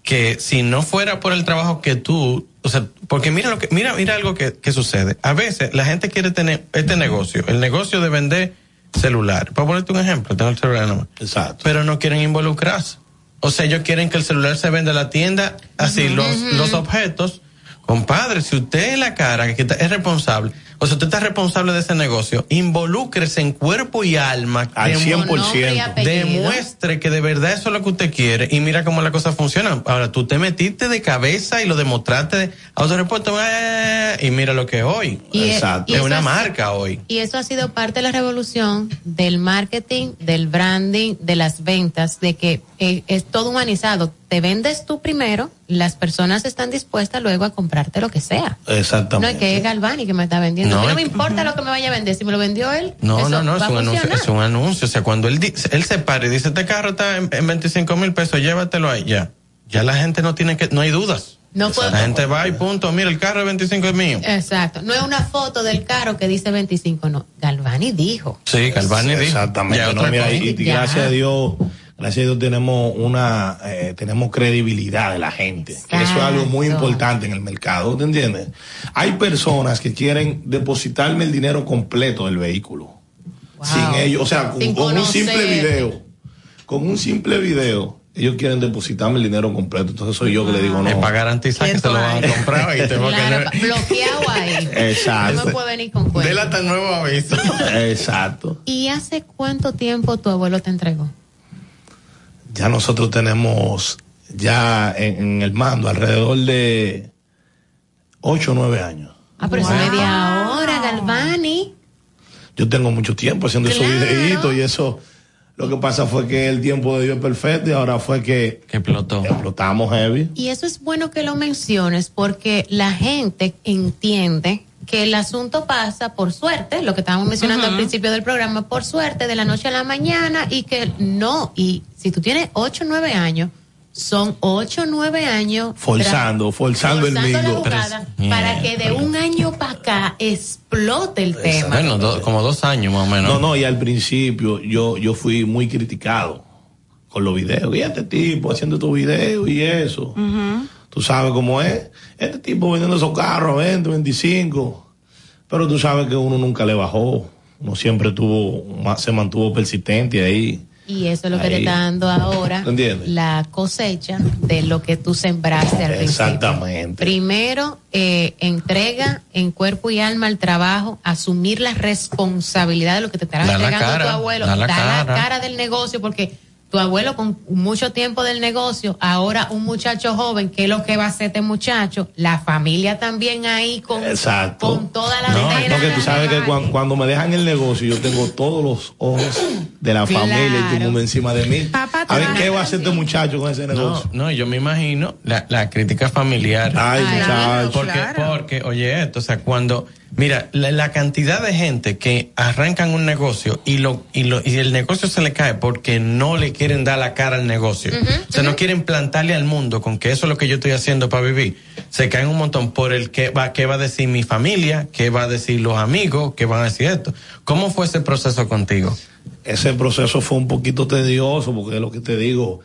Que si no fuera por el trabajo que tú, o sea, porque mira lo que, mira, mira algo que, que sucede. A veces la gente quiere tener este negocio, el negocio de vender celular. Para ponerte un ejemplo, tengo el celular nomás. Exacto. Pero no quieren involucrarse. O sea, ellos quieren que el celular se venda en la tienda, así, los, los objetos. Compadre, si usted es la cara que está- es responsable, o sea, usted está responsable de ese negocio, involúcrese en cuerpo y alma. Al demu- 100%. Con nombre y apellido. Demuestre que de verdad eso es lo que usted quiere y mira cómo la cosa funciona. Ahora, tú te metiste de cabeza y lo demostraste de autorepuesto eh, y mira lo que es hoy. Y, eh, y es una marca hoy. Y eso ha sido parte de la revolución del marketing, del branding, de las ventas, de que eh, es todo humanizado. Te vendes tú primero, las personas están dispuestas luego a comprarte lo que sea. No es Exactamente. que es Galvani que me está vendiendo. No, a mí no me que- importa lo que me vaya a vender. Si me lo vendió él, No, eso no, no, es va un, anuncio, es un anuncio. O sea, cuando él, dice- él se para y dice, este carro está en, en 25 mil pesos, llévatelo ahí, ya. Ya la gente no tiene que, no hay dudas. No puedo- La gente va y punto, mira, el carro de 25 es mío. Exacto. No es una foto del carro que dice 25, no. Galvani dijo. Sí, Galvani dijo. Exactamente. Ya no, mira, y, y Ya. gracias a Dios, gracias a Dios tenemos una, eh, tenemos credibilidad de la gente. Que eso es algo muy importante en el mercado, ¿te entiendes? Hay personas que quieren depositarme el dinero completo del vehículo. Sin ellos, o sea, con, un simple video. Con un simple video. Ellos quieren depositarme el dinero completo. Entonces soy yo que le digo no. Es para garantizar que se lo van a comprar y te va a Claro, tener. bloqueado ahí. Exacto. No me puede venir con cuenta. Dele hasta el nuevo aviso. Exacto. ¿Y hace cuánto tiempo tu abuelo te entregó? Ya nosotros tenemos ya en, en el mando alrededor de 8 o 9 años. Ah, pero es media hora, Galvani. Yo tengo mucho tiempo haciendo esos Claro. videitos y eso. Lo que pasa fue que el tiempo de Dios es perfecto y ahora fue que, explotó. explotamos heavy. Y eso es bueno que lo menciones porque la gente entiende que el asunto pasa por suerte, lo que estábamos mencionando al principio del programa, por suerte de la noche a la mañana y que no, y si tú tienes 8 o 9 años, son 8 o 9 años Forzando, forzando, el forzando la mingo. jugada para que de un año para acá explote el tema. Bueno, do- como dos años más o menos. No, no, y al principio yo, yo fui muy criticado con los videos. Y este tipo haciendo estos videos y eso. Tú sabes cómo es. Este tipo vendiendo esos carros a 20, 25. Pero tú sabes que uno nunca le bajó. Uno siempre tuvo, se mantuvo persistente ahí. Y eso es lo que te está dando ahora ¿Entiendes? la cosecha de lo que tú sembraste al principio. Exactamente. Primero, eh, entrega en cuerpo y alma al trabajo, asumir la responsabilidad de lo que te estará Da la entregando cara, tu abuelo, da la da la cara. cara del negocio, porque tu abuelo con mucho tiempo del negocio, ahora un muchacho joven, ¿qué es lo que va a hacer este muchacho? La familia también ahí con, Exacto. con toda la No, antena no, que tú sabes que cuan- cuando, me dejan el negocio, yo tengo todos los ojos de la Claro. familia y todo el mundo encima de mí. Papá, a ver, ¿qué va a hacer este muchacho con ese negocio? no, yo me imagino la, la crítica familiar. Ay, Ay, muchacho. Porque, claro. porque, oye, esto, o sea, cuando, mira, la, la cantidad de gente que arrancan un negocio y lo, y lo, y el negocio se le cae porque no le quieren dar la cara al negocio. o sea, no quieren plantarle al mundo con que eso es lo que yo estoy haciendo para vivir. Se caen un montón por el que va, qué va a decir mi familia, qué va a decir los amigos, qué van a decir esto. ¿Cómo fue ese proceso contigo? Ese proceso fue un poquito tedioso porque es lo que te digo,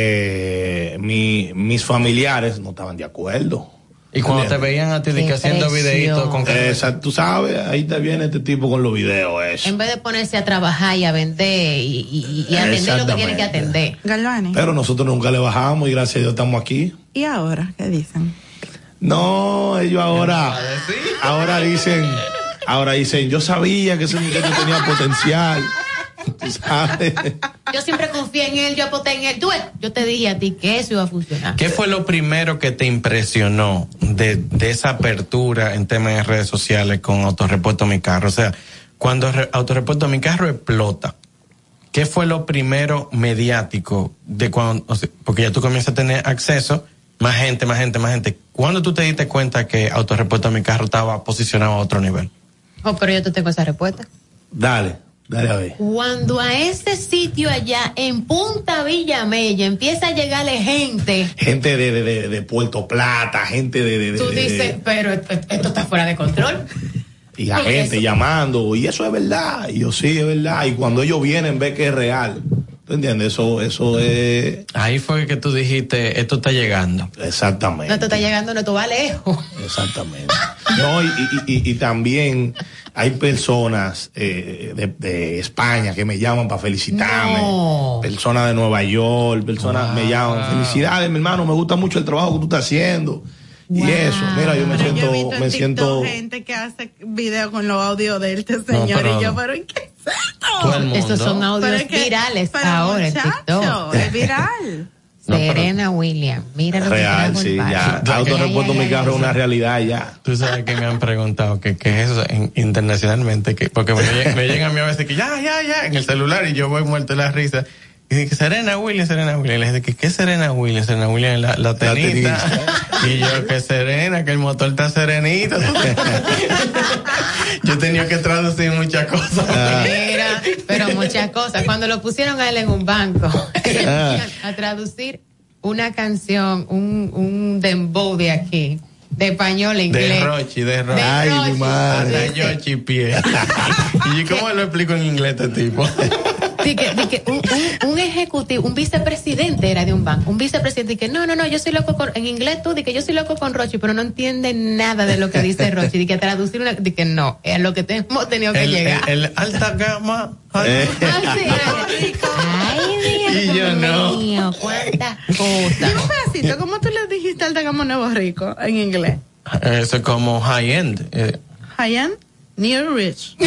eh, mi- mis familiares no estaban de acuerdo. Y cuando te veían a ti que haciendo videitos con Exacto, tú sabes, ahí te viene este tipo con los videos, eso. En vez de ponerse a trabajar y a vender y, y- y atender lo que tiene que atender. Galvani. Pero nosotros nunca le bajamos y gracias a Dios estamos aquí. ¿Y ahora qué dicen? No, ellos ahora, ahora dicen, ahora dicen, yo sabía que ese muchacho tenía potencial. Tú sabes. <laughs> Yo siempre confié en él, yo aposté en él. Tú yo te dije a ti que eso iba a funcionar. ¿Qué fue lo primero que te impresionó de, de esa apertura en temas de redes sociales con Autorepuesto Mi Carro? O sea, cuando Re- Autorepuesto Mi Carro explota, ¿qué fue lo primero mediático de cuando, o sea, porque ya tú comienzas a tener acceso, más gente, más gente, más gente. ¿Cuándo tú te diste cuenta que Autorepuesto Mi Carro estaba posicionado a otro nivel? Oh, pero yo te tengo esa respuesta. Dale, dale a ver. Cuando a ese sitio allá en Punta Villamella empieza a llegarle gente, Gente de, de, de, de Puerto Plata, gente de, de, de- tú de- dices, pero esto, esto está fuera de control. y la gente eso- llamando, y eso es verdad, y yo sí, es verdad, y cuando ellos vienen ve que es real. ¿Tú entiendes? Eso, eso es... Ahí fue que tú dijiste, esto está llegando. Exactamente. No te está llegando, no te va lejos. Exactamente. <laughs> No, y, y- y- y también hay personas eh, de, de España que me llaman para felicitarme. No. Personas de Nueva York, personas me llaman. Felicidades, mi hermano, me gusta mucho el trabajo que tú estás haendo. Y eso, mira, yo me Pero yo he siento, visto en me TikTok siento. gente que hace video con los audios de este señor pero- y yo, pero ¿y qué es esto? Estos son audios Pero es que- virales pero ahora en muchacho, TikTok. es viral. Serena Williams, mira lo Real, que sí, trajo el ya. barco. Autorepuesto mi carro es una realidad ya. Tú sabes que me han preguntado que qué es eso en- internacionalmente, que, porque me, me llegan a mí a veces que ya, ya, ya, en el celular y yo voy muerto de la risa. Y dice, Serena Williams, Serena Williams. Le dije, ¿qué, Serena Williams? Serena Williams, la, la tenista. y yo, que Serena, que el motor está serenito. <laughs> yo tenía que traducir muchas cosas. Ah. Mira, pero muchas cosas. Cuando lo pusieron a él en un banco, <laughs> Ah. a traducir una canción, un, un dembow de aquí, de español inglés. De Rochi, de Rochi. De Ay, mi Rochi. Hasta Dice- yo chipié. <laughs> ¿Y cómo lo explico en inglés este tipo? Di que, di que un, un- un ejecutivo, un vicepresidente era de un banco, un vicepresidente y que no, no, no, yo soy loco con, en inglés tú, di que yo soy loco con Rochi, pero no entiende nada de lo que dice <laughs> Rochi, di que traducir una, di que no, es lo que te- hemos tenido que El, llegar. el- el alta gama. Eh. Así, Ay, Dios Y yo no. mío, cuántas Y cosas. un pedacito, ¿cómo tú le dijiste al Dagamo Nuevo Rico en inglés? Eso es como high end. eh, High-end, near rich. <laughs>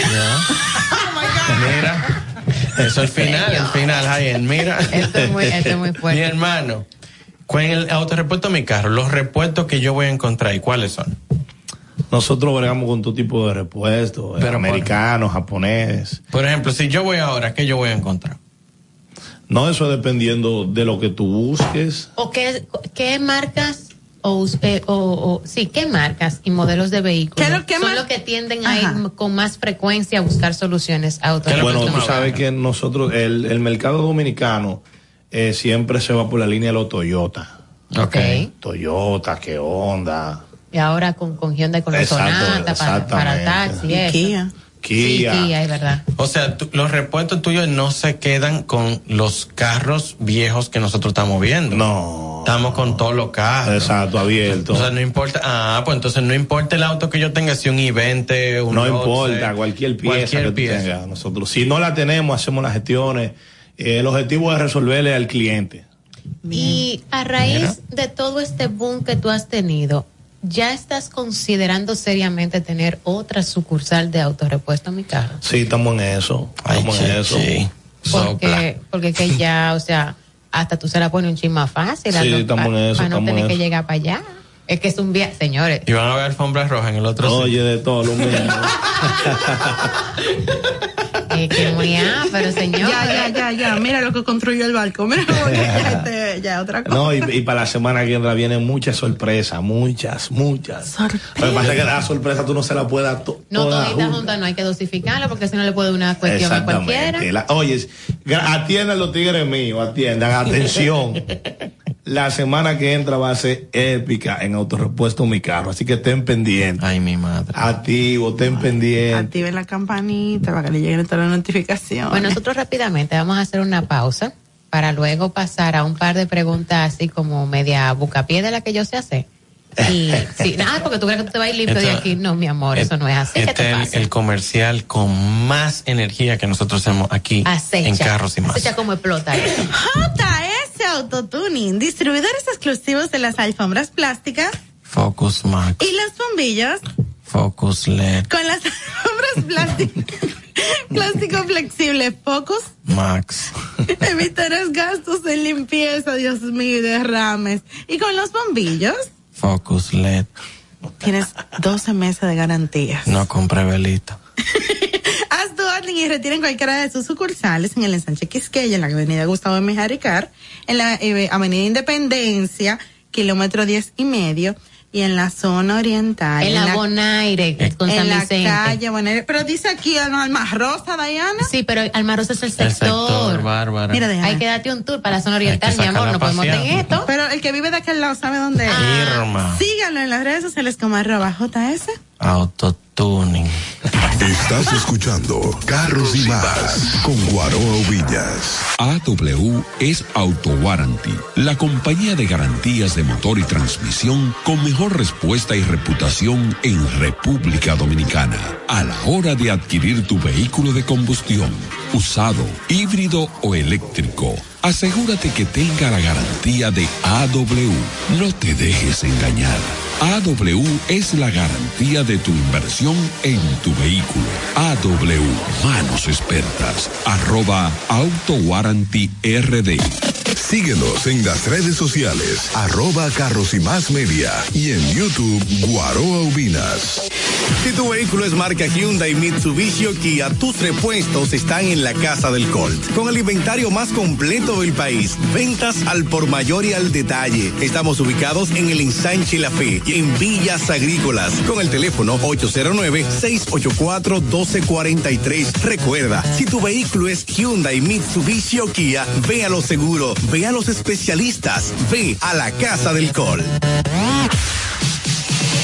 Mira, eso es el final, el final, Jayen. Mira, Esto es muy, esto es muy mi fuerte. hermano, con el autorrepuesto de mi carro, los repuestos que yo voy a encontrar, ¿y cuáles son? Nosotros bregamos con todo tipo de repuestos, eh, Pero, americanos, japoneses. Por ejemplo, si yo voy ahora, ¿qué yo voy a encontrar? No, eso dependiendo de lo que tú busques. ¿O qué, qué marcas o, eh, o, o- sí, qué marcas y modelos de vehículos ¿Qué lo- qué son los que tienden a ir con más frecuencia a buscar soluciones auto? Bueno, tú sabes que nosotros, el, el mercado dominicano eh, siempre se va por la línea de los Toyota. Ok. Toyota, que Honda, Y ahora con, con Hyundai con los Exacto, Sonata para, para taxi y eso. Kia. Kia. Sí, Kia, es verdad. O sea, tú- los repuestos tuyos no se quedan con los carros viejos que nosotros estamos viendo. No. Estamos con todos los carros. Exacto, abierto. O sea, no importa. Ah, pues entonces no importa el auto que yo tenga, si un i20, un no importa, cualquier pieza cualquier que pieza. tengas. Nosotros, si no la tenemos, hacemos las gestiones. Eh, el objetivo es resolverle al cliente. Y a raíz de todo este boom que tú has tenido, ¿ya estás considerando seriamente tener otra sucursal de autorrepuesto a mi carro? Sí, estamos en eso. Estamos en eso. Porque, porque que ya, o sea, hasta tú se la pones un chin más fácil. Sí, estamos en eso, Para no tener en que llegar para allá. Es que es un viaje, señores. Y van a ver alfombras rojas en el otro Oye, de todo lo mismo. <laughs> Es que muy pero señor. Ya, ya, ya, ya. Mira lo que construyó el barco. Mira, <laughs> ya, este, ya, otra cosa. No, y, y para la semana que entra vienen muchas sorpresas, muchas, muchas. Lo que pasa es que la sorpresa tú no se la puedes dar to- No toda junta. no hay que dosificarla porque si no le puede dar una cuestión a cualquiera. La- oye, atiendan los tigres míos, atiendan, atención. <laughs> La semana que entra va a ser épica en Autorepuesto Mi Carro, así que estén pendientes. Ay, mi madre. Activo, estén pendientes. Activen la campanita para que le lleguen todas las notificaciones. Bueno, nosotros rápidamente vamos a hacer una pausa para luego pasar a un par de preguntas así como media bucapié de la que yo sé hacer. Y sí, nada, <laughs> porque tú crees que tú te vas a ir limpio de aquí. No, mi amor, eso no es así. ¿Qué Este te es el, el comercial con más energía que nosotros hacemos aquí Acecha. en Carros y Más. Acecha como explota. JS <laughs> Autotuning, distribuidores exclusivos de las alfombras plásticas Focus Max, y los bombillos Focus LED, con las <laughs> alfombras plásticas. Plástico flexible, Focus Max. evitarás gastos en limpieza, Dios mío, derrames. Y con los bombillos Focus LED. tienes 12 meses de garantía. No compre velito. <laughs> Haz tu orden y retira en cualquiera de sus sucursales en el ensanche Quisqueya, en la avenida Gustavo M. Jaricar, en la eh, avenida Independencia, kilómetro diez y medio, y en la zona oriental. En la Bonaire, con San en la Vicente. calle Bonaire. Pero dice aquí no, Alma Rosa, Diana. Sí, pero Almarosa es el sector. sector, Bárbara. Mira, Diana. Hay que darte un tour para la zona oriental, mi amor. No podemos tener esto. Pero el que vive de aquel lado sabe dónde es. Irma. Síganlo en las redes sociales como arroba JS. Estás escuchando Carros y Más con Guaroa Villas. AW es Auto Warranty, la compañía de garantías de motor y transmisión con mejor respuesta y reputación en República Dominicana. A la hora de adquirir tu vehículo de combustión, usado, híbrido o eléctrico, asegúrate que tenga la garantía de AW. No te dejes engañar. AW es la garantía de tu inversión en tu vehículo. AW, manos expertas, arroba Auto Warranty RD. Síguenos en las redes sociales, arroba Carros y Más Media y en YouTube Guaroa Ubinas. Si tu vehículo es marca Hyundai, Mitsubishi o Kia, tus repuestos están en la Casa del Colt. Con el inventario más completo del país, ventas al por mayor y al detalle. Estamos ubicados en el ensanche La Fe, en Villas Agrícolas, con el teléfono 809-684-1243. Recuerda, si tu vehículo es Hyundai, Mitsubishi o Kia, ve a lo seguro, ve a los especialistas, ve a la Casa del Colt.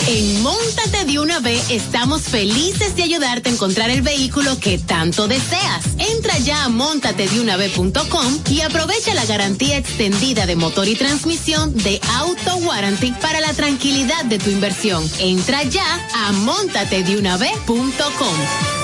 En Móntate de una vez estamos felices de ayudarte a encontrar el vehículo que tanto deseas. Entra ya a montatedeunavez.com y aprovecha la garantía extendida de motor y transmisión de Auto Warranty para la tranquilidad de tu inversión. Entra ya a montatedeunavez.com.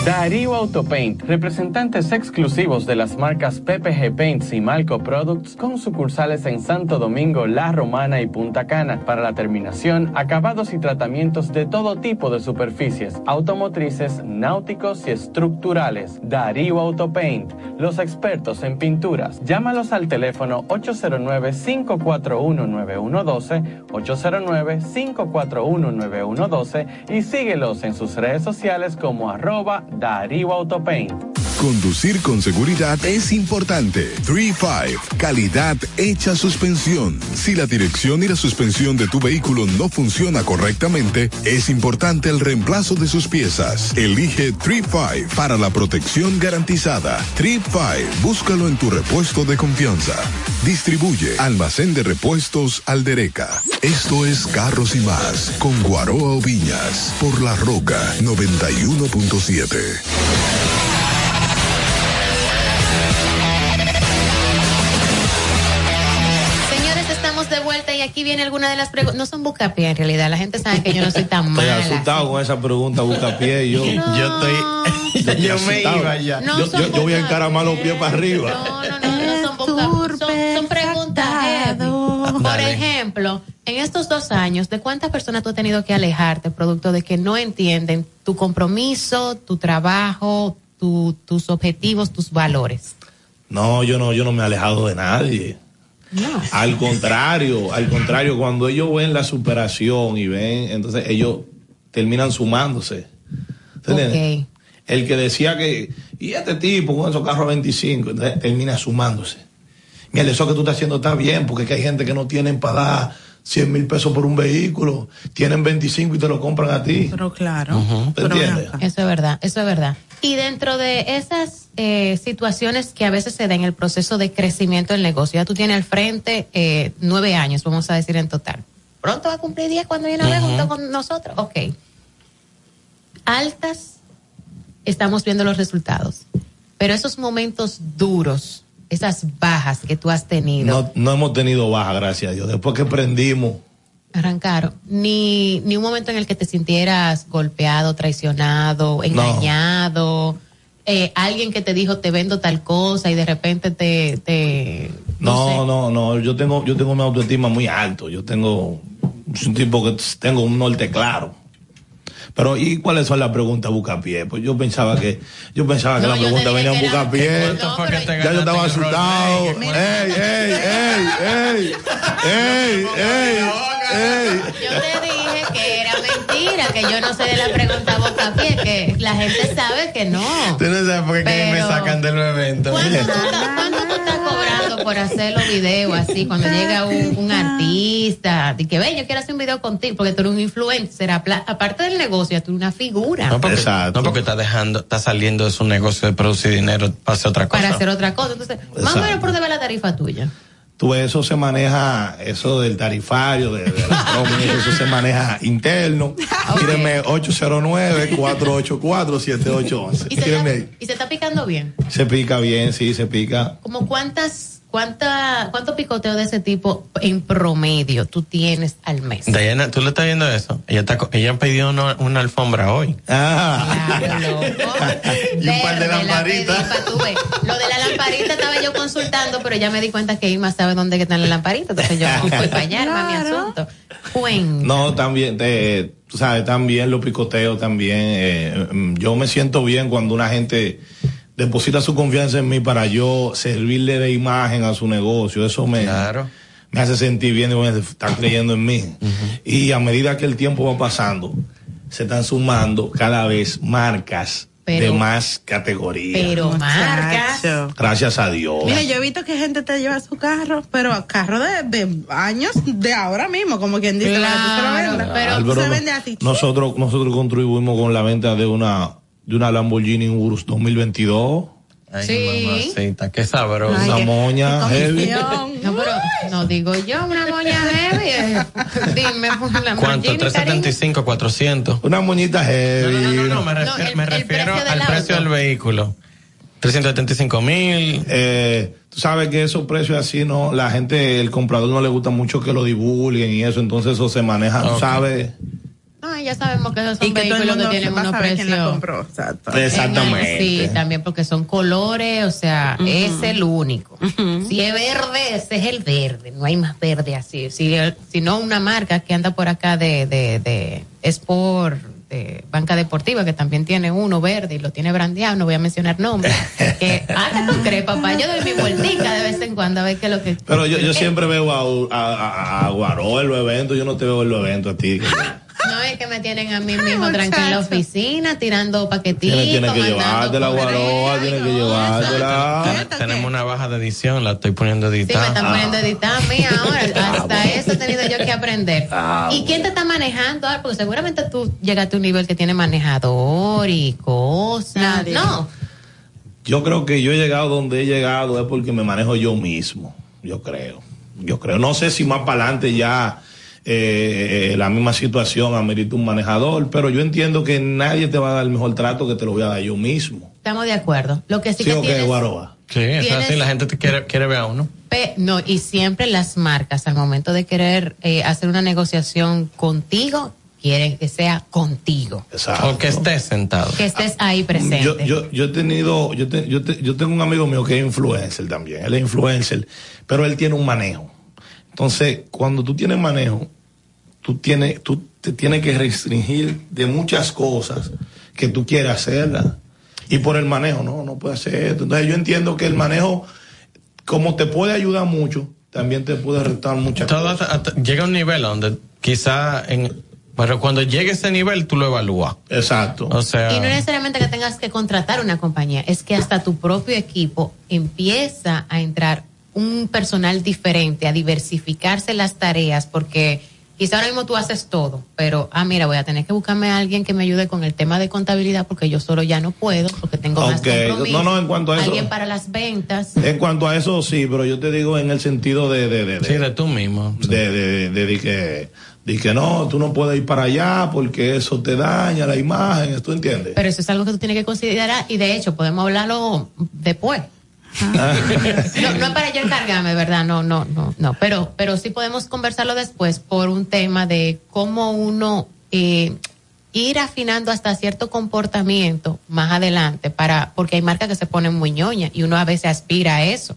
Darío Autopaint, representantes exclusivos de las marcas PPG Paints y Malco Products con sucursales en Santo Domingo, La Romana y Punta Cana para la terminación, acabados y tratamientos de todo tipo de superficies, automotrices, náuticos y estructurales. Darío Autopaint, los expertos en pinturas. Llámalos al teléfono 809-541-9112, 809-541-9112 y síguelos en sus redes sociales como arroba Darío Autopaint. Conducir con seguridad es importante. 3-5, calidad hecha suspensión. Si la dirección y la suspensión de tu vehículo no funciona correctamente, es importante el reemplazo de sus piezas. Elige 3-5 para la protección garantizada. 3-5, búscalo en tu repuesto de confianza. Distribuye Almacén de Repuestos Aldereca. Esto es Carros y Más con Guaroa Oviñas por La Roca 91.7. aquí viene alguna de las preguntas. No son bucapié en realidad. La gente sabe que yo no soy tan <laughs> Estoy mala. asustado con esa pregunta, busca pie. Yo, <laughs> yo estoy. yo me iba ya. No yo, yo, yo voy a encaramar los pies para arriba. No, no, no, no son bucapié. Son, son preguntas heavy. Por ejemplo, en estos dos años, ¿de cuántas personas tú has tenido que alejarte producto de que no entienden tu compromiso, tu trabajo, tu- tus objetivos, tus valores? No, yo no, yo no me he alejado de nadie. Al contrario, al contrario, cuando ellos ven la superación y ven, entonces ellos terminan sumándose. ¿Entiendes? El que decía que, y este tipo con esos carros 25, entonces termina sumándose. Mira, eso que tú estás haciendo está bien, porque que hay gente que no tienen para dar 100 mil pesos por un vehículo, tienen 25 y te lo compran a ti. Pero claro. ¿Te entiendes? Eso es verdad, eso es verdad. Y dentro de esas eh, situaciones que a veces se dan en el proceso de crecimiento del negocio, ya tú tienes al frente eh, nueve años, vamos a decir en total. Pronto va a cumplir diez cuando viene a ver junto con nosotros. Ok. Altas, estamos viendo los resultados. Pero esos momentos duros, esas bajas que tú has tenido, No, no hemos tenido baja, gracias a Dios. Después que prendimos, arrancaron, ni, ni un momento en el que te sintieras golpeado, traicionado, engañado, eh, alguien que te dijo te vendo tal cosa y de repente te, te no, no, no, yo tengo, yo tengo una autoestima muy alto. Yo tengo, soy un tipo que tengo un norte claro. Pero, ¿y cuáles son las preguntas bucapié? Pues yo pensaba que, yo pensaba que No, la pregunta venía era- bucapié. ¿Cuánto fue que te Ya yo estaba en asustado. Ey, ey, ey, ey, ey, ey, ey. Yo te dije que mentira, que yo no sé de la pregunta boca a pie, que la gente sabe que no. Tú no sabes por qué me Pero- sacan de los eventos. ¿Cuánto tú, estás- cuánto tú estás cobrando por hacer los videos así? Cuando llega un, un artista, y que ve, yo quiero hacer un video contigo, porque tú eres un influencer, aparte del negocio, tú eres una figura. No porque, no porque está dejando, está saliendo de su negocio de producir dinero para hacer otra cosa. para hacer otra cosa. Entonces, más o Exacto. menos por va la tarifa tuya. Tú ves, eso se maneja, eso del tarifario, de, de la <laughs> eso se maneja interno. Tírenme 809-484-7811. Y se, está, y se está picando bien. Se pica bien, sí, se pica. ¿Como cuántas, cuánta, cuánto picoteo de ese tipo en promedio tú tienes al mes? Diana, ¿tú le estás viendo eso? Ella, está, co- ella pidió una, una alfombra hoy. Ah. y un par de lamparitas. Lo de la lamparita estaba yo consultando, pero ya me di cuenta que Irma sabe dónde están las lamparitas, entonces yo no fui para allá, era mi asunto. Cuen. No, también, eh, tú sabes, también los picoteos también. eh, yo me siento bien cuando una gente deposita su confianza en mí para yo servirle de imagen a su negocio. Eso me, me hace sentir bien, digo, están creyendo en mí. Y a medida que el tiempo va pasando, se están sumando cada vez marcas Pero- de más categoría. Pero marcas. Gracias a Dios. Mira, yo he visto que gente te lleva su carro, pero carro de, de años de ahora mismo, como quien dice, tú se lo vendas. Pero Álvaro, se vende así. nosotros, nosotros contribuimos con la venta de una, de una Lamborghini Urus 2022. Ay, Sí. mamacita, qué sabroso. Una moña heavy. <laughs> No, pero no digo yo, una moña heavy. eh. <laughs> Dime, por la ¿Cuánto? Lamborghini, cariño. 375, 400. Una moñita heavy. No, no, no, me, refiero, me refiero al precio del vehículo. 375 mil. Eh, tú sabes que esos precios así, no, la gente, el comprador no le gusta mucho que lo divulguen y eso, entonces eso se maneja, tú Ok. sabes. No, ya sabemos que esos son Y que vehículos que tienen unos precios. Exactamente. Sí, también porque son colores, o sea, es el único. Si es verde, ese es el verde, no hay más verde así. Si, si no, una marca que anda por acá de, de, de Sport, de Banca Deportiva, que también tiene uno verde y lo tiene brandeado, no voy a mencionar nombres. <laughs> que, ah, ¿qué tú crees, papá? Yo doy mi vueltica de vez en cuando a ver qué es lo que... Pero yo, yo <laughs> siempre veo a, a, a, a Guaró en los eventos, yo no te veo en los eventos a ti. No es que me tienen a mí mismo tranquila en la oficina, tirando paquetitos. Tienes, tienes que llevártela, Guaroa, tienes que llevártela. Ten- Tenemos una baja de edición, la estoy poniendo a Sí, me están poniendo a editar a mí <laughs> ahora. Hasta eso he tenido yo que aprender. Ah, ¿Y quién te está manejando? ahora? Porque seguramente tú llegaste a un nivel que tiene manejador y cosas. No. Yo creo que yo he llegado donde he llegado es porque me manejo yo mismo, yo creo. Yo creo. No sé si más para adelante ya eh, la misma situación amerita un manejador, pero yo entiendo que nadie te va a dar el mejor trato que te lo voy a dar yo mismo. Estamos de acuerdo. Lo que sí, ¿Sí que tienes... Guaroa? Sí, es Tienes- así, la gente te quiere, quiere ver a uno. pe- No, y siempre las marcas, al momento de querer eh, hacer una negociación contigo, quieren que sea contigo. O que estés sentado. Que estés ahí presente. Yo, yo, yo he tenido, yo, te- yo, te- yo tengo un amigo mío que es influencer también, él es influencer, pero él tiene un manejo. Entonces, cuando tú tienes manejo, tú tienes, tú te tienes que restringir de muchas cosas que tú quieres hacerlas. Y por el manejo, no, no puede hacer esto. Entonces yo entiendo que el manejo como te puede ayudar mucho, también te puede restar muchas Todo cosas. hasta- hasta- llega a un nivel donde quizá en, pero cuando llegue a ese nivel tú lo evalúas. Exacto. O sea, Y no necesariamente que tengas que contratar una compañía, es que hasta tu propio equipo empieza a entrar un personal diferente, a diversificarse las tareas, porque quizá ahora mismo tú haces todo, pero, ah, mira, voy a tener que buscarme a alguien que me ayude con el tema de contabilidad, porque yo solo ya no puedo, porque tengo más compromiso. no, no, en cuanto a eso- Alguien para las ventas. En cuanto a eso, sí, pero yo te digo en el sentido de... de, de, sí, de tú mismo. de, de, de- de que, de que no, tú no puedes ir para allá porque eso te daña la imagen, ¿tú entiendes? Pero eso es algo que tú tienes que considerar y de hecho podemos hablarlo después. Ah. No, no es para yo encargarme, ¿verdad? No, no, no, no. Pero, pero sí podemos conversarlo después por un tema de cómo uno eh, ir afinando hasta cierto comportamiento más adelante para, porque hay marcas que se ponen muy ñoñas y uno a veces aspira a eso,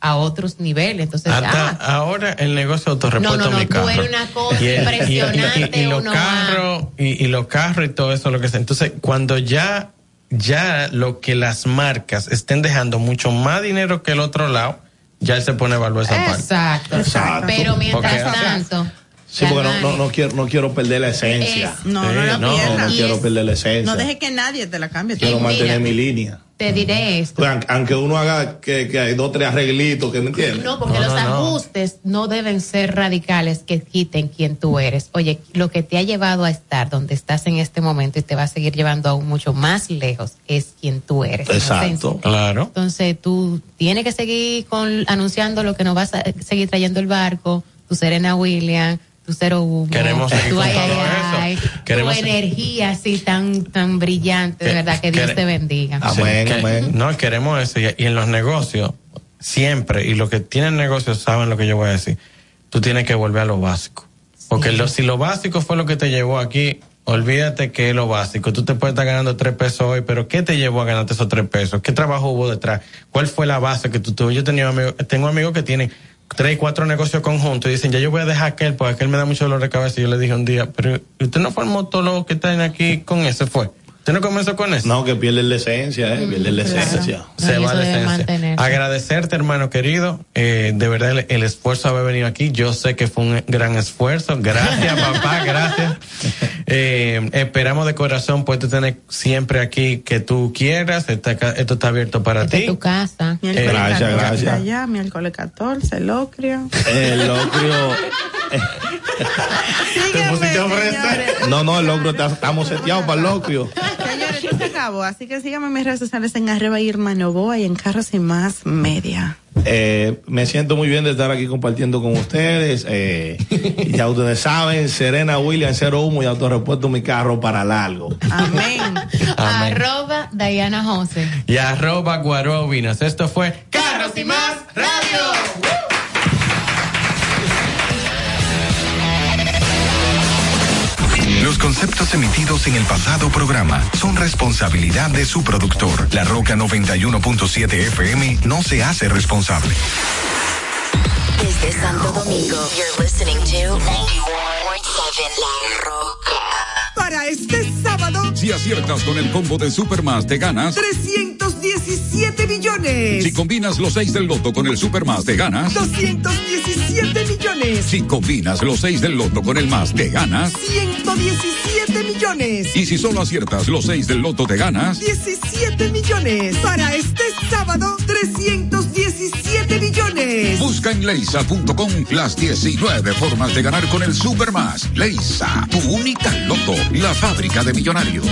a otros niveles. Entonces, hasta ah, ahora el negocio de autorrepuesto No, no, no, mi carro. una cosa Y el- y- y- impresionante, Y, y los carros, y los carros y todo eso, lo que sea. Entonces, cuando ya, ya lo que las marcas estén dejando mucho más dinero que el otro lado, ya él se pone a evaluar esa parte. exacto, Exacto. Pero mientras Porque- tanto, Sí, porque no, no, no quiero, no quiero perder la esencia. Es- No, no la no, pierdas. no quiero perder la esencia. No deje que nadie te la cambie. quiero mantener mi línea. Te diré esto. Pues, aunque- uno haga que, que hay dos tres arreglitos, que me entiendes? No, porque los ajustes no deben ser radicales que quiten quien tú eres. Oye, lo que te ha llevado a estar donde estás en este momento y te va a seguir llevando aún mucho más lejos es quien tú eres. Exacto. Claro. Entonces tú tienes que seguir con, anunciando lo que nos vas a seguir trayendo el barco, tu Serena Williams, tu cero humo, Queremos seguir tu ay, ay, eso. ay, Queremos- tu energía así tan tan brillante, de Que- verdad que Dios te bendiga. Sí, que- No, queremos eso. Y, y en los negocios, siempre, y los que tienen negocios saben lo que yo voy a decir, tú tienes que volver a lo básico. Porque lo- si lo básico fue lo que te llevó aquí, olvídate que es lo básico. Tú te puedes estar ganando tres pesos hoy, pero ¿qué te llevó a ganarte esos tres pesos? ¿Qué trabajo hubo detrás? ¿Cuál fue la base que tú tuviste? Yo tenía amigos, tengo amigos que tienen tres, cuatro negocios conjuntos y dicen, ya yo voy a dejar aquel, porque aquel me da mucho dolor de cabeza. Y yo le dije un día, pero usted no formó todo lo que están aquí con ese, fue. ¿Usted no comenzó con eso? No, que pierden la esencia, ¿eh? Pierden la esencia. Se va la esencia. Agradecerte, hermano querido. Eh, de verdad, el, el esfuerzo de haber venido aquí. Yo sé que fue un gran esfuerzo. Gracias, <laughs> papá. Gracias. Eh, esperamos de corazón poderte tener siempre aquí que tú quieras. Esto está abierto para De ti. tu casa. Miércoles Eh, gracias, 14 gracias. allá, miércoles 14, locrio. El locrio. <laughs> Sígueme, señores. No, no, el locrio está- estamos seteados para el locrio. Señores, esto se acabó. Así que síganme en mis redes sociales en arroba Irma Novoa y en Carros y Más Media. Eh, me siento muy bien de estar aquí compartiendo con ustedes. Eh, ya ustedes saben, Serena Williams, cero humo y autorrepuesto mi carro para largo. <laughs> Amén. Arroba Diana Jose. Y arroba guarobinas. Esto fue Carros y más radio. Conceptos emitidos en el pasado programa son responsabilidad de su productor. La Roca 91.7 FM no se hace responsable. Desde Santo Domingo, you're listening to 91.7 La Roca. Para este Si aciertas con el combo de Supermas, te ganas. 317 millones. Si combinas los 6 del loto con el Supermas, te ganas. 217 millones. Si combinas los 6 del loto con el más, te ganas. 117 millones. Y si solo aciertas los 6 del loto, te ganas. 17 millones. Para este sábado, 317 millones. Busca en leisa.com las 19 formas de ganar con el Supermas. Leisa, tu única loto, la fábrica de millonarios.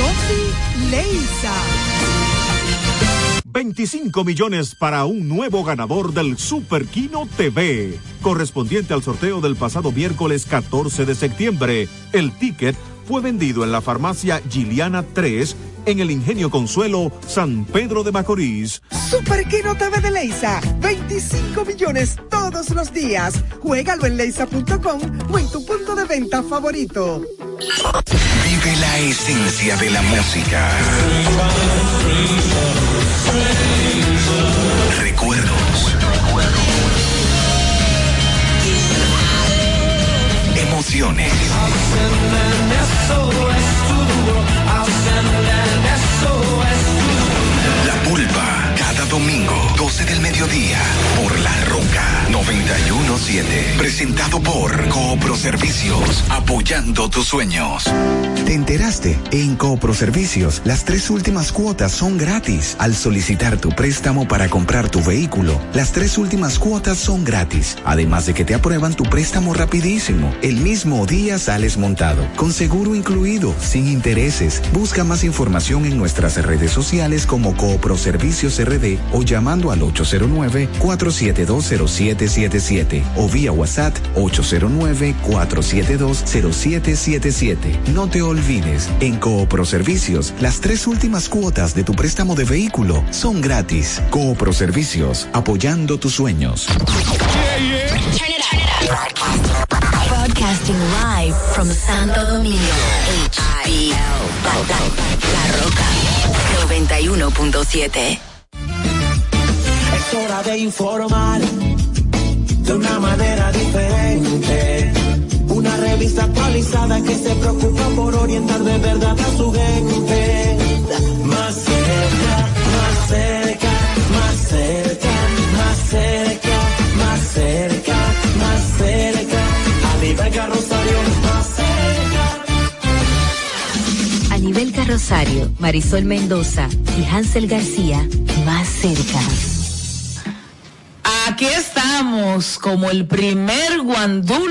Lofi Leisa. 25 millones para un nuevo ganador del Super Kino TV, correspondiente al sorteo del pasado miércoles 14 de septiembre. El ticket fue vendido en la farmacia Giliana 3 en el Ingenio Consuelo, San Pedro de Macorís. Super Kino TV de Leisa. 25 millones todos los días. Juégalo en leisa.com o en tu punto de venta favorito. Vive la esencia de la música. Recuerdos. Emociones. Domingo, 12 del mediodía, por La Roca 917. Presentado por Coopro Servicios, apoyando tus sueños. ¿Te enteraste? En Coopro Servicios, las tres últimas cuotas son gratis. Al solicitar tu préstamo para comprar tu vehículo, las tres últimas cuotas son gratis. Además de que te aprueban tu préstamo rapidísimo. El mismo día sales montado, con seguro incluido, sin intereses. Busca más información en nuestras redes sociales como Coopro Servicios RD o llamando al 809-4720777 o vía WhatsApp 809-4720777. No te olvides, en Coopro Servicios, las tres últimas cuotas de tu préstamo de vehículo son gratis. Coopro Servicios, apoyando tus sueños. Broadcasting live from Santo Domingo, La, La Roca, 91.7. Es hora de informar de una manera diferente. Una revista actualizada que se preocupa por orientar de verdad a su gente. Más cerca, más cerca, más cerca, más cerca, más cerca, más cerca. A nivel carrosario, más cerca. A nivel carrosario, Marisol Mendoza y Hansel García, más cerca. Aquí estamos como el primer guandul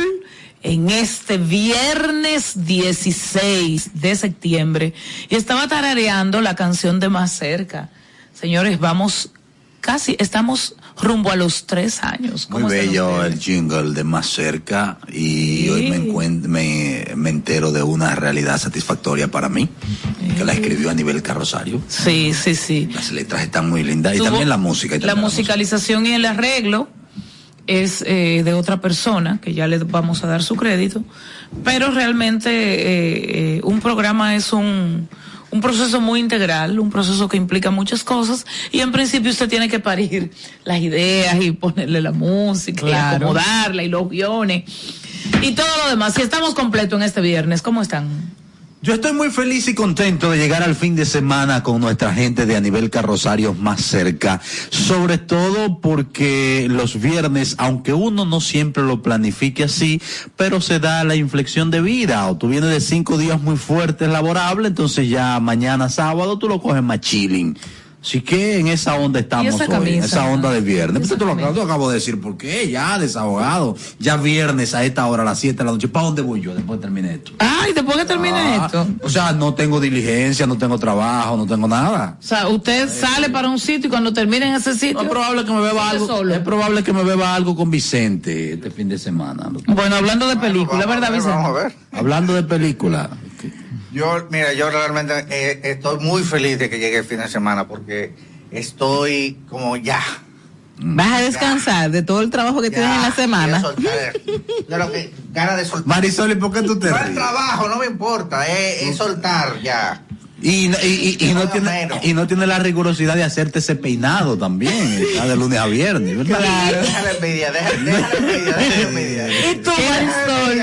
en este viernes 16 de septiembre y estaba tarareando la canción de Más cerca. Señores, vamos casi, estamos rumbo a los tres años. Muy ¿Cómo están bello el jingle de más cerca y hoy me, me, me entero de una realidad satisfactoria para mí, que la escribió a nivel carrosario. Sí, sí, sí. Las letras están muy lindas y también la música. y La musicalización y el arreglo es eh, de otra persona, que ya le vamos a dar su crédito, pero realmente eh, eh, un programa es un, un proceso muy integral, un proceso que implica muchas cosas y en principio usted tiene que parir <laughs> las ideas y ponerle la música y acomodarla y los guiones y todo lo demás. Si estamos completos en este viernes, ¿cómo están? Yo estoy muy feliz y contento de llegar al fin de semana con nuestra gente de a nivel carrosario más cerca, sobre todo porque los viernes, aunque uno no siempre lo planifique así, pero se da la inflexión de vida, o tú vienes de cinco días muy fuertes laborables, entonces ya mañana sábado tú lo coges más chilling. Así que en esa onda estamos esa hoy, camisa? esa onda de viernes. Tú lo, acabo de decir, ¿por qué? Ya desahogado. Ya viernes a esta hora, a las 7 de la noche. ¿Para dónde voy yo después de terminar esto? Ay, después que termine Ah, esto. O sea, no tengo diligencia, no tengo trabajo, no tengo nada. O sea, usted sale para un sitio y cuando termine en ese sitio. Es probable que me beba algo. solo. Es probable que me beba algo con Vicente este fin de semana. Bueno, hablando de película, ¿verdad, Vicente? Vamos a ver. Hablando de película. Yo, mira, yo realmente eh, estoy muy feliz de que llegue el fin de semana porque estoy como ya. Vas a descansar de todo el trabajo que tienes en la semana. De lo <laughs> que, ganas de soltar. Marisol, ¿y por qué tú te No el trabajo, no me importa, es, es soltar ya. Y, no- y, y- y no tiene, y no tiene la rigurosidad de hacerte ese peinado también, <laughs> está de lunes a viernes, ¿verdad? Deja la envidia, la envidia, deja la envidia. <laughs> ¿Y tú, Marisol?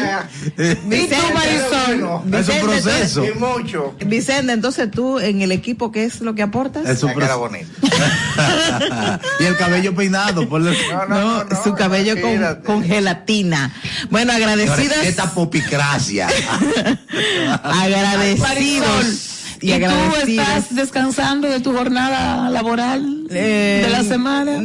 Vicente, Marisol? Es un proceso. Y mucho. Vicente, entonces tú en el equipo, ¿qué es lo que aportas? Es un proceso. <laughs> y el cabello peinado, ponle. No, su cabello con, con gelatina. Bueno, agradecidas. Esta popicracia. agradecidos. ¿Y, tú estás descansando de tu jornada laboral Eh, de la semana?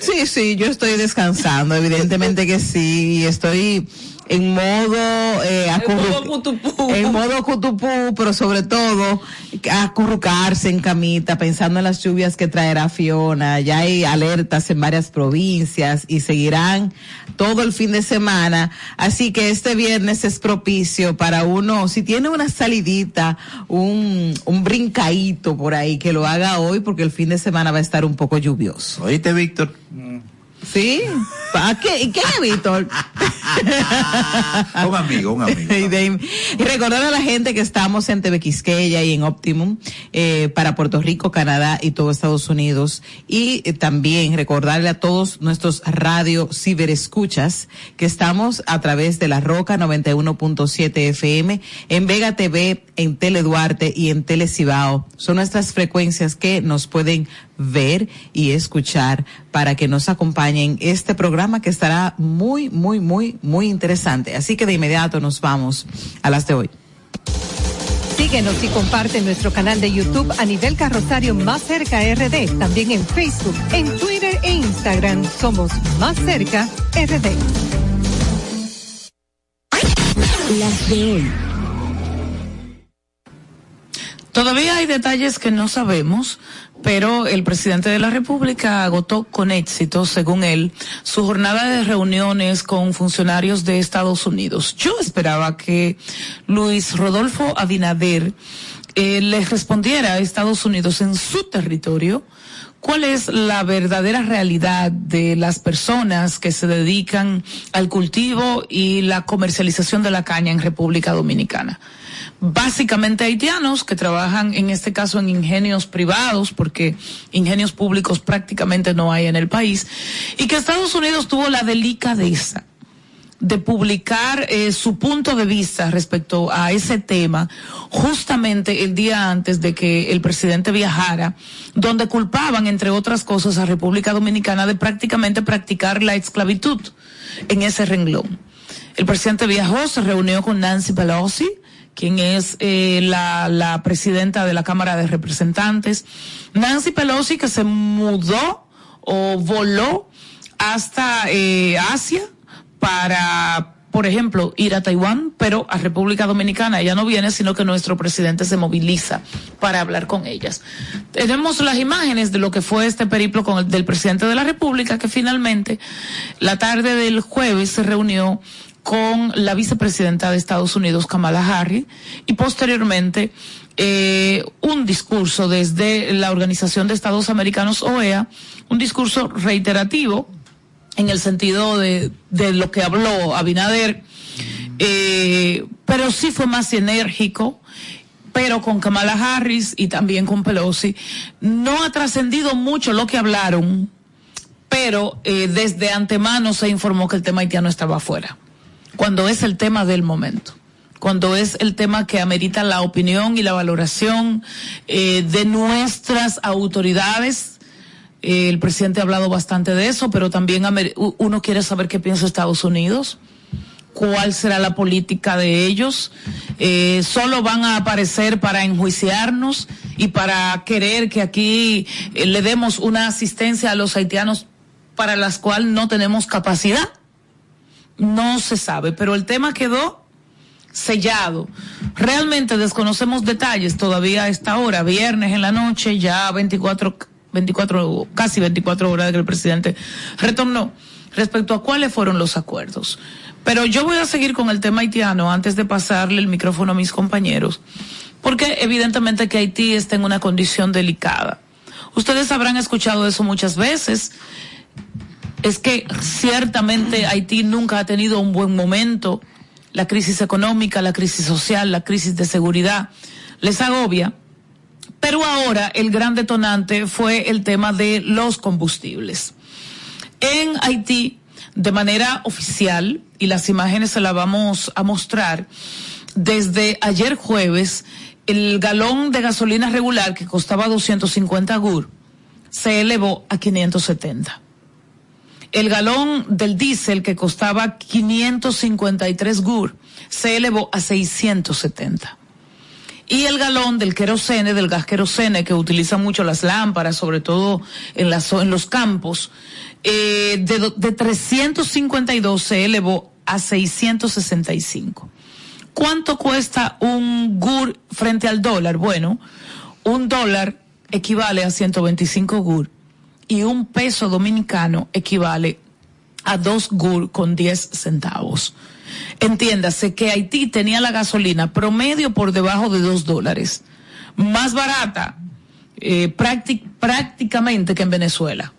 Sí, sí, yo estoy descansando, evidentemente que sí, y estoy en modo, eh, acurru- en modo cutupú, pero sobre todo acurrucarse en camita, pensando en las lluvias que traerá Fiona. Ya hay alertas en varias provincias y seguirán todo el fin de semana. Así que este viernes es propicio para uno, si tiene una salidita, un, un brincadito por ahí, que lo haga hoy porque el fin de semana va a estar un poco lluvioso. Oíste, Víctor. ¿Sí? ¿Para qué? ¿Qué es, Víctor? <laughs> <laughs> un amigo, un amigo. y, de- y recordar a la gente que estamos en TV Quisqueya y en Optimum eh, para Puerto Rico, Canadá y todo Estados Unidos. Y eh, también recordarle a todos nuestros radio ciberescuchas que estamos a través de la Roca 91.7 FM, en Vega TV, en Tele Duarte y en Tele Cibao. Son nuestras frecuencias que nos pueden ver y escuchar para que nos acompañen este programa que estará muy, muy, muy, muy interesante. Así que de inmediato nos vamos a las de hoy. Síguenos y comparte nuestro canal de YouTube a nivel carrosario Más Cerca RD. También en Facebook, en Twitter e Instagram somos Más Cerca RD. Las de hoy. Todavía hay detalles que no sabemos, pero el presidente de la República agotó con éxito, según él, su jornada de reuniones con funcionarios de Estados Unidos. Yo esperaba que Luis Rodolfo Abinader eh, le respondiera a Estados Unidos en su territorio cuál es la verdadera realidad de las personas que se dedican al cultivo y la comercialización de la caña en República Dominicana básicamente haitianos que trabajan en este caso en ingenios privados porque ingenios públicos prácticamente no hay en el país y que Estados Unidos tuvo la delicadeza de publicar eh, su punto de vista respecto a ese tema justamente el día antes de que el presidente viajara, donde culpaban, entre otras cosas, a República Dominicana de prácticamente practicar la esclavitud en ese renglón. El presidente viajó, se reunió con Nancy Pelosi, quien es eh, la, presidenta de la Cámara de Representantes. Nancy Pelosi que se mudó o voló hasta eh, Asia para, por ejemplo, ir a Taiwán, pero a República Dominicana ella no viene, sino que nuestro presidente se moviliza para hablar con ellas. Tenemos las imágenes de lo que fue este periplo con el, del presidente de la República, que finalmente, la tarde del jueves, se reunió con la vicepresidenta de Estados Unidos, Kamala Harris, y posteriormente eh, un discurso desde la Organización de Estados Americanos, OEA, un discurso reiterativo en el sentido de, de lo que habló Abinader, eh, pero sí fue más enérgico pero con Kamala Harris y también con Pelosi, no ha trascendido mucho lo que hablaron, pero eh, desde antemano se informó que el tema haitiano estaba afuera, cuando es el tema del momento cuando es el tema que amerita la opinión y la valoración eh, de nuestras autoridades. Eh, el presidente ha hablado bastante de eso, pero también uno quiere saber qué piensa Estados Unidos cuál será la política de ellos. Eh, solo van a aparecer para enjuiciarnos y para querer que aquí eh, le demos una asistencia a los haitianos para las cuales no tenemos capacidad. No se sabe, pero el tema quedó sellado. Realmente desconocemos detalles todavía a esta hora, viernes en la noche, ya 24, 24, casi 24 horas de que el presidente retornó respecto a cuáles fueron los acuerdos. Pero yo voy a seguir con el tema haitiano antes de pasarle el micrófono a mis compañeros, porque evidentemente que Haití está en una condición delicada. Ustedes habrán escuchado eso muchas veces. Es que ciertamente Haití nunca ha tenido un buen momento. La crisis económica, la crisis social, la crisis de seguridad les agobia. Pero ahora el gran detonante fue el tema de los combustibles. En Haití, de manera oficial, y las imágenes se las vamos a mostrar, desde ayer jueves, el galón de gasolina regular que costaba 250 gur se elevó a 570. El galón del diésel que costaba 553 gur se elevó a 670. Y el galón del querosene, del gas querosene, que utilizan mucho las lámparas, sobre todo en, los campos, eh, de, de 352 se elevó a 665. ¿Cuánto cuesta un GUR frente al dólar? Bueno, un dólar equivale a 125 GUR y un peso dominicano equivale a dos GUR con 10 centavos. Entiéndase que Haití tenía la gasolina promedio por debajo de dos dólares, más barata eh, práctic- prácticamente que en Venezuela.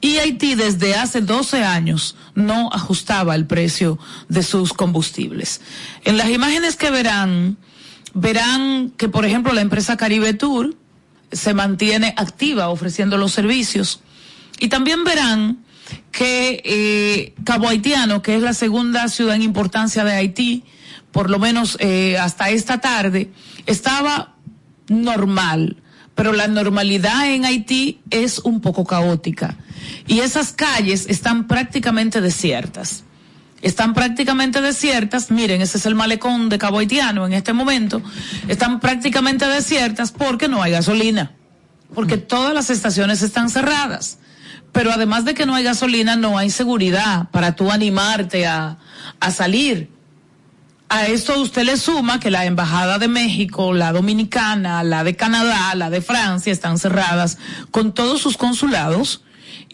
Y Haití desde hace 12 años no ajustaba el precio de sus combustibles. En las imágenes que verán, verán que, por ejemplo, la empresa Caribe Tour se mantiene activa ofreciendo los servicios. Y también verán que eh, Cabo Haitiano, que es la segunda ciudad en importancia de Haití, por lo menos eh, hasta esta tarde, estaba normal, pero la normalidad en Haití es un poco caótica. Y esas calles están prácticamente desiertas. Están prácticamente desiertas, miren, ese es el malecón de Cabo Haitiano en este momento, están prácticamente desiertas porque no hay gasolina, porque todas las estaciones están cerradas. Pero además de que no hay gasolina, no hay seguridad para tú animarte a, a salir. A esto usted le suma que la Embajada de México, la Dominicana, la de Canadá, la de Francia están cerradas con todos sus consulados,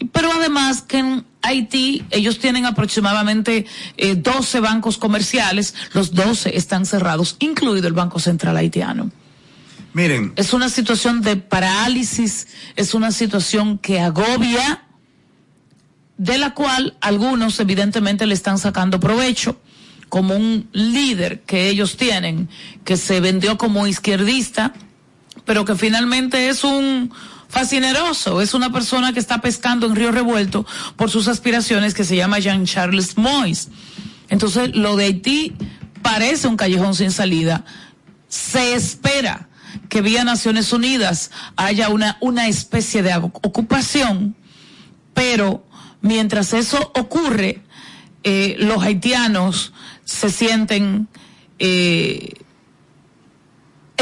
pero además que en Haití ellos tienen aproximadamente eh, 12 bancos comerciales, los 12 están cerrados, incluido el Banco Central Haitiano. Miren, Es una situación de parálisis, es una situación que agobia, de la cual algunos evidentemente le están sacando provecho como un líder que ellos tienen, que se vendió como izquierdista, pero que finalmente es un fascineroso, es una persona que está pescando en Río Revuelto por sus aspiraciones que se llama Jean-Charles Mois. Entonces, lo de Haití parece un callejón sin salida. Se espera que vía Naciones Unidas haya una, una especie de ocupación, pero mientras eso ocurre, eh, los haitianos se sienten eh,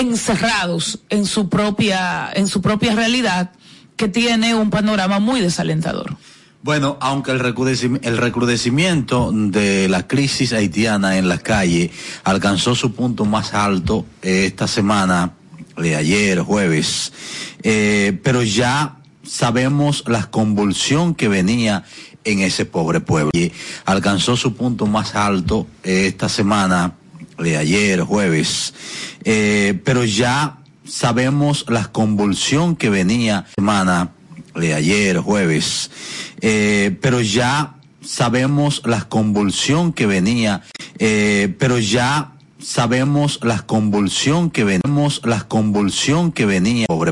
encerrados en su propia en su propia realidad que tiene un panorama muy desalentador. Bueno, aunque el recrudecimiento, el recrudecimiento de la crisis haitiana en la calle alcanzó su punto más alto eh, esta semana, de ayer, jueves, eh, pero ya sabemos la convulsión que venía en ese pobre pueblo. Alcanzó su punto más alto eh, esta semana, de ayer, jueves, eh, pero ya sabemos la convulsión que venía semana de ayer, jueves, eh, pero ya sabemos la convulsión que venía, eh, pero ya sabemos la convulsión que venimos, la convulsión que venía, pobre